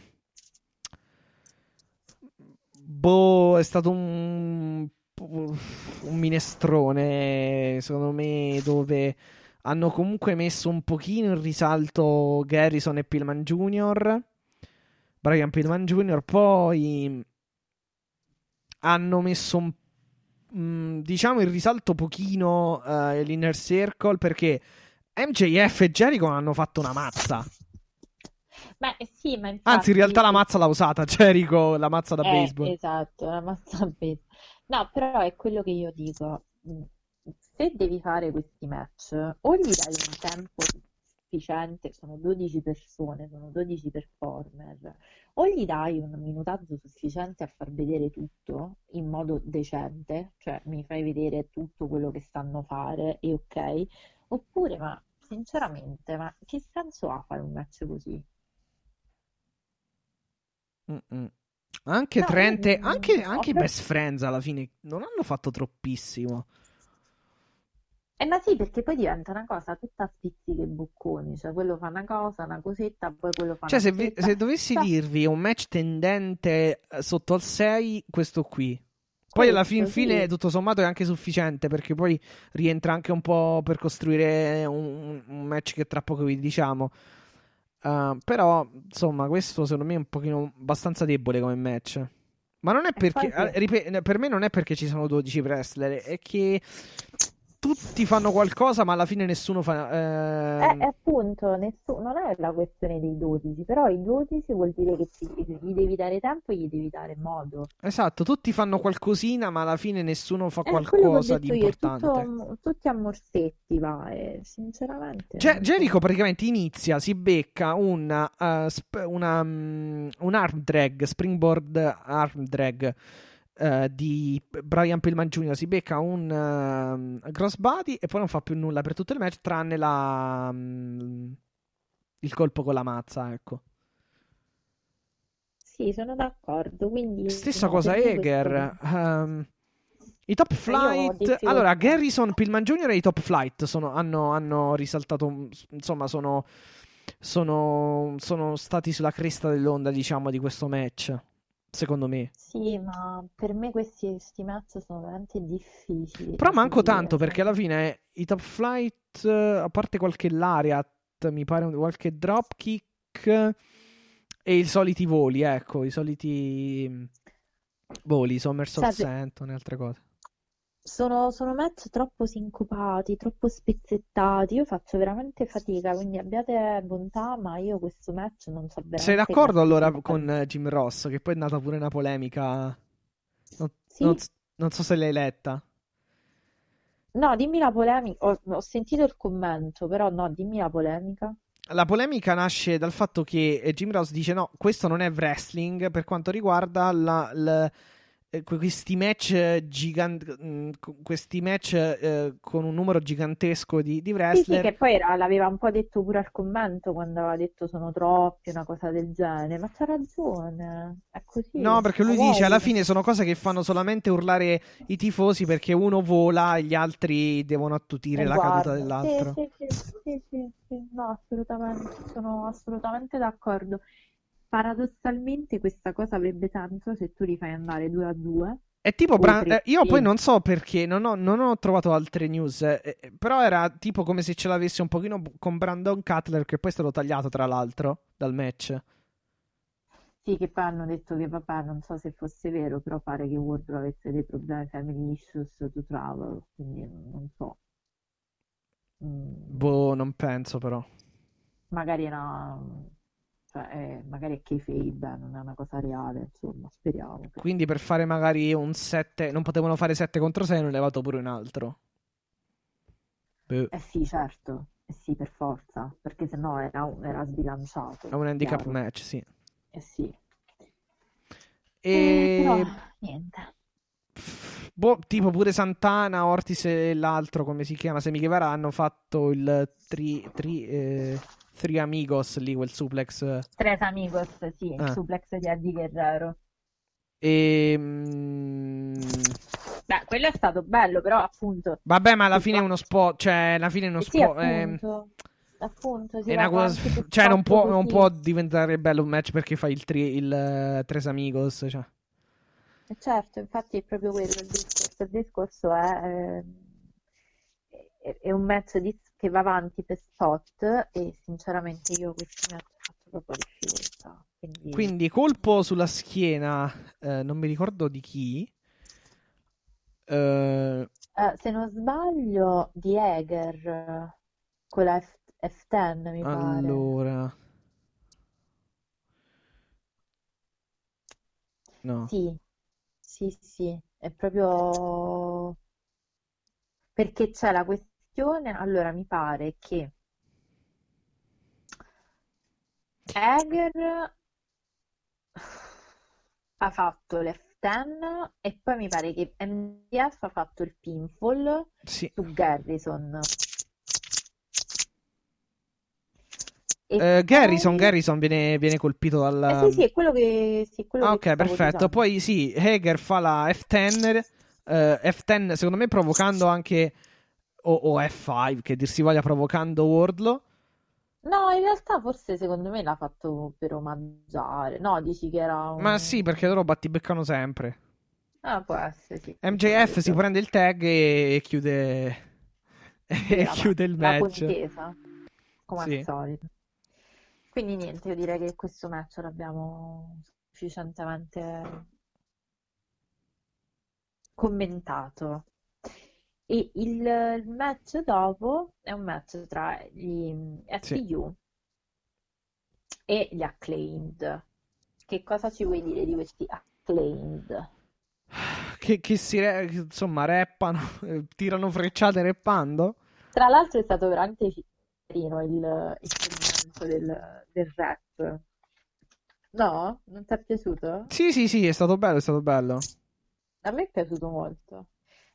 boh, è stato un... un minestrone, secondo me, dove hanno comunque messo un pochino in risalto Garrison e Pillman Jr. Brian Pillman Jr. Poi hanno messo un mm, diciamo in risalto pochino uh, l'Inner Circle perché MJF e Jericho hanno fatto una mazza. Beh, sì, ma infatti... Anzi, in realtà la mazza l'ha usata Jericho, la mazza da eh, baseball. Esatto, la mazza da baseball. No, però è quello che io dico se devi fare questi match, o gli dai un tempo sufficiente, sono 12 persone, sono 12 performer, o gli dai un minutaggio sufficiente a far vedere tutto in modo decente, cioè mi fai vedere tutto quello che sanno fare e ok, oppure ma sinceramente, ma che senso ha fare un match così? Mm-mm. Anche no, Trent, anche, anche i best friends alla fine non hanno fatto troppissimo. Eh ma sì, perché poi diventa una cosa tutta a spizzichi e bocconi, cioè quello fa una cosa, una cosetta, poi quello fa cioè, una se, vi, se dovessi cioè... dirvi un match tendente eh, sotto al 6, questo qui. Poi alla Questo, fin fine, sì. tutto sommato, è anche sufficiente perché poi rientra anche un po' per costruire un, un match che tra poco vi diciamo. Uh, però, insomma, questo secondo me è un pochino abbastanza debole come match. Ma non è perché, poi sì. eh, per me non è perché ci sono 12 wrestler, è che tutti fanno qualcosa, ma alla fine nessuno fa. Eh, ehm, appunto, nessu- non è la questione dei 12, però i 12 vuol dire che ti- gli devi dare tempo e gli devi dare modo. Esatto, tutti fanno qualcosina, ma alla fine nessuno fa ho qualcosa di detto io, importante. tutto, tutti a morsetti va, e sinceramente... Ge- so. Jericho praticamente inizia, si becca una, uh, sp- una, mm, un arm drag, springboard arm drag uh, di Brian Pillman Jr. Si becca un uh, crossbody e poi non fa più nulla per tutto il match, tranne la, mm, il colpo con la mazza, ecco. Sì, sono d'accordo, quindi... Stessa no, cosa Eger. questo- ehm, I top flight. Allora, Garrison, Pillman Jr. e i top flight sono- hanno, hanno risaltato. Insomma, sono, sono, sono stati sulla cresta dell'onda, diciamo, di questo match. Secondo me. Sì, ma per me questi, questi match sono veramente difficili Però manco tanto perché alla fine i top flight, eh, a parte qualche lariat, mi pare un- qualche dropkick e i soliti voli, ecco, i soliti mm, voli, somersault Cioè, se- senton e altre cose. Sono, sono match troppo sincopati, troppo spezzettati. Io faccio veramente fatica, quindi abbiate bontà, ma io questo match non so veramente Sei d'accordo allora con eh, Jim Ross, che poi è nata pure una polemica? Non, Sì? non non so se l'hai letta. No, dimmi la polemica. Ho, ho sentito il commento, però no, dimmi la polemica. La polemica nasce dal fatto che eh, Jim Ross dice no, questo non è wrestling per quanto riguarda la- l- que- questi match giganti, questi match eh, con un numero gigantesco di, di Sì, sì, wrestler. che poi era- l'aveva un po' detto pure al commento quando aveva detto sono troppi, una cosa del genere. Ma c'ha ragione, è così. No, perché lui dice alla fine sono cose che fanno solamente urlare i tifosi perché uno vola e gli altri devono attutire E la caduta guarda, dell'altro. Sì, sì, sì, sì, sì, sì, no, assolutamente, sono assolutamente d'accordo. Paradossalmente questa cosa avrebbe senso se tu li fai andare due a due. È tipo Bran- eh, io poi non so perché, non ho, non ho trovato altre news, eh, eh, però era tipo come se ce l'avesse un pochino con Brandon Cutler che poi è stato tagliato tra l'altro dal match. Sì, che poi hanno detto che vabbè, non so se fosse vero, però pare che Wardlow avesse dei problemi family issues to travel, quindi non so. Mm, Boh, non penso però. magari era, cioè, eh, magari è kayfabe, non è una cosa reale, insomma, speriamo. Quindi per fare magari un 7, non potevano fare 7 contro 6, hanno levato pure un altro. Boh, Eh sì, certo, eh sì, per forza, perché sennò era, era sbilanciato, è un handicap chiaro. match, sì. Eh sì. E Eh, però, niente. boh, tipo pure Santana, Ortiz e l'altro, come si chiama, Semi Guevara hanno fatto il tri, tri, eh, Three Amigos lì, quel suplex. Tres amigos, sì, il Ah. suplex di Eddie Guerrero. E mm, Beh, quello è stato bello, però appunto, vabbè, ma alla Il fine è uno spot, cioè alla fine è uno eh sì, spot, ehm, appunto, si è una cosa, cioè non spot può, non può diventare bello un match perché fai il, tri, il eh, Tres Amigos, cioè. Eh, Certo, infatti è proprio quello il discorso. Il discorso è, ehm, è, è un match di- che va avanti per spot e sinceramente io questi match faccio proprio difficoltà. Quindi, Quindi colpo sulla schiena, eh, non mi ricordo di chi. Eh, eh, se non sbaglio, di Eger eh, con la F- F10 mi pare. allora, no. Sì, sì, sì, è proprio perché c'è la questione. Allora, mi pare che Eger ha fatto l'F10 e poi mi pare che MDF ha fatto il pinfall Sì. su Garrison. Eh, Garrison, poi... Garrison viene, viene colpito Eh dal... sì, sì, è quello che, sì, quello Ah, che ok, perfetto. dicendo. Poi sì, Hager fa la F10, eh, F10 secondo me provocando anche, o, o F5, che dir si voglia provocando Wardlow. No, in realtà forse secondo me l'ha fatto per omaggiare. No, dici che era Ma un... sì, perché loro battibeccano sempre. Ah, può essere, sì. MJF si prende il tag e chiude, e la- chiude il match. contesa, come Sì. al solito. Quindi niente, io direi che questo match l'abbiamo sufficientemente commentato. E il, il match dopo è un match tra gli SCU e gli Acclaimed. Che cosa ci vuoi dire di questi Acclaimed? Che, che si re- insomma rappano, eh, tirano frecciate rappando. Tra l'altro è stato veramente carino il, il segmento del, del rap. No? Non ti è piaciuto? Sì, sì, sì, è stato bello, è stato bello. A me è piaciuto molto.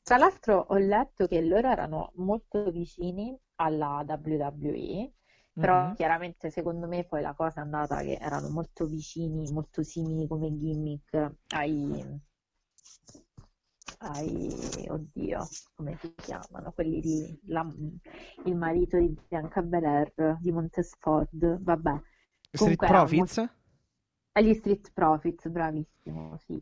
Tra l'altro ho letto che loro erano molto vicini alla WWE, però Mhm. chiaramente secondo me poi la cosa è andata che erano molto vicini, molto simili come gimmick ai, ai, oddio, come si chiamano? Quelli di, la- il marito di Bianca Belair, di Montesford, vabbè. Street Comunque Profits? Agli Street Profits, bravissimo, sì.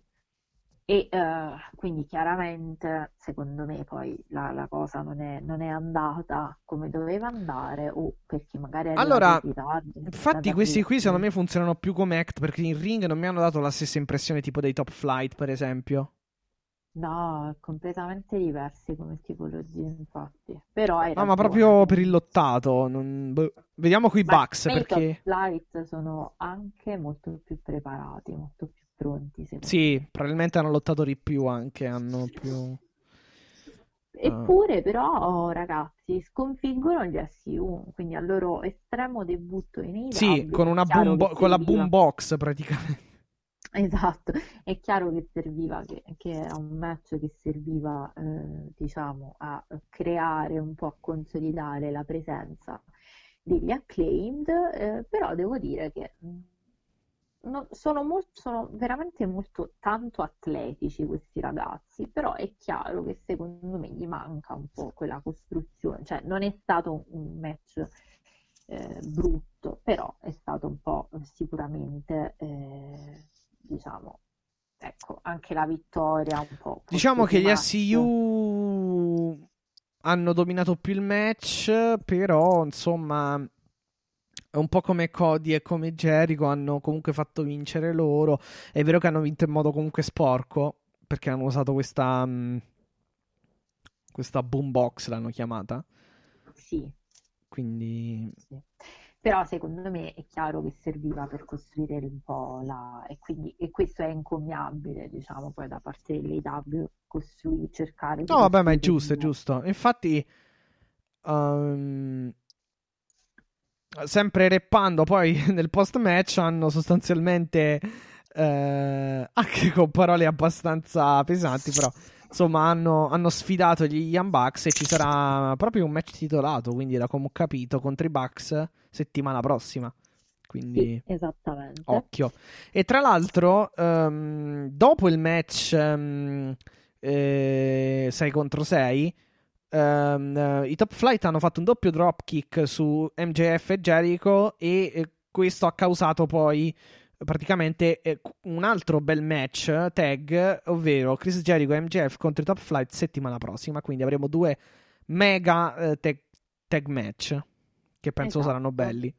E eh, quindi chiaramente, secondo me, poi la, la cosa non è, non è andata come doveva andare, o perché magari è Allora, ritardo. Infatti questi qui secondo me funzionano più come act perché in ring non mi hanno dato la stessa impressione tipo dei Top Flight, per esempio. No, completamente diversi come tipologia, infatti. Però No, ma proprio per il lottato. non- boh. Vediamo qui i Ma Bucks i Top perché... Flight sono anche molto più preparati, molto più pronti, secondo me. Sì, probabilmente hanno lottato di più anche, hanno più... Eppure, però, ragazzi, sconfiggono gli SU, quindi al loro estremo debutto in AEW, Sì, con, una boom che con la boombox praticamente. Esatto, è chiaro che serviva, che, che era un match che serviva, eh, diciamo, a creare un po', a consolidare la presenza degli acclaimed, eh, però devo dire che non- sono, mol- sono veramente molto tanto atletici questi ragazzi, però è chiaro che secondo me gli manca un po' quella costruzione, cioè non è stato un match eh, brutto, però è stato un po' sicuramente, eh, diciamo, ecco, anche la vittoria un po'. Diciamo che gli. SCU hanno dominato più il match, però insomma è un po' come Cody e come Jericho hanno comunque fatto vincere loro. È vero che hanno vinto in modo comunque sporco, perché hanno usato questa mh, questa boombox l'hanno chiamata, Sì, quindi sì. Però secondo me è chiaro che serviva per costruire un po' la... e quindi e questo è encomiabile, diciamo, poi da parte dell'AEW costruire, cercare No, vabbè, ma è giusto, è giusto. Infatti, ehm, sempre reppando, poi nel post-match hanno sostanzialmente, eh, anche con parole abbastanza pesanti, però, insomma, hanno, hanno sfidato gli Young Bucks e ci sarà proprio un match titolato, quindi da come ho capito, contro i Bucks settimana prossima. Quindi... Esattamente. Occhio. E tra l'altro, ehm, dopo il match 6 contro 6, i Top Flight hanno fatto un doppio dropkick su MJF e Jericho e eh, questo ha causato poi praticamente eh, un altro bel match eh, tag, ovvero Chris Jericho e MJF contro i Top Flight settimana prossima, quindi avremo due mega eh, tag, tag match che penso Esatto. saranno belli.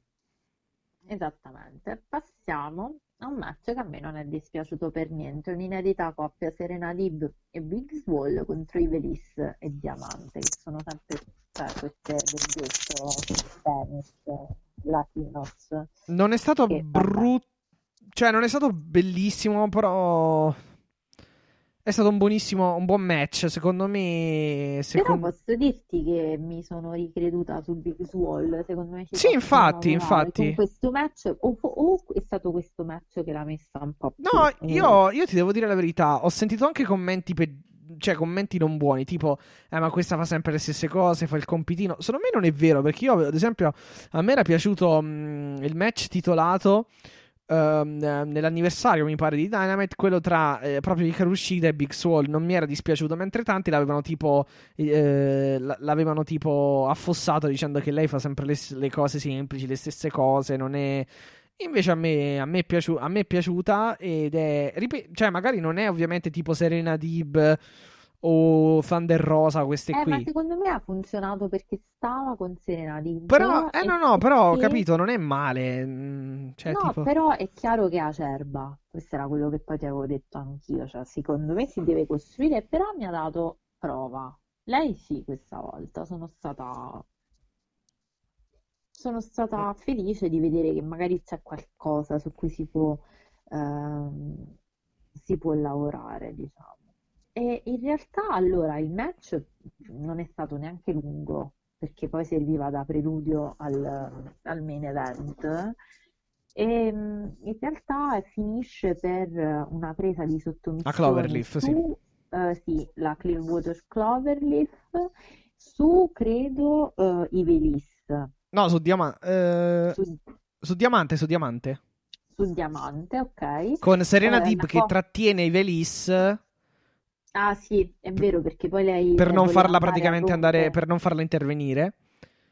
Esattamente. Passiamo a un match che a me non è dispiaciuto per niente, un'inedita coppia Serena Dib e Big Swole contro Ivelis e Diamante, che sono sempre cioè, queste del detto tennis latinos. Non è stato brutto, cioè non è stato bellissimo, però è stato un buonissimo, un buon match, secondo me. Però Secondo... posso dirti che mi sono ricreduta su Big Swole, secondo me ci Sì, infatti, infatti. con questo match, o, o è stato questo match che l'ha messa un po' più No, eh, io, io ti devo dire la verità, ho sentito anche commenti pe- Cioè, commenti non buoni, tipo, eh, ma questa fa sempre le stesse cose, fa il compitino. Secondo me non è vero, perché io, ad esempio, a me era piaciuto mm, il match titolato ehm, eh, nell'anniversario, mi pare, di Dynamite, quello tra eh, proprio Hikaru Shida e Big Swole. Non mi era dispiaciuto, mentre tanti l'avevano tipo, eh, l'avevano tipo affossato dicendo che lei fa sempre le, le cose semplici, le stesse cose, non è... Invece a me, a me è, piaciu- a me è piaciuta ed è... ripet- cioè magari non è ovviamente tipo Serena Dib o Thunder Rosa queste Eh, ma qui. secondo me ha funzionato perché stava con Serena Dib Però, eh no, no, però ho capito, non è male. mm, Cioè, No, tipo... però è chiaro che è acerba. Questo era quello che poi ti avevo detto anch'io. Cioè, secondo me si deve costruire, però mi ha dato prova. Lei sì, questa volta sono stata, sono stata felice di vedere che magari c'è qualcosa su cui si può, ehm, si può lavorare, diciamo. E in realtà allora il match non è stato neanche lungo, perché poi serviva da preludio al, al main event. E mm, in realtà finisce per una presa di A sottomissione Cloverleaf, sì. su, eh, sì, la Clearwater Cloverleaf, su credo eh, Ivelis, No, su, Diama- eh, su, su Diamante, su Diamante. su Diamante, ok. Con Serena Eh, la che co- trattiene Ivelis Ah sì, è vero perché poi lei per non farla praticamente andare, per non farla intervenire.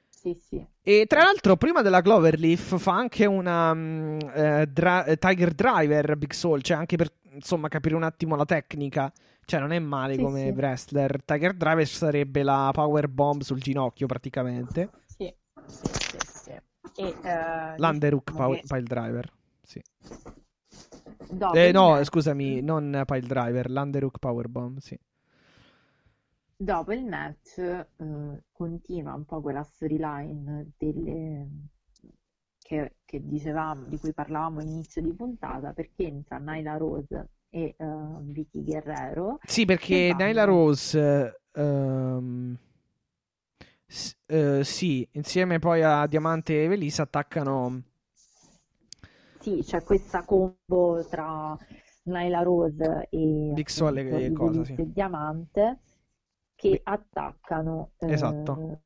Sì, sì. E tra l'altro, prima della Cloverleaf fa anche una eh, dra- eh, Tiger Driver Big Soul, cioè anche per insomma capire un attimo la tecnica. Cioè, non è male Sì, come wrestler. Tiger Driver sarebbe la power bomb sul ginocchio, praticamente. Sì, sì, sì, sì. E eh, L'Underhook diciamo pow- pile driver. Sì. Dopo Eh, no, scusami, non pile driver, l'Underhook power bomb, sì. Dopo il match eh, continua un po' quella storyline delle... che, che dicevamo, di cui parlavamo all'inizio di puntata, perché entra Nyla Rose e eh, Vicky Guerrero. Sì, perché vanno- Rose, ehm, s- eh, sì, insieme poi a Diamante e Velisa attaccano. Sì, c'è questa combo tra Nyla Rose e Big e- e cosa, sì. e Diamante che Beh, attaccano eh, esatto.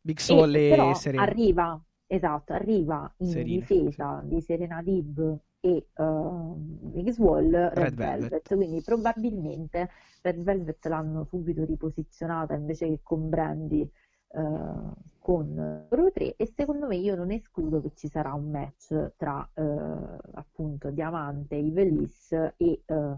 Big E Soul e però Serena. arriva, esatto, arriva in Serena, difesa di Serena Dib e uh, Big Swole Red, Red Velvet. Velvet. quindi probabilmente Red Velvet l'hanno subito riposizionata invece che con Brandy eh, con loro tre e secondo me io non escludo che ci sarà un match tra eh, appunto Diamante, Ivelis e eh,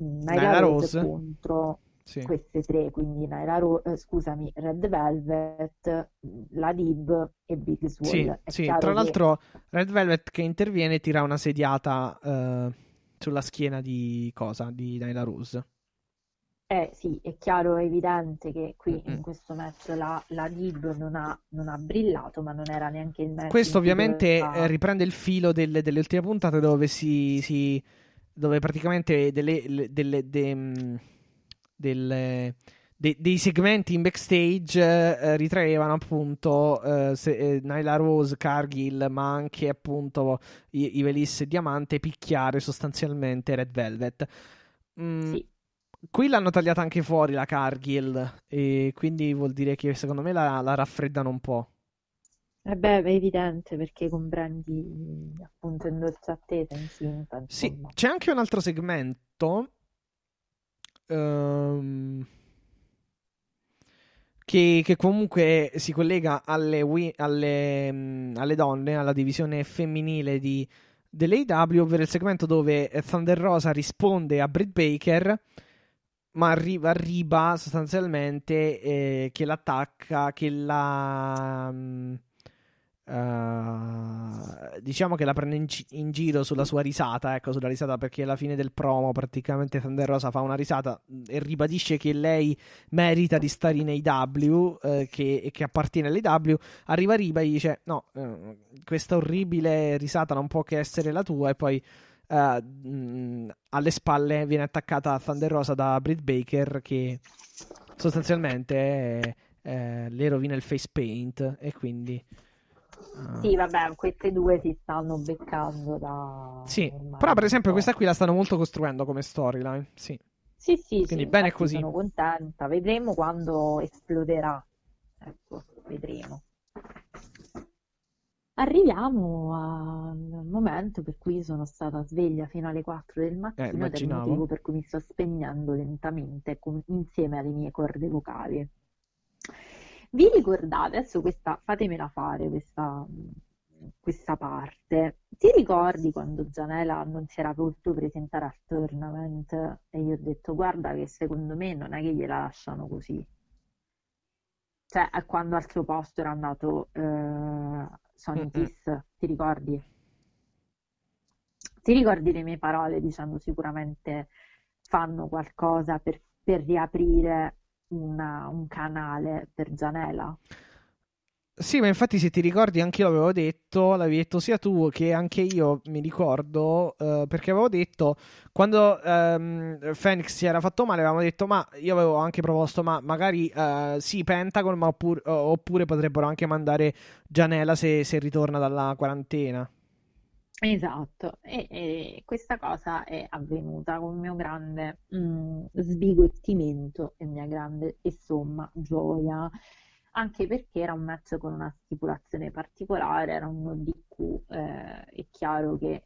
Nyla Rose Rose. contro Sì. queste tre, quindi Nyla Ro- eh, scusami, Red Velvet, la Dib e Big Swole. Sì, sì. Tra che- l'altro, Red Velvet che interviene tira una sediata eh, sulla schiena di cosa? Di Nyla Rose. Eh sì, è chiaro, è evidente che qui Mm-mm. in questo match la, la Dib non ha, non ha brillato, ma non era neanche il match Questo ovviamente doveva- eh, riprende il filo delle, delle ultime puntate dove si, si- dove praticamente delle, le- delle- de- mh, delle- de- dei segmenti in backstage eh, ritraevano appunto eh, se- eh, Nyla Rose, Cargill, ma anche appunto I- Ivelis e Diamante picchiare sostanzialmente Red Velvet. Mm, Sì. Qui l'hanno tagliata anche fuori la Cargill e quindi vuol dire che secondo me la, la raffreddano un po'. Eh beh, è evidente perché con Brandy appunto in dolce attesa, incinta, Sì, insomma. c'è anche un altro segmento ehm, che, che comunque si collega alle, alle, mm, alle donne, alla divisione femminile di, dell'AEW, ovvero il segmento dove eh, Thunder Rosa risponde a Britt Baker, ma arriva, arriva sostanzialmente eh, che l'attacca, che la... mm, eh, diciamo che la prende in, gi- in giro sulla sua risata, ecco, sulla risata perché alla fine del promo praticamente Thunder Rosa fa una risata mh, e ribadisce che lei merita di stare in AW eh, che, che appartiene all'AW. Arriva Riba e gli dice no, eh, questa orribile risata non può che essere la tua e poi eh, mh, alle spalle viene attaccata Thunder Rosa da Britt Baker che sostanzialmente eh, eh, le rovina il face paint e quindi... eh, Sì, vabbè, queste due si stanno beccando da Sì, però per esempio questa qui la stanno molto costruendo come storyline. Sì, Sì, sì, Quindi sì, bene così. sono contenta. Vedremo quando esploderà. Ecco, vedremo. Arriviamo al momento per cui sono stata sveglia fino alle 4 del mattino ed è il motivo per cui mi sto spegnendo lentamente con- insieme alle mie corde vocali. Vi ricordate, adesso questa, fatemela fare questa, questa parte. Ti ricordi quando Gianela non si era voluto presentare al tournament e io ho detto guarda che secondo me non è che gliela lasciano così. Cioè, quando al suo posto era andato eh, Sonny Mm-mm. Kiss, ti ricordi? Ti ricordi le mie parole dicendo sicuramente fanno qualcosa per, per riaprire una- un canale per Gianela? Sì, ma infatti se ti ricordi anche io l'avevo detto, l'avevi detto sia tu che anche io mi ricordo, eh, perché avevo detto, quando ehm, Phoenix si era fatto male, avevamo detto, ma io avevo anche proposto, ma magari eh, sì, Pentagon, ma oppure, oppure potrebbero anche mandare Gianella se, se ritorna dalla quarantena. Esatto, e, e questa cosa è avvenuta con mio grande mm, sbigottimento e mia grande e somma gioia, anche perché era un match con una stipulazione particolare, era un DQ, eh, è chiaro che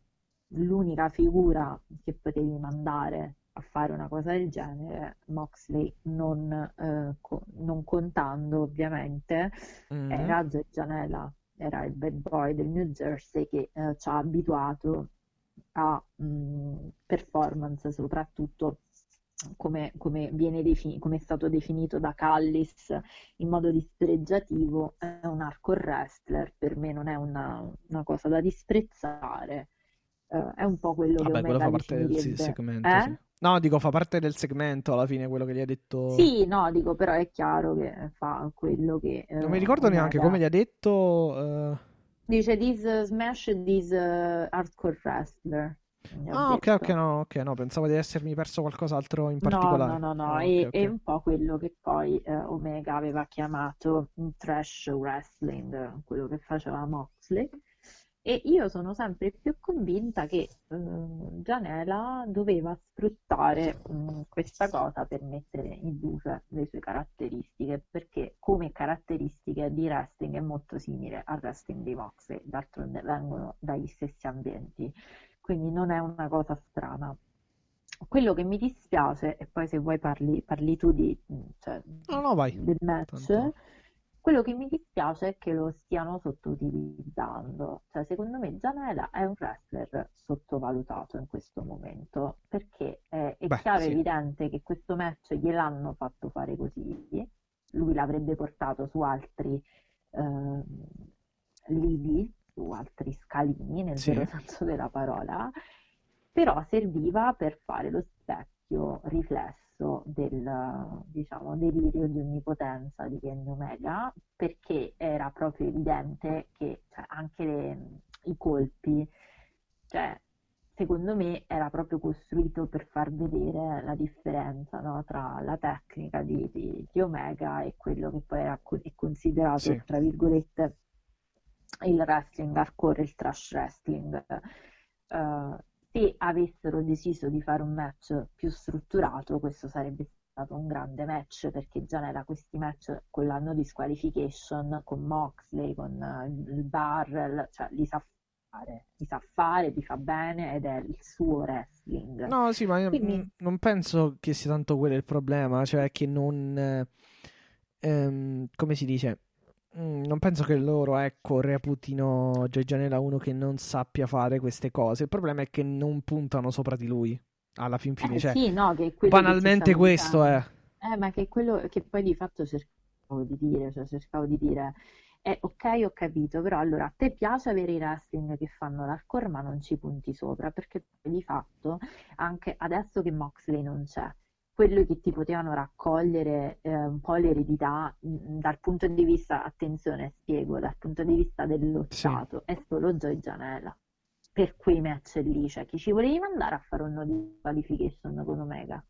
l'unica figura che potevi mandare a fare una cosa del genere, Moxley non, eh, co- non contando ovviamente, Mhm. era Joe Janela, era il bad boy del New Jersey che eh, ci ha abituato a mh, performance, soprattutto come, come viene defini- come è stato definito da Callis in modo dispregiativo, è un hardcore wrestler, per me non è una, una cosa da disprezzare, eh, è un po' quello che Vabbè, quello Omega fa parte del definirebbe. segmento, Eh? sì. No, dico, fa parte del segmento alla fine, quello che gli ha detto... Sì, no, dico, però è chiaro che fa quello che eh, Non mi ricordo neanche come gli ha detto... eh, dice this uh, smash this uh, hardcore wrestler. Ah, ok, ok, no, ok, no, pensavo di essermi perso qualcos'altro in No, particolare. no, no, no, Ah, è, ok, è ok. un po' quello che poi eh, Omega aveva chiamato un trash wrestling, quello che faceva Moxley. E io sono sempre più convinta che eh, Gianela doveva sfruttare mh, questa cosa per mettere in luce le sue caratteristiche, perché come caratteristiche di wrestling è molto simile al wrestling di Moxley, d'altronde vengono dagli stessi ambienti, quindi non è una cosa strana. Quello che mi dispiace, e poi se vuoi parli, parli tu di, cioè, No, no, vai. del match, Tanto- quello che mi dispiace è che lo stiano sottoutilizzando. Cioè, secondo me Gianela è un wrestler sottovalutato in questo momento, perché è, è Beh, chiaro e sì. evidente che questo match gliel'hanno fatto fare così, lui l'avrebbe portato su altri ehm, lidi, su altri scalini, nel Sì. vero senso della parola, però serviva per fare lo specchio riflesso del, diciamo, delirio di onnipotenza di Kenny Omega, perché era proprio evidente che cioè, anche le- i colpi, cioè, secondo me era proprio costruito per far vedere la differenza, no, tra la tecnica di, di- di Omega e quello che poi era co- è considerato, Sì. tra virgolette, il wrestling hardcore, il trash wrestling. Eh, se avessero deciso di fare un match più strutturato, questo sarebbe stato un grande match perché già era questi match con la no disqualification, con Moxley, con eh, il Barrel, cioè li sa fare, li sa fare, li fa bene ed è il suo wrestling. No, sì, ma io Quindi- mm, non penso che sia tanto quello il problema, cioè che non... eh, ehm, come si dice? Mm, Non penso che loro, ecco, reputino Joy Janela uno che non sappia fare queste cose. Il problema è che non puntano sopra di lui, alla fin fine. Eh, Cioè, sì, no, che banalmente questo è. dicendo. Eh, ma che quello che poi di fatto cercavo di dire, cioè cercavo di dire, eh, ok, ho capito, però allora a te piace avere i wrestling che fanno l'hardcore ma non ci punti sopra, perché di fatto anche adesso che Moxley non c'è, quello che ti potevano raccogliere eh, un po' l'eredità mh, dal punto di vista, attenzione, spiego, dal punto di vista dello Sì. Stato, è solo Joy Janela. Per quei match lì, cioè chi ci volevi mandare a fare un no disqualification con Omega?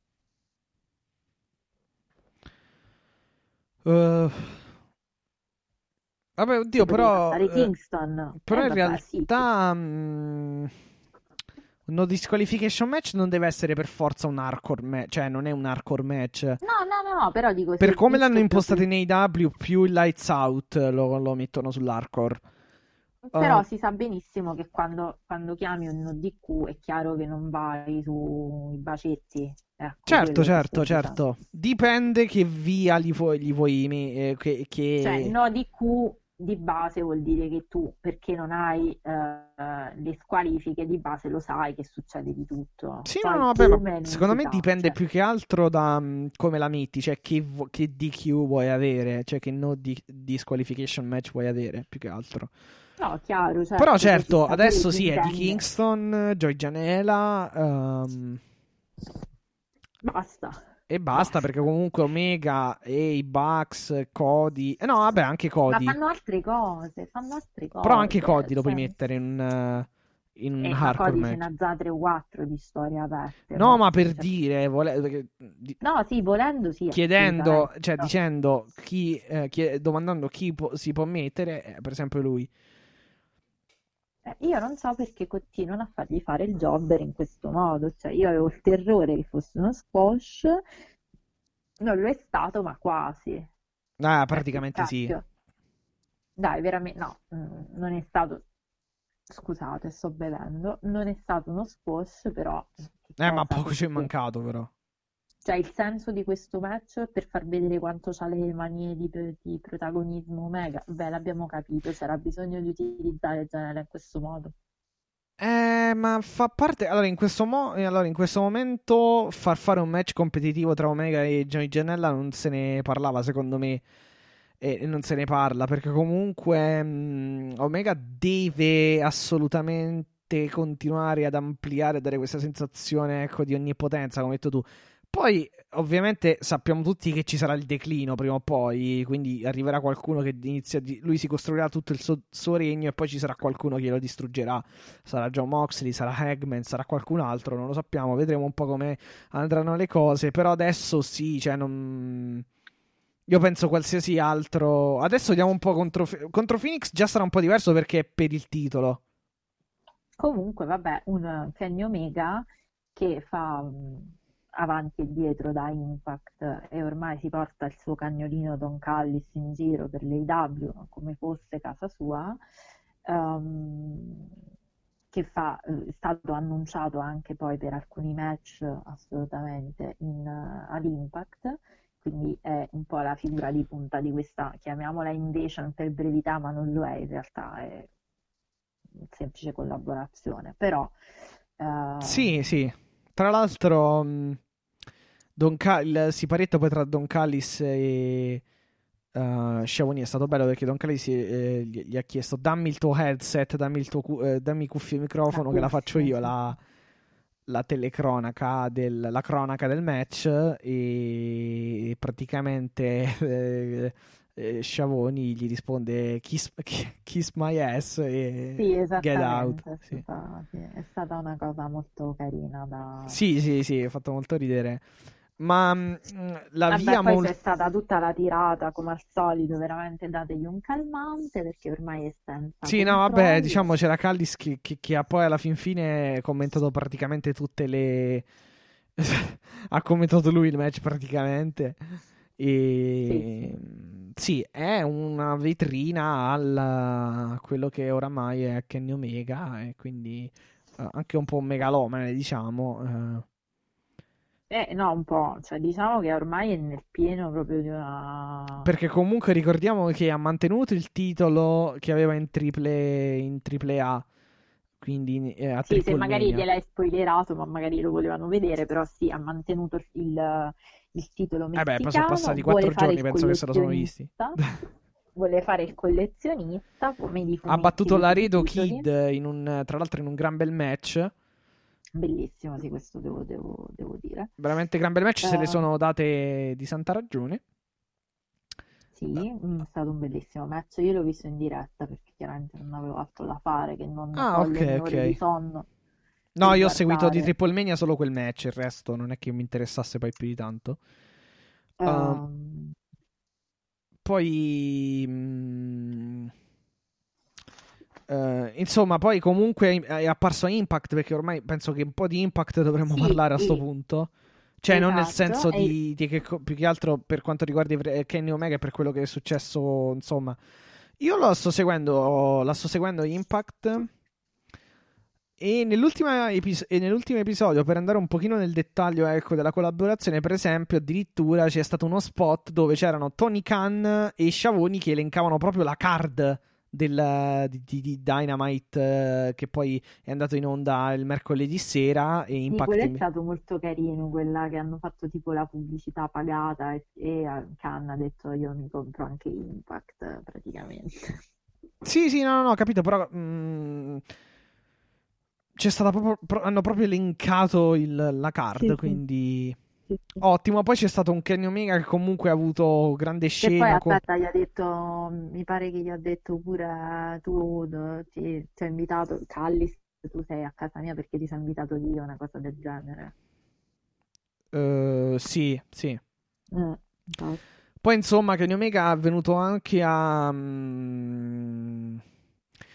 Eh, Vabbè, oddio, però... eh, Kingston. Però Eh, in vabbè, sì. realtà mm, no disqualification match non deve essere per forza un hardcore match, cioè non è un hardcore match. No, no, no, però dico Per come l'hanno impostato in AEW, più il lights out lo, lo mettono sull'hardcore. Però Ah. si sa benissimo che quando, quando chiami un no DQ è chiaro che non vai sui bacetti. Ecco, Certo, certo, certo. Dipende che via gli vuoi, gli vuoi eh, che, che- Cioè, no DQ di base vuol dire che tu, perché non hai eh, le squalifiche, di base lo sai che succede di tutto. Sì, Poi no, no, meno secondo me dipende cioè. più che altro da mm, come la metti, cioè che, che DQ vuoi avere, cioè che no di- disqualification match vuoi avere, più che altro. No, chiaro, certo, Però certo, adesso sì, è di. Kingston, Joy Janela ehm, Basta. E basta perché comunque Omega e i Bucks, Cody, eh no, vabbè, anche Ma Cody. fanno altre cose, fanno altre cose. Però anche Cody lo puoi cioè- mettere in un, eh, in un Eh, ma hardcore Cody ce match. n'ha già 3 o 4 di storie aperte. No, ma Cioè- per dire, vole- No, sì, volendo sì, chiedendo, cioè No. dicendo chi, eh, chie- domandando chi può- si può mettere, eh, per esempio lui. Eh, Io non so perché continuano a fargli fare il jobber in questo modo, cioè io avevo il terrore che fosse uno squash, non lo è stato, ma quasi. Ah, Eh, praticamente sì. Dai, veramente, no, mm, non è stato, scusate, sto bevendo, non è stato uno squash, però... Eh, ma poco ci è mancato però. Cioè, il senso di questo match è per far vedere quanto c'ha le manie di, di protagonismo Omega. Beh, l'abbiamo capito, c'era bisogno di utilizzare Janela in questo modo. Eh, ma fa parte. Allora in, questo mo- eh, allora, in questo momento, far fare un match competitivo tra Omega e Johnny Janella non se ne parlava, secondo me. E non se ne parla perché comunque mh, Omega deve assolutamente continuare ad ampliare, dare questa sensazione ecco, di onnipotenza, come hai detto tu. Poi, ovviamente, sappiamo tutti che ci sarà il declino prima o poi, quindi arriverà qualcuno che inizia di... lui si costruirà tutto il suo, suo regno e poi ci sarà qualcuno che lo distruggerà. Sarà John Moxley, sarà Hagman, sarà qualcun altro, non lo sappiamo, vedremo un po' come andranno le cose, però adesso sì, cioè non... Io penso qualsiasi altro... Adesso diamo un po' contro, contro Phoenix, già sarà un po' diverso perché è per il titolo. Comunque, vabbè, un Kenny Omega che fa avanti e dietro da Impact e ormai si porta il suo cagnolino Don Callis in giro per l'AEW come fosse casa sua, ehm, che fa, eh, è stato annunciato anche poi per alcuni match assolutamente in, eh, ad Impact, quindi è un po' la figura di punta di questa, chiamiamola invasion per brevità, ma non lo è in realtà, è semplice collaborazione, però eh, Sì, sì. Tra l'altro, mh, Don Ca- il siparetto poi tra Don Callis e uh, Schiavoni è stato bello perché Don Callis eh, gli, gli ha chiesto dammi il tuo headset, dammi il tuo cu- eh, dammi cuffie e microfono La che la faccio cuffia, io, la, la telecronaca del, la cronaca del match e praticamente eh, eh, Schiavoni gli risponde kiss, kiss my ass e Sì, get out. è Sì. stata, sì, è stata una cosa molto carina da... Sì, sì, sì, ha fatto molto ridere. Ma mh, la Vabbè, via poi molto... c'è stata tutta la tirata, come al solito, veramente dategli un calmante perché ormai è senza Sì, no, vabbè, diciamo c'era Callis che, che- che ha poi alla fin fine commentato praticamente tutte le... ha commentato lui il match praticamente. E sì, è una vetrina al quello che oramai è Kenny Omega e quindi eh, anche un po' megalomane, diciamo. Eh. No, un po', cioè diciamo che ormai è nel pieno proprio di una... Perché comunque ricordiamo che ha mantenuto il titolo che aveva in triple, in triple A. Quindi eh, a Sì, se magari gliel'hai spoilerato, ma magari lo volevano vedere, però sì, ha mantenuto il, il, titolo Eh beh, poi sono messicano, passati quattro giorni, penso che se lo sono visti. vuole fare il collezionista, come i Ha battuto Laredo titoli. Kid in un, tra l'altro in un gran bel match. Bellissimo, sì, questo devo, devo- devo dire. Veramente gran bel match, se le Eh. sono date di santa ragione. Sì, mm, è stato un bellissimo match. Io l'ho visto in diretta perché chiaramente non avevo altro da fare che non Ah, togliermi ok, ore ok. di sonno. No, io ho seguito di. Triple Mania solo quel match, il resto non è che mi interessasse poi più di tanto. Ehm, Poi, mm, eh, insomma, poi comunque è apparso Impact perché ormai penso che un po' di Impact dovremmo Sì, parlare a sto sì. punto. Cioè, non nel Esatto, senso e- di, di che più che altro per quanto riguarda i- Kenny Omega e per quello che è successo, insomma. Io lo sto seguendo, la sto seguendo Impact e, epis- e, nell'ultimo episodio, per andare un pochino nel dettaglio ecco, della collaborazione, per esempio, addirittura c'è stato uno spot dove c'erano Tony Khan e Sciavoni che elencavano proprio la card del, di, di, Dynamite eh, che poi è andato in onda il mercoledì sera e Impact sì, quello è stato molto carino quella che hanno fatto tipo la pubblicità pagata e, e Khan ha detto io mi compro anche Impact praticamente. Sì sì no no, no capito però mh, mm, c'è stata proprio pro, hanno proprio elencato il, la card sì, quindi sì. Ottimo, poi c'è stato un Kenny Omega che comunque ha avuto grande scena. E poi aspetta, con... gli ha detto, mi pare che gli ha detto pure tu, ti, ti ho invitato, Callis, tu sei a casa mia perché ti sei invitato io, una cosa del genere. Uh, sì, sì. Mm, poi insomma Kenny Omega è venuto anche a... Um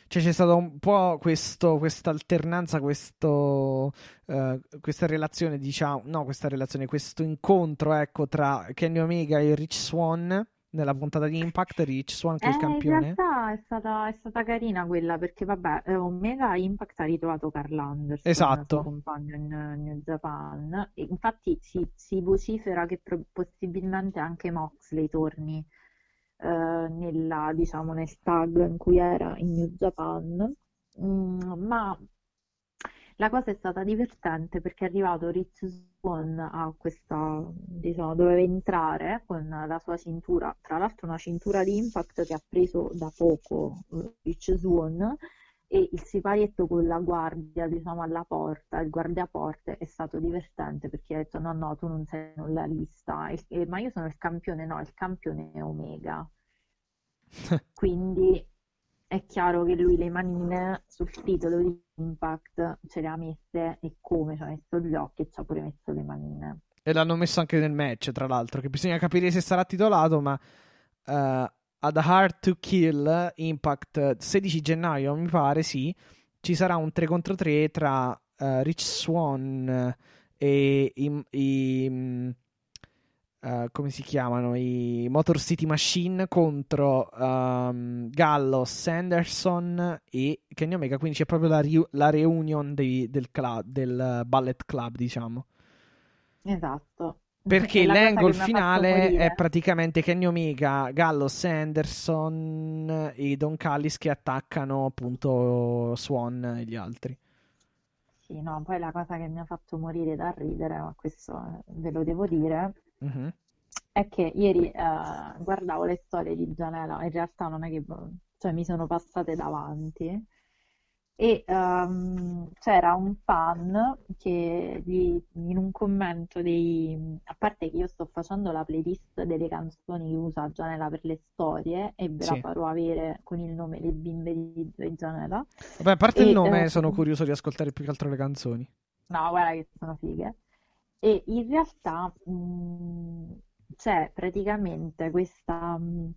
cioè c'è stata un po' questo, questa alternanza, questo, uh, questa relazione, diciamo, no, questa relazione, questo incontro, ecco, tra Kenny Omega e Rich Swan nella puntata di Impact, Rich Swan che è il eh, campione. In realtà è stata, è stata carina quella perché, vabbè, eh, Omega Impact ha ritrovato Carl Anderson, esatto. il suo compagno in New Japan. E infatti si, si vocifera che pro- possibilmente anche Moxley torni eh, nella, diciamo, nel tag in cui era in New Japan, mm, ma la cosa è stata divertente perché è arrivato Rich Swan a questa, diciamo, doveva entrare con la sua cintura, tra l'altro una cintura di impact che ha preso da poco eh, Rich Swan e il siparietto con la guardia, diciamo, alla porta, il guardiaporte è stato divertente perché ha detto no, no, tu non sei nella lista, e, e, ma io sono il campione, no, il campione è Omega. Quindi è chiaro che lui le manine sul titolo di Impact ce le ha messe e come ci ha messo gli occhi e ci ha pure messo le manine. E l'hanno messo anche nel match, tra l'altro, che bisogna capire se sarà titolato, ma uh, ad Hard to Kill Impact 16 gennaio, mi pare, sì, ci sarà un 3 contro 3 tra uh, Rich Swan e i, i Uh, come si chiamano i Motor City Machine contro um, Gallo, Sanderson e Kenny Omega. Quindi c'è proprio la, ri- la reunion dei, del, club, del Ballet Club diciamo. Esatto perché l'angle finale è praticamente Kenny Omega, Gallo, Sanderson e Don Callis che attaccano appunto Swan e gli altri. Sì no poi la cosa che mi ha fatto morire da ridere ma questo eh, ve lo devo dire Mm-hmm. È che ieri eh, guardavo le storie di Gianella, in realtà non è che cioè, mi sono passate davanti e um, c'era un fan che gli, in un commento dei, a parte che io sto facendo la playlist delle canzoni che usa Gianella per le storie e ve sì. la farò avere con il nome Le bimbe di, di Gianella. Vabbè, a parte e, il nome eh, sono curioso di ascoltare più che altro le canzoni. No guarda che sono fighe. E in realtà mh, mm, c'è praticamente questa... Mh,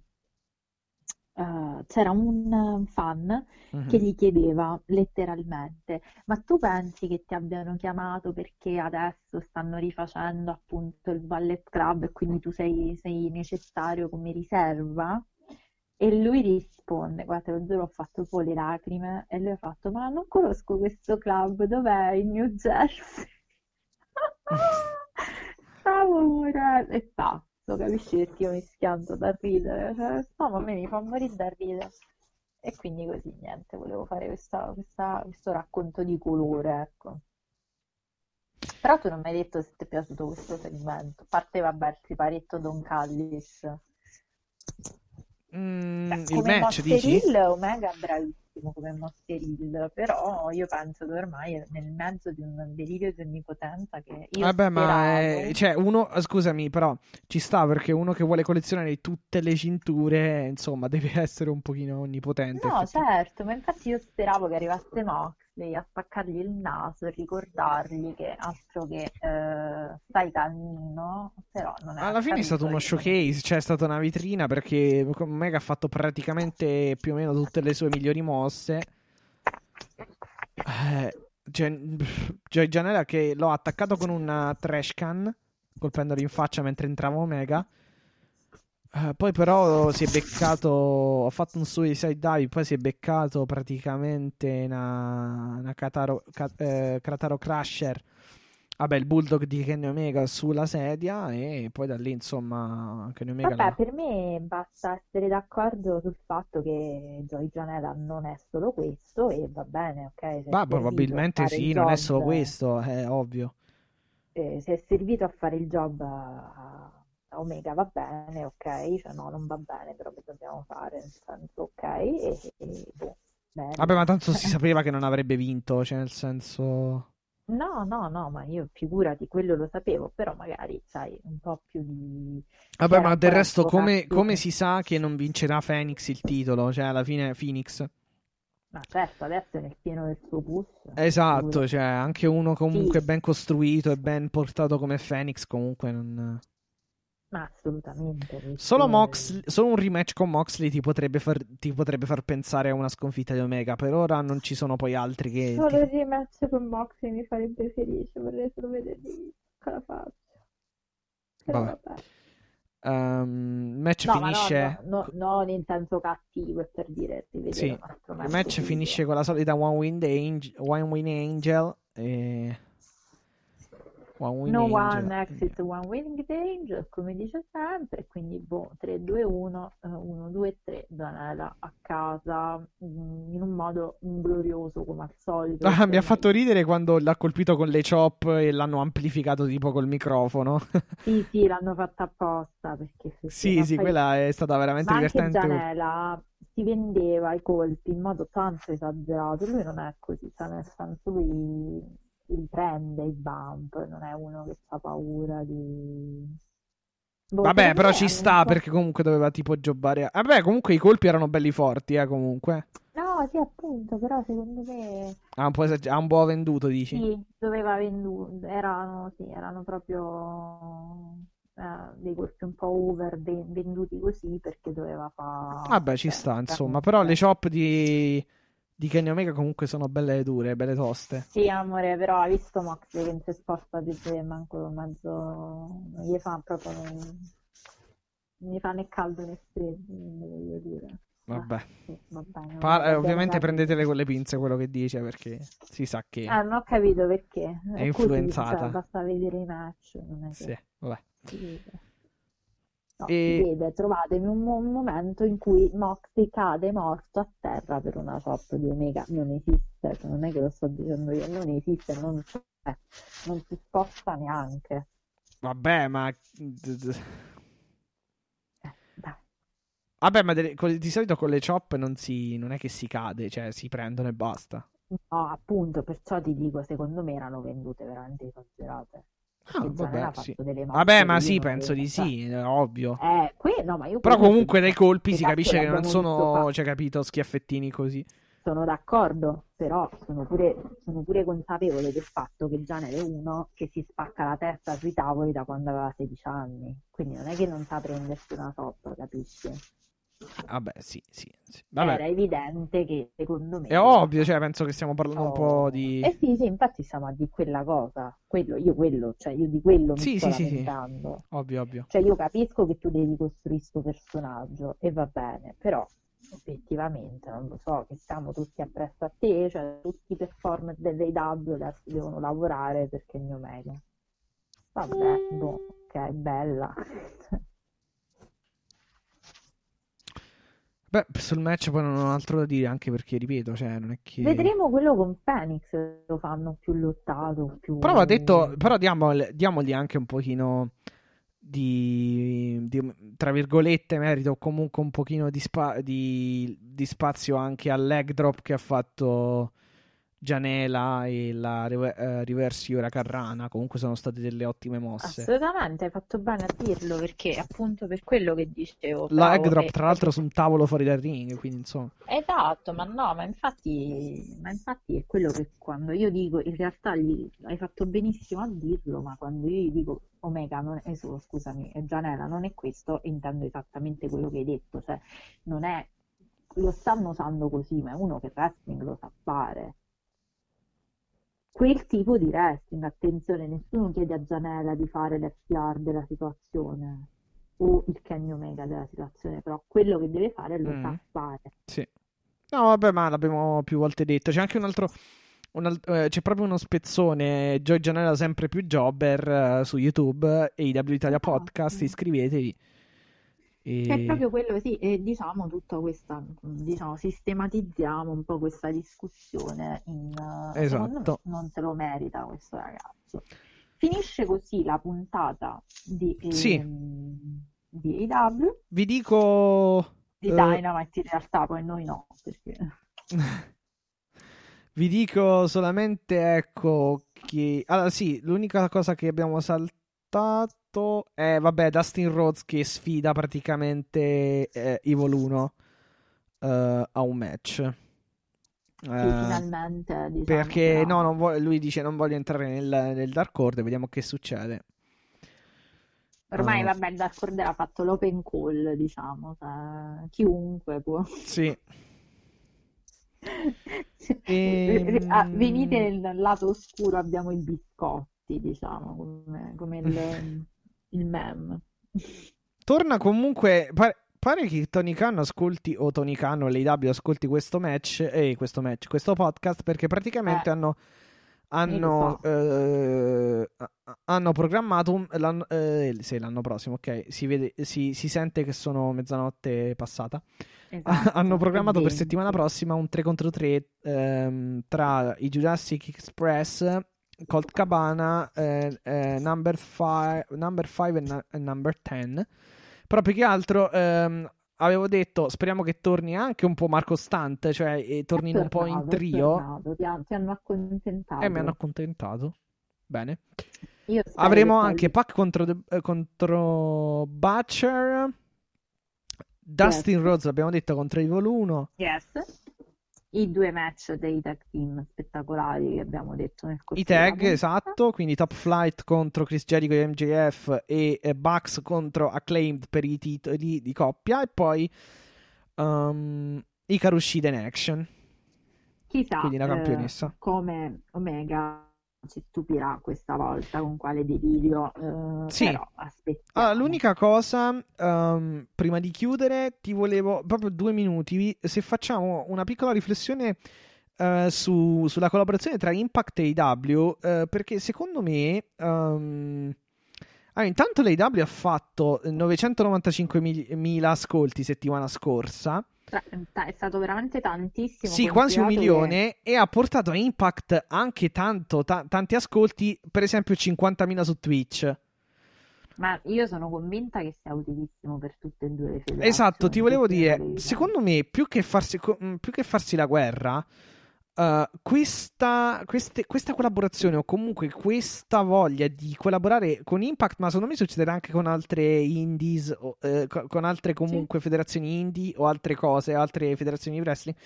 uh, eh, c'era un fan mm-hmm. che gli chiedeva letteralmente: Ma tu pensi che ti abbiano chiamato perché adesso stanno rifacendo appunto il Ballet Club e quindi tu sei, sei necessario come riserva? E lui risponde: Guarda, lo giuro, ho fatto un po' le lacrime. E lui ha fatto: Ma non conosco questo club, dov'è? In New Jersey? Stavo morendo. È pazzo, capisci? Perché io mi schianto da ridere. Cioè, no, ma a me mi fa morire da ridere. E quindi così, niente, volevo fare questa, questa, questo racconto di colore, ecco. Però tu non mi hai detto se ti è piaciuto questo segmento. A parte, vabbè, il siparietto Don Callis. Mm, cioè, il match, dici? Omega bravissimo bellissimo come Monster Hill, però io penso che ormai è nel mezzo di un delirio di onnipotenza che io Vabbè, speravo... ma è, cioè, uno, scusami, però ci sta perché uno che vuole collezionare tutte le cinture, insomma, deve essere un pochino onnipotente. No, certo, ma infatti io speravo che arrivasse Moxley a spaccargli il naso e ricordargli che altro che eh, stai calmino, però non è Alla fine è stato uno showcase, cioè è stata una vetrina perché Omega ha fatto praticamente più o meno tutte le sue migliori mosse. Eh, Joy cioè, Janela che l'ho attaccato con una trash can, colpendolo in faccia mentre entrava Omega. Eh, poi però si è beccato, ha fatto un suicide dive, poi si è beccato praticamente una, una Kataro, Ka- eh, Krataro Crusher, vabbè il bulldog di Kenny Omega sulla sedia e poi da lì insomma Kenny Omega Vabbè, la- per me basta essere d'accordo sul fatto che Joy Janela non è solo questo e va bene, ok? Ma probabilmente sì, non è solo job, questo, è ovvio. eh, se è servito a fare il job a Omega va bene, ok? Cioè no, non va bene, però che dobbiamo fare? Nel senso, ok? E, e boh. Vabbè, ma tanto si sapeva che non avrebbe vinto, cioè nel senso... No, no, no, ma io figurati, quello lo sapevo, però magari, sai, un po' più di... Vabbè, c'era ma del resto come, come si sa che non vincerà Phoenix il titolo? Cioè alla fine Phoenix... Ma certo, adesso è nel pieno del suo push, Esatto, cioè anche uno comunque Sì, ben costruito e ben portato come Phoenix comunque non... ma assolutamente, Solo, perché... Mox- solo un rematch con Moxley ti potrebbe, far, ti potrebbe far pensare a una sconfitta di Omega. Per ora non ci sono poi altri che. Solo ti- il rematch con Moxley mi farebbe felice, vorrei solo vedergli con la faccia. Però Vabbè. vabbè. Il match No, finisce. no, no, non in senso cattivo, per dire di vedere Sì, il match finisce con la solita One Win Angel. One Win Angel e... One Win No Angel. one exit, one winning danger, come dice sempre, quindi boh, 3, 2, 1, 1, 2, 3, Danela a casa, mm, in un modo glorioso come al solito, Ah, mi ha fatto ridere quando l'ha colpito con le chop e l'hanno amplificato tipo col microfono. sì, sì, l'hanno fatta apposta, perché Sì, sì, poi- quella è stata veramente ma anche divertente. Gianella si vendeva i colpi in modo tanto esagerato, lui non è così, cioè nel senso lui li prende i bump, non è uno che ha paura di... Boh, Vabbè, però ci sta perché comunque doveva tipo jobbare. Vabbè, comunque i colpi erano belli forti, eh, comunque. No, sì, appunto, però secondo me Ha un po', esag- ha un po' venduto, dici? sì, doveva venduto, erano, sì, erano proprio eh, dei colpi un po' over, ve- venduti così perché doveva fare... Vabbè, ci sta, insomma. Però le chop di, di Kenny Omega comunque sono belle dure, belle toste. Sì, amore, però hai visto Moxley che non si sposta di te, manco mezzo, non gli fa proprio, non, gli fa né caldo né freddo, voglio dire. Vabbè. Ah, sì, va bene, Pa- va eh, ovviamente prendetele con le pinze quello che dice perché si sa che... Eh, non ho capito perché. È così, influenzata. cioè, basta vedere i match, non è che Sì, vabbè. No, E- vede, trovatemi un, un momento in cui Moxley cade morto a terra per una chop di Omega. Non esiste, cioè, non è che lo sto dicendo io, non esiste, non c'è, non si sposta neanche. Vabbè, ma... Eh. Vabbè, ma delle- con- di solito con le chop non, si, non è che si cade, cioè si prendono e basta. No, appunto, perciò ti dico, secondo me erano vendute veramente esagerate. Ah, vabbè, sì. Vabbè, ma sì, penso di sì, è ovvio. Eh, qui, no, Però comunque dai colpi si capisce che non sono, cioè, capito, schiaffettini così. Sono d'accordo, però sono pure, sono pure consapevole del fatto che Gianella è uno che si spacca la testa sui tavoli da quando aveva 16 anni. Quindi non è che non sa prendersi una top, capisci? Vabbè, sì, sì, sì. Era Vabbè, evidente che secondo me... è ovvio, cioè penso che stiamo parlando un po' di... Eh sì, sì, infatti siamo a di quella cosa. Quello, io quello, cioè io di quello mi Sì, sto sì, sì, sì. lamentando. Ovvio, ovvio. Cioè io capisco che tu devi costruire questo personaggio e va bene, però effettivamente non lo so, che siamo tutti appresso a te, cioè tutti i performer dell'AW adesso devono lavorare perché il mio Omega. Vabbè, boh, ok, bella. Beh, sul match poi non ho altro da dire, anche perché, ripeto, cioè, non è che... Vedremo quello con Phoenix, lo fanno più lottato, più... Però va detto, però diamogli, diamogli anche un pochino di, di, tra virgolette, merito, o comunque un pochino di, spa- di, di spazio anche al leg drop che ha fatto Gianela e la rever- eh, Ora Carrana. Comunque sono state delle ottime mosse. Assolutamente, hai fatto bene a dirlo perché appunto per quello che dicevo. La bravo, drop, e- tra l'altro, su un tavolo fuori dal ring, quindi insomma. Esatto, ma no, ma infatti, ma infatti è quello che quando io dico, in realtà gli, hai fatto benissimo a dirlo, ma quando io gli dico Omega, non è solo, scusami, è Gianella, non è questo, intendo esattamente quello che hai detto, cioè non è, lo stanno usando così, ma è uno che wrestling lo sa fare. Quel tipo di wrestling, attenzione, nessuno chiede a Gianella di fare l'FTR della situazione. o il Kenny Omega della situazione, però quello che deve fare lo Mm. sa fare. Sì. No, vabbè, ma l'abbiamo più volte detto. C'è anche un altro. un al- eh, c'è proprio uno spezzone. Joy Janela sempre più jobber eh, su YouTube e IW Italia Ah, Podcast. sì. Iscrivetevi. Che è E... proprio quello, sì, e diciamo tutta questa, diciamo, sistematizziamo un po' questa discussione in, eh, secondo me Esatto. non se lo merita questo ragazzo. Finisce così la puntata di, Sì. ehm, di AEW, Vi dico. di eh, Dynamite in realtà, poi noi no, perché... Vi dico solamente, ecco, che... Allora, sì, l'unica cosa che abbiamo saltato è, vabbè, Dustin Rhodes che sfida praticamente eh, Evil 1 eh, a un match. Sì, Eh, finalmente, diciamo, perché, no, non vo- lui dice non voglio entrare nel, nel Dark Order, vediamo che succede. Ormai, Ah. vabbè, il Dark Order ha fatto l'open call, diciamo, cioè, chiunque può... Sì, Eh, ah, Ehm, venite nel lato oscuro, abbiamo i biscotti, diciamo, come, come il, il meme. torna comunque. Pare, pare che Tony Khan ascolti, o Tony Khan o l'AW ascolti questo match, eh, questo match, questo podcast, perché praticamente Eh, hanno, hanno, eh, hanno programmato l'anno, eh, sì, l'anno prossimo, ok, si, vede, si, si sente che sono mezzanotte passata. Esatto, hanno programmato per 20. settimana prossima un 3 contro 3 ehm, tra i Jurassic Express, Colt Cabana, eh, eh, Number 5 number five e, na- Number 10. Però più che altro ehm, avevo detto speriamo che torni anche un po' Marco Stunt, cioè e È tornino un po' in tornato, trio tornato, ti, han- ti hanno accontentato. e mi hanno accontentato. Bene. Avremo che anche poi- Pac contro, The- eh, contro Butcher. Dustin Yes. Rhodes, abbiamo detto, contro Evil 1. Yes. I due match dei tag team spettacolari che abbiamo detto nel corso I tag, esatto, quindi Top Flight contro Chris Jericho e MJF e eh, Bucks contro Acclaimed per i titoli di coppia e poi um, Hikaru Shida in action. Chissà Quindi la eh, campionessa. come Omega ci stupirà questa volta con quale delirio, eh, Sì. però aspettiamo. Allora, l'unica cosa, um, prima di chiudere, ti volevo proprio due minuti, se facciamo una piccola riflessione eh, su- sulla collaborazione tra Impact e AEW, eh, perché secondo me, um, ah, intanto l'AEW ha fatto 995.000 ascolti settimana scorsa, Tra- È stato veramente tantissimo, sì, quasi un considerato che- milione, e ha portato a Impact anche tanto, ta- tanti ascolti, per esempio 50.000 su Twitch. Ma io sono convinta che sia utilissimo per tutte e due le federazioni. Esatto, ti volevo dire, secondo me, più che farsi, più che farsi la guerra, eh, questa, queste- questa collaborazione o comunque questa voglia di collaborare con Impact, ma secondo me succederà anche con altre indies, o, eh, co- con altre comunque federazioni indie o altre cose, altre federazioni di wrestling,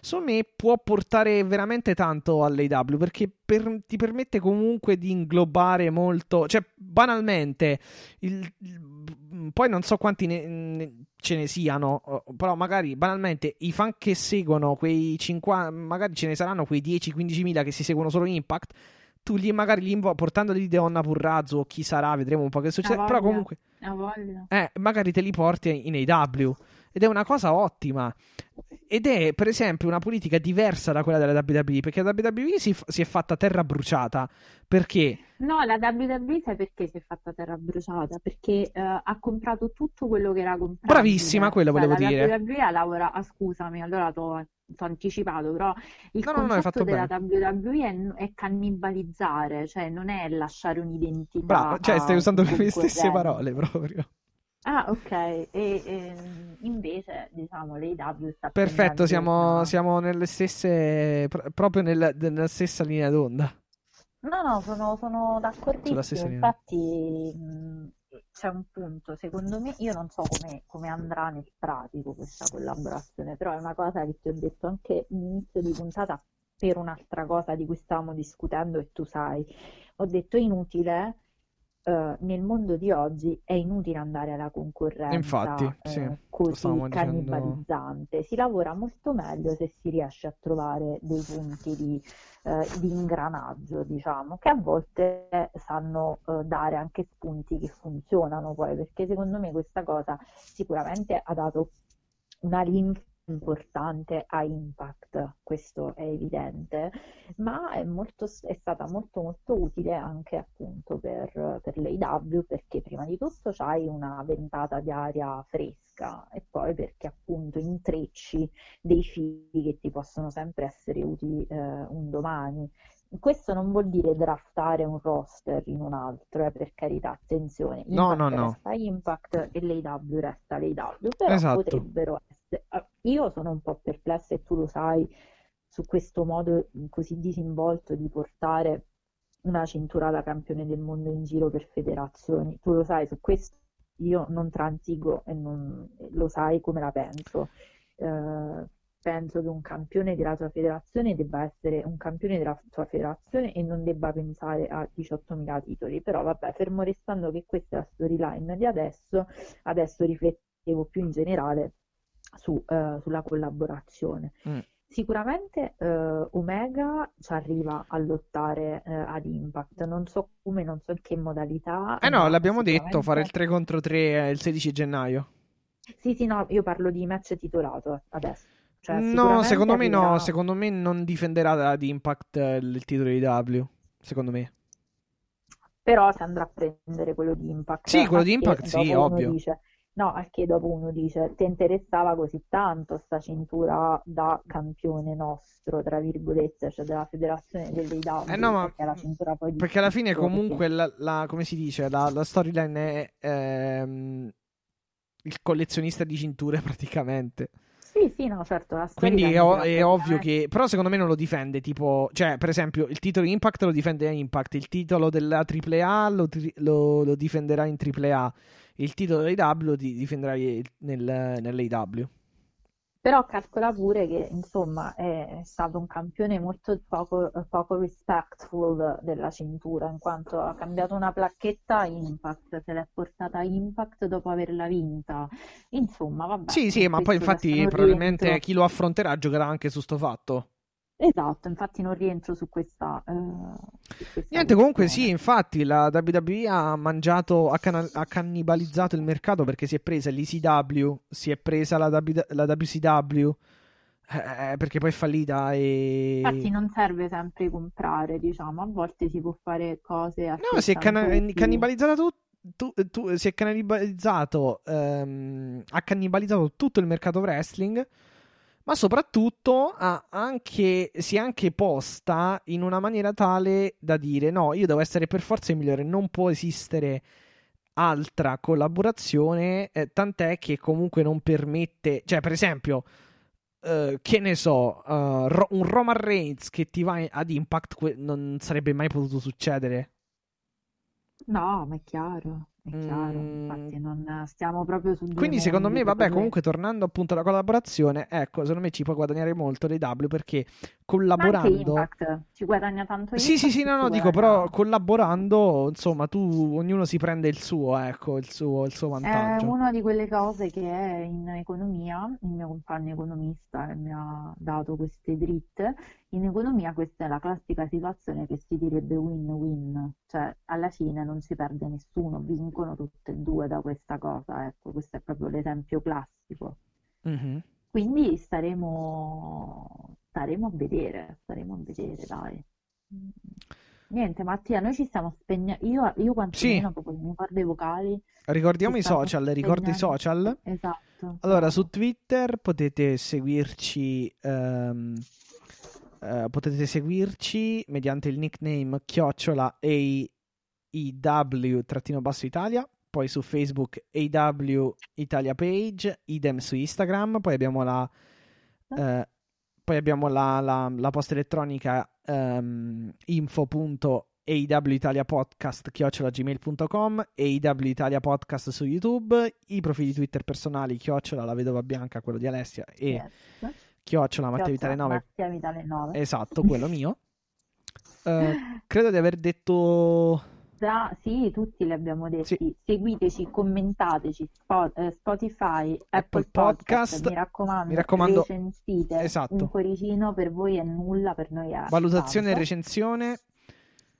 secondo me può portare veramente tanto all'AW perché per- ti permette comunque di inglobare molto, cioè banalmente, il- il- poi non so quanti ne- ne- ce ne siano, però magari banalmente i fan che seguono quei 50, magari ce ne saranno quei 10-15 mila che si seguono solo Impact. Tu li magari li invo- portandoli di Deonna Purrazzo o chi sarà, vedremo un po' che succede. Però comunque, eh, magari te li porti in AW ed è una cosa ottima. Ed è, per esempio, una politica diversa da quella della WWE perché la WWE si, si è fatta terra bruciata. Perché? No, la WWE sai perché si è fatta terra bruciata? Perché eh, ha comprato tutto quello che era comprabile. Bravissima, quello Cioè, volevo la dire. WWE ha lavorato, ah, scusami, allora t'ho t'ho anticipato, però il No, no, no, concetto fatto della WWE è, è cannibalizzare, cioè non è lasciare un'identità Bravo, cioè stai usando le stesse parole proprio. Ah, ok. E, ehm, invece, diciamo, l'AEW sta Perfetto, siamo, una- siamo nelle stesse, pr- proprio nel- nella stessa linea d'onda. No, no, sono, sono d'accordissimo. Infatti, mh, c'è un punto, secondo me, io non so come, come andrà nel pratico questa collaborazione, però è una cosa che ti ho detto anche all'inizio di puntata per un'altra cosa di cui stavamo discutendo e tu sai. Ho detto inutile eh, nel mondo di oggi è inutile andare alla concorrenza Infatti, eh, sì, così stavamo dicendo. cannibalizzante. Si lavora molto meglio se si riesce a trovare dei punti di, eh, di ingranaggio, diciamo, che a volte sanno eh, dare anche spunti che funzionano poi, perché secondo me questa cosa sicuramente ha dato una linfa importante a Impact, questo è evidente, ma è, molto, è stata molto molto utile anche appunto per, per l'AW perché prima di tutto c'hai una ventata di aria fresca e poi perché appunto intrecci dei fili che ti possono sempre essere utili eh, un domani. Questo non vuol dire draftare un roster in un altro, eh, per carità, attenzione. No, Impact no, no. resta Impact e l'AW resta l'AW, però Esatto. potrebbero essere... ah, Io sono un po' perplessa e tu lo sai su questo modo così disinvolto di portare una cintura da campione del mondo in giro per federazioni. Tu lo sai, su questo io non transigo e non, lo sai come la penso. Eh, penso che un campione della tua federazione debba essere un campione della tua federazione e non debba pensare a 18.000 titoli. Però vabbè, fermo restando che questa è la storyline di adesso, adesso riflettevo più in generale su, eh, sulla collaborazione. Mm. Sicuramente eh, Omega ci arriva a lottare eh, ad Impact, non so come, non so in che modalità. Eh no, l'abbiamo detto, fare il sicuramente- 3 contro 3 il 16 gennaio. Sì, sì, no, io parlo di match titolato adesso. Cioè, No, secondo me no, secondo me non difenderà ad Impact eh, il titolo di W, secondo me. Però si andrà a prendere quello di Impact. Sì, quello di Impact, sì, ovvio. dice- no, al che dopo uno dice, ti interessava così tanto sta cintura da campione nostro, tra virgolette, cioè della federazione dell'AEW, Eh no, ma perché di perché alla fine comunque la, la- come si dice, la, la storyline è ehm, il collezionista di cinture praticamente. Sì, sì, no, certo, Quindi è, o- è ovvio che. Però secondo me non lo difende. Tipo, cioè, per esempio, il titolo Impact lo difende Impact. Il titolo della AAA lo, tri- lo- lo difenderà in AAA. Il titolo dell'AW lo di- difenderà nel, nell'AW. Però calcola pure che, insomma, è stato un campione molto poco, poco respectful della cintura, in quanto ha cambiato una placchetta a Impact, se l'è portata a Impact dopo averla vinta. Insomma, vabbè, Sì, sì, ma poi infatti probabilmente rientro- chi lo affronterà giocherà anche su sto fatto. Esatto, infatti non rientro su questa, eh, su questa Niente, comunque sì, infatti la WWE ha mangiato, ha, cana- ha cannibalizzato il mercato perché si è presa l'ECW, si è presa la, W- la WCW, eh, perché poi è fallita e... Infatti non serve sempre comprare, diciamo, a volte si può fare cose No, si è soltanto più- cannibalizzata tu- tu- tu- si è cannibalizzato, ehm, ha cannibalizzato tutto il mercato wrestling, ma soprattutto anche, si è anche posta in una maniera tale da dire no, io devo essere per forza il migliore, non può esistere altra collaborazione, eh, tant'è che comunque non permette, cioè per esempio, eh, che ne so, Ro- un Roman Reigns che ti va ad Impact non sarebbe mai potuto succedere. No, ma è chiaro, è chiaro, Mm. infatti non stiamo proprio su due Quindi secondo me, vabbè, proprio- comunque tornando appunto alla collaborazione, ecco, secondo me ci può guadagnare molto l'AEW perché anche collaborando... Impact ci guadagna tanto Sì, sì, sì, no, no, dico, però collaborando, insomma, tu, ognuno si prende il suo, ecco, il suo, il suo È vantaggio. una di quelle cose che è in economia, il mio compagno economista mi ha dato queste dritte, in economia questa è la classica situazione che si direbbe win-win, cioè alla fine non si perde nessuno, vincono tutte e due da questa cosa, ecco, questo è proprio l'esempio classico. Mhm. Quindi staremo, staremo a vedere, staremo a vedere, dai. Niente, Mattia, noi ci stiamo spegnendo, io, io quantomeno proprio mi guardo i vocali. Ricordiamo i social, ricordi i social? Esatto. Allora, su Twitter potete seguirci, ehm, eh, potete seguirci mediante il nickname chiocciola AEW-basso Italia, poi su Facebook AW Italia Page, idem su Instagram, poi abbiamo la, eh, poi abbiamo la, la- la posta elettronica ehm, info.awitaliapodcast.gmail.com AW Italia Podcast su YouTube, i profili Twitter personali chiocciola la vedova bianca, quello di Alessia e Yes. Chiocciola Matteo Vitale 9 Mattia Vitale 9. Esatto, quello mio. Eh, credo di aver detto Insta, sì, tutti li abbiamo detti. Sì. Seguiteci, commentateci, Spo- eh, Spotify, Apple, Apple Podcast, Podcast. mi raccomando, Mi raccomando- recensite. Esatto. Un cuoricino per voi è nulla, per noi è Valutazione e recensione.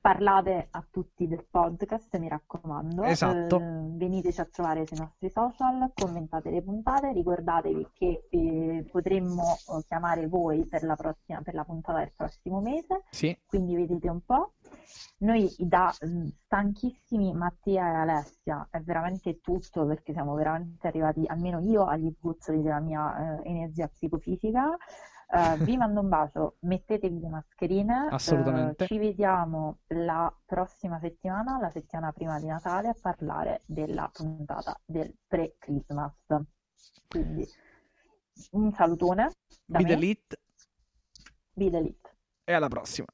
Parlate a tutti del podcast, mi raccomando. Esatto. Eh, veniteci a trovare sui nostri social, commentate le puntate, ricordatevi che eh, potremmo eh, chiamare voi per la prossima, per la puntata del prossimo mese, Sì, quindi vedete un po'. Noi da mm, stanchissimi Mattia e Alessia è veramente tutto perché siamo veramente arrivati, almeno io, agli sgozzoli della mia eh, energia psicofisica. Eh, vi mando un bacio, mettetevi le mascherine. eh, Assolutamente. ci vediamo la prossima settimana, la settimana prima di Natale, a parlare della puntata del pre-Christmas. Quindi un salutone da Be me, e alla prossima.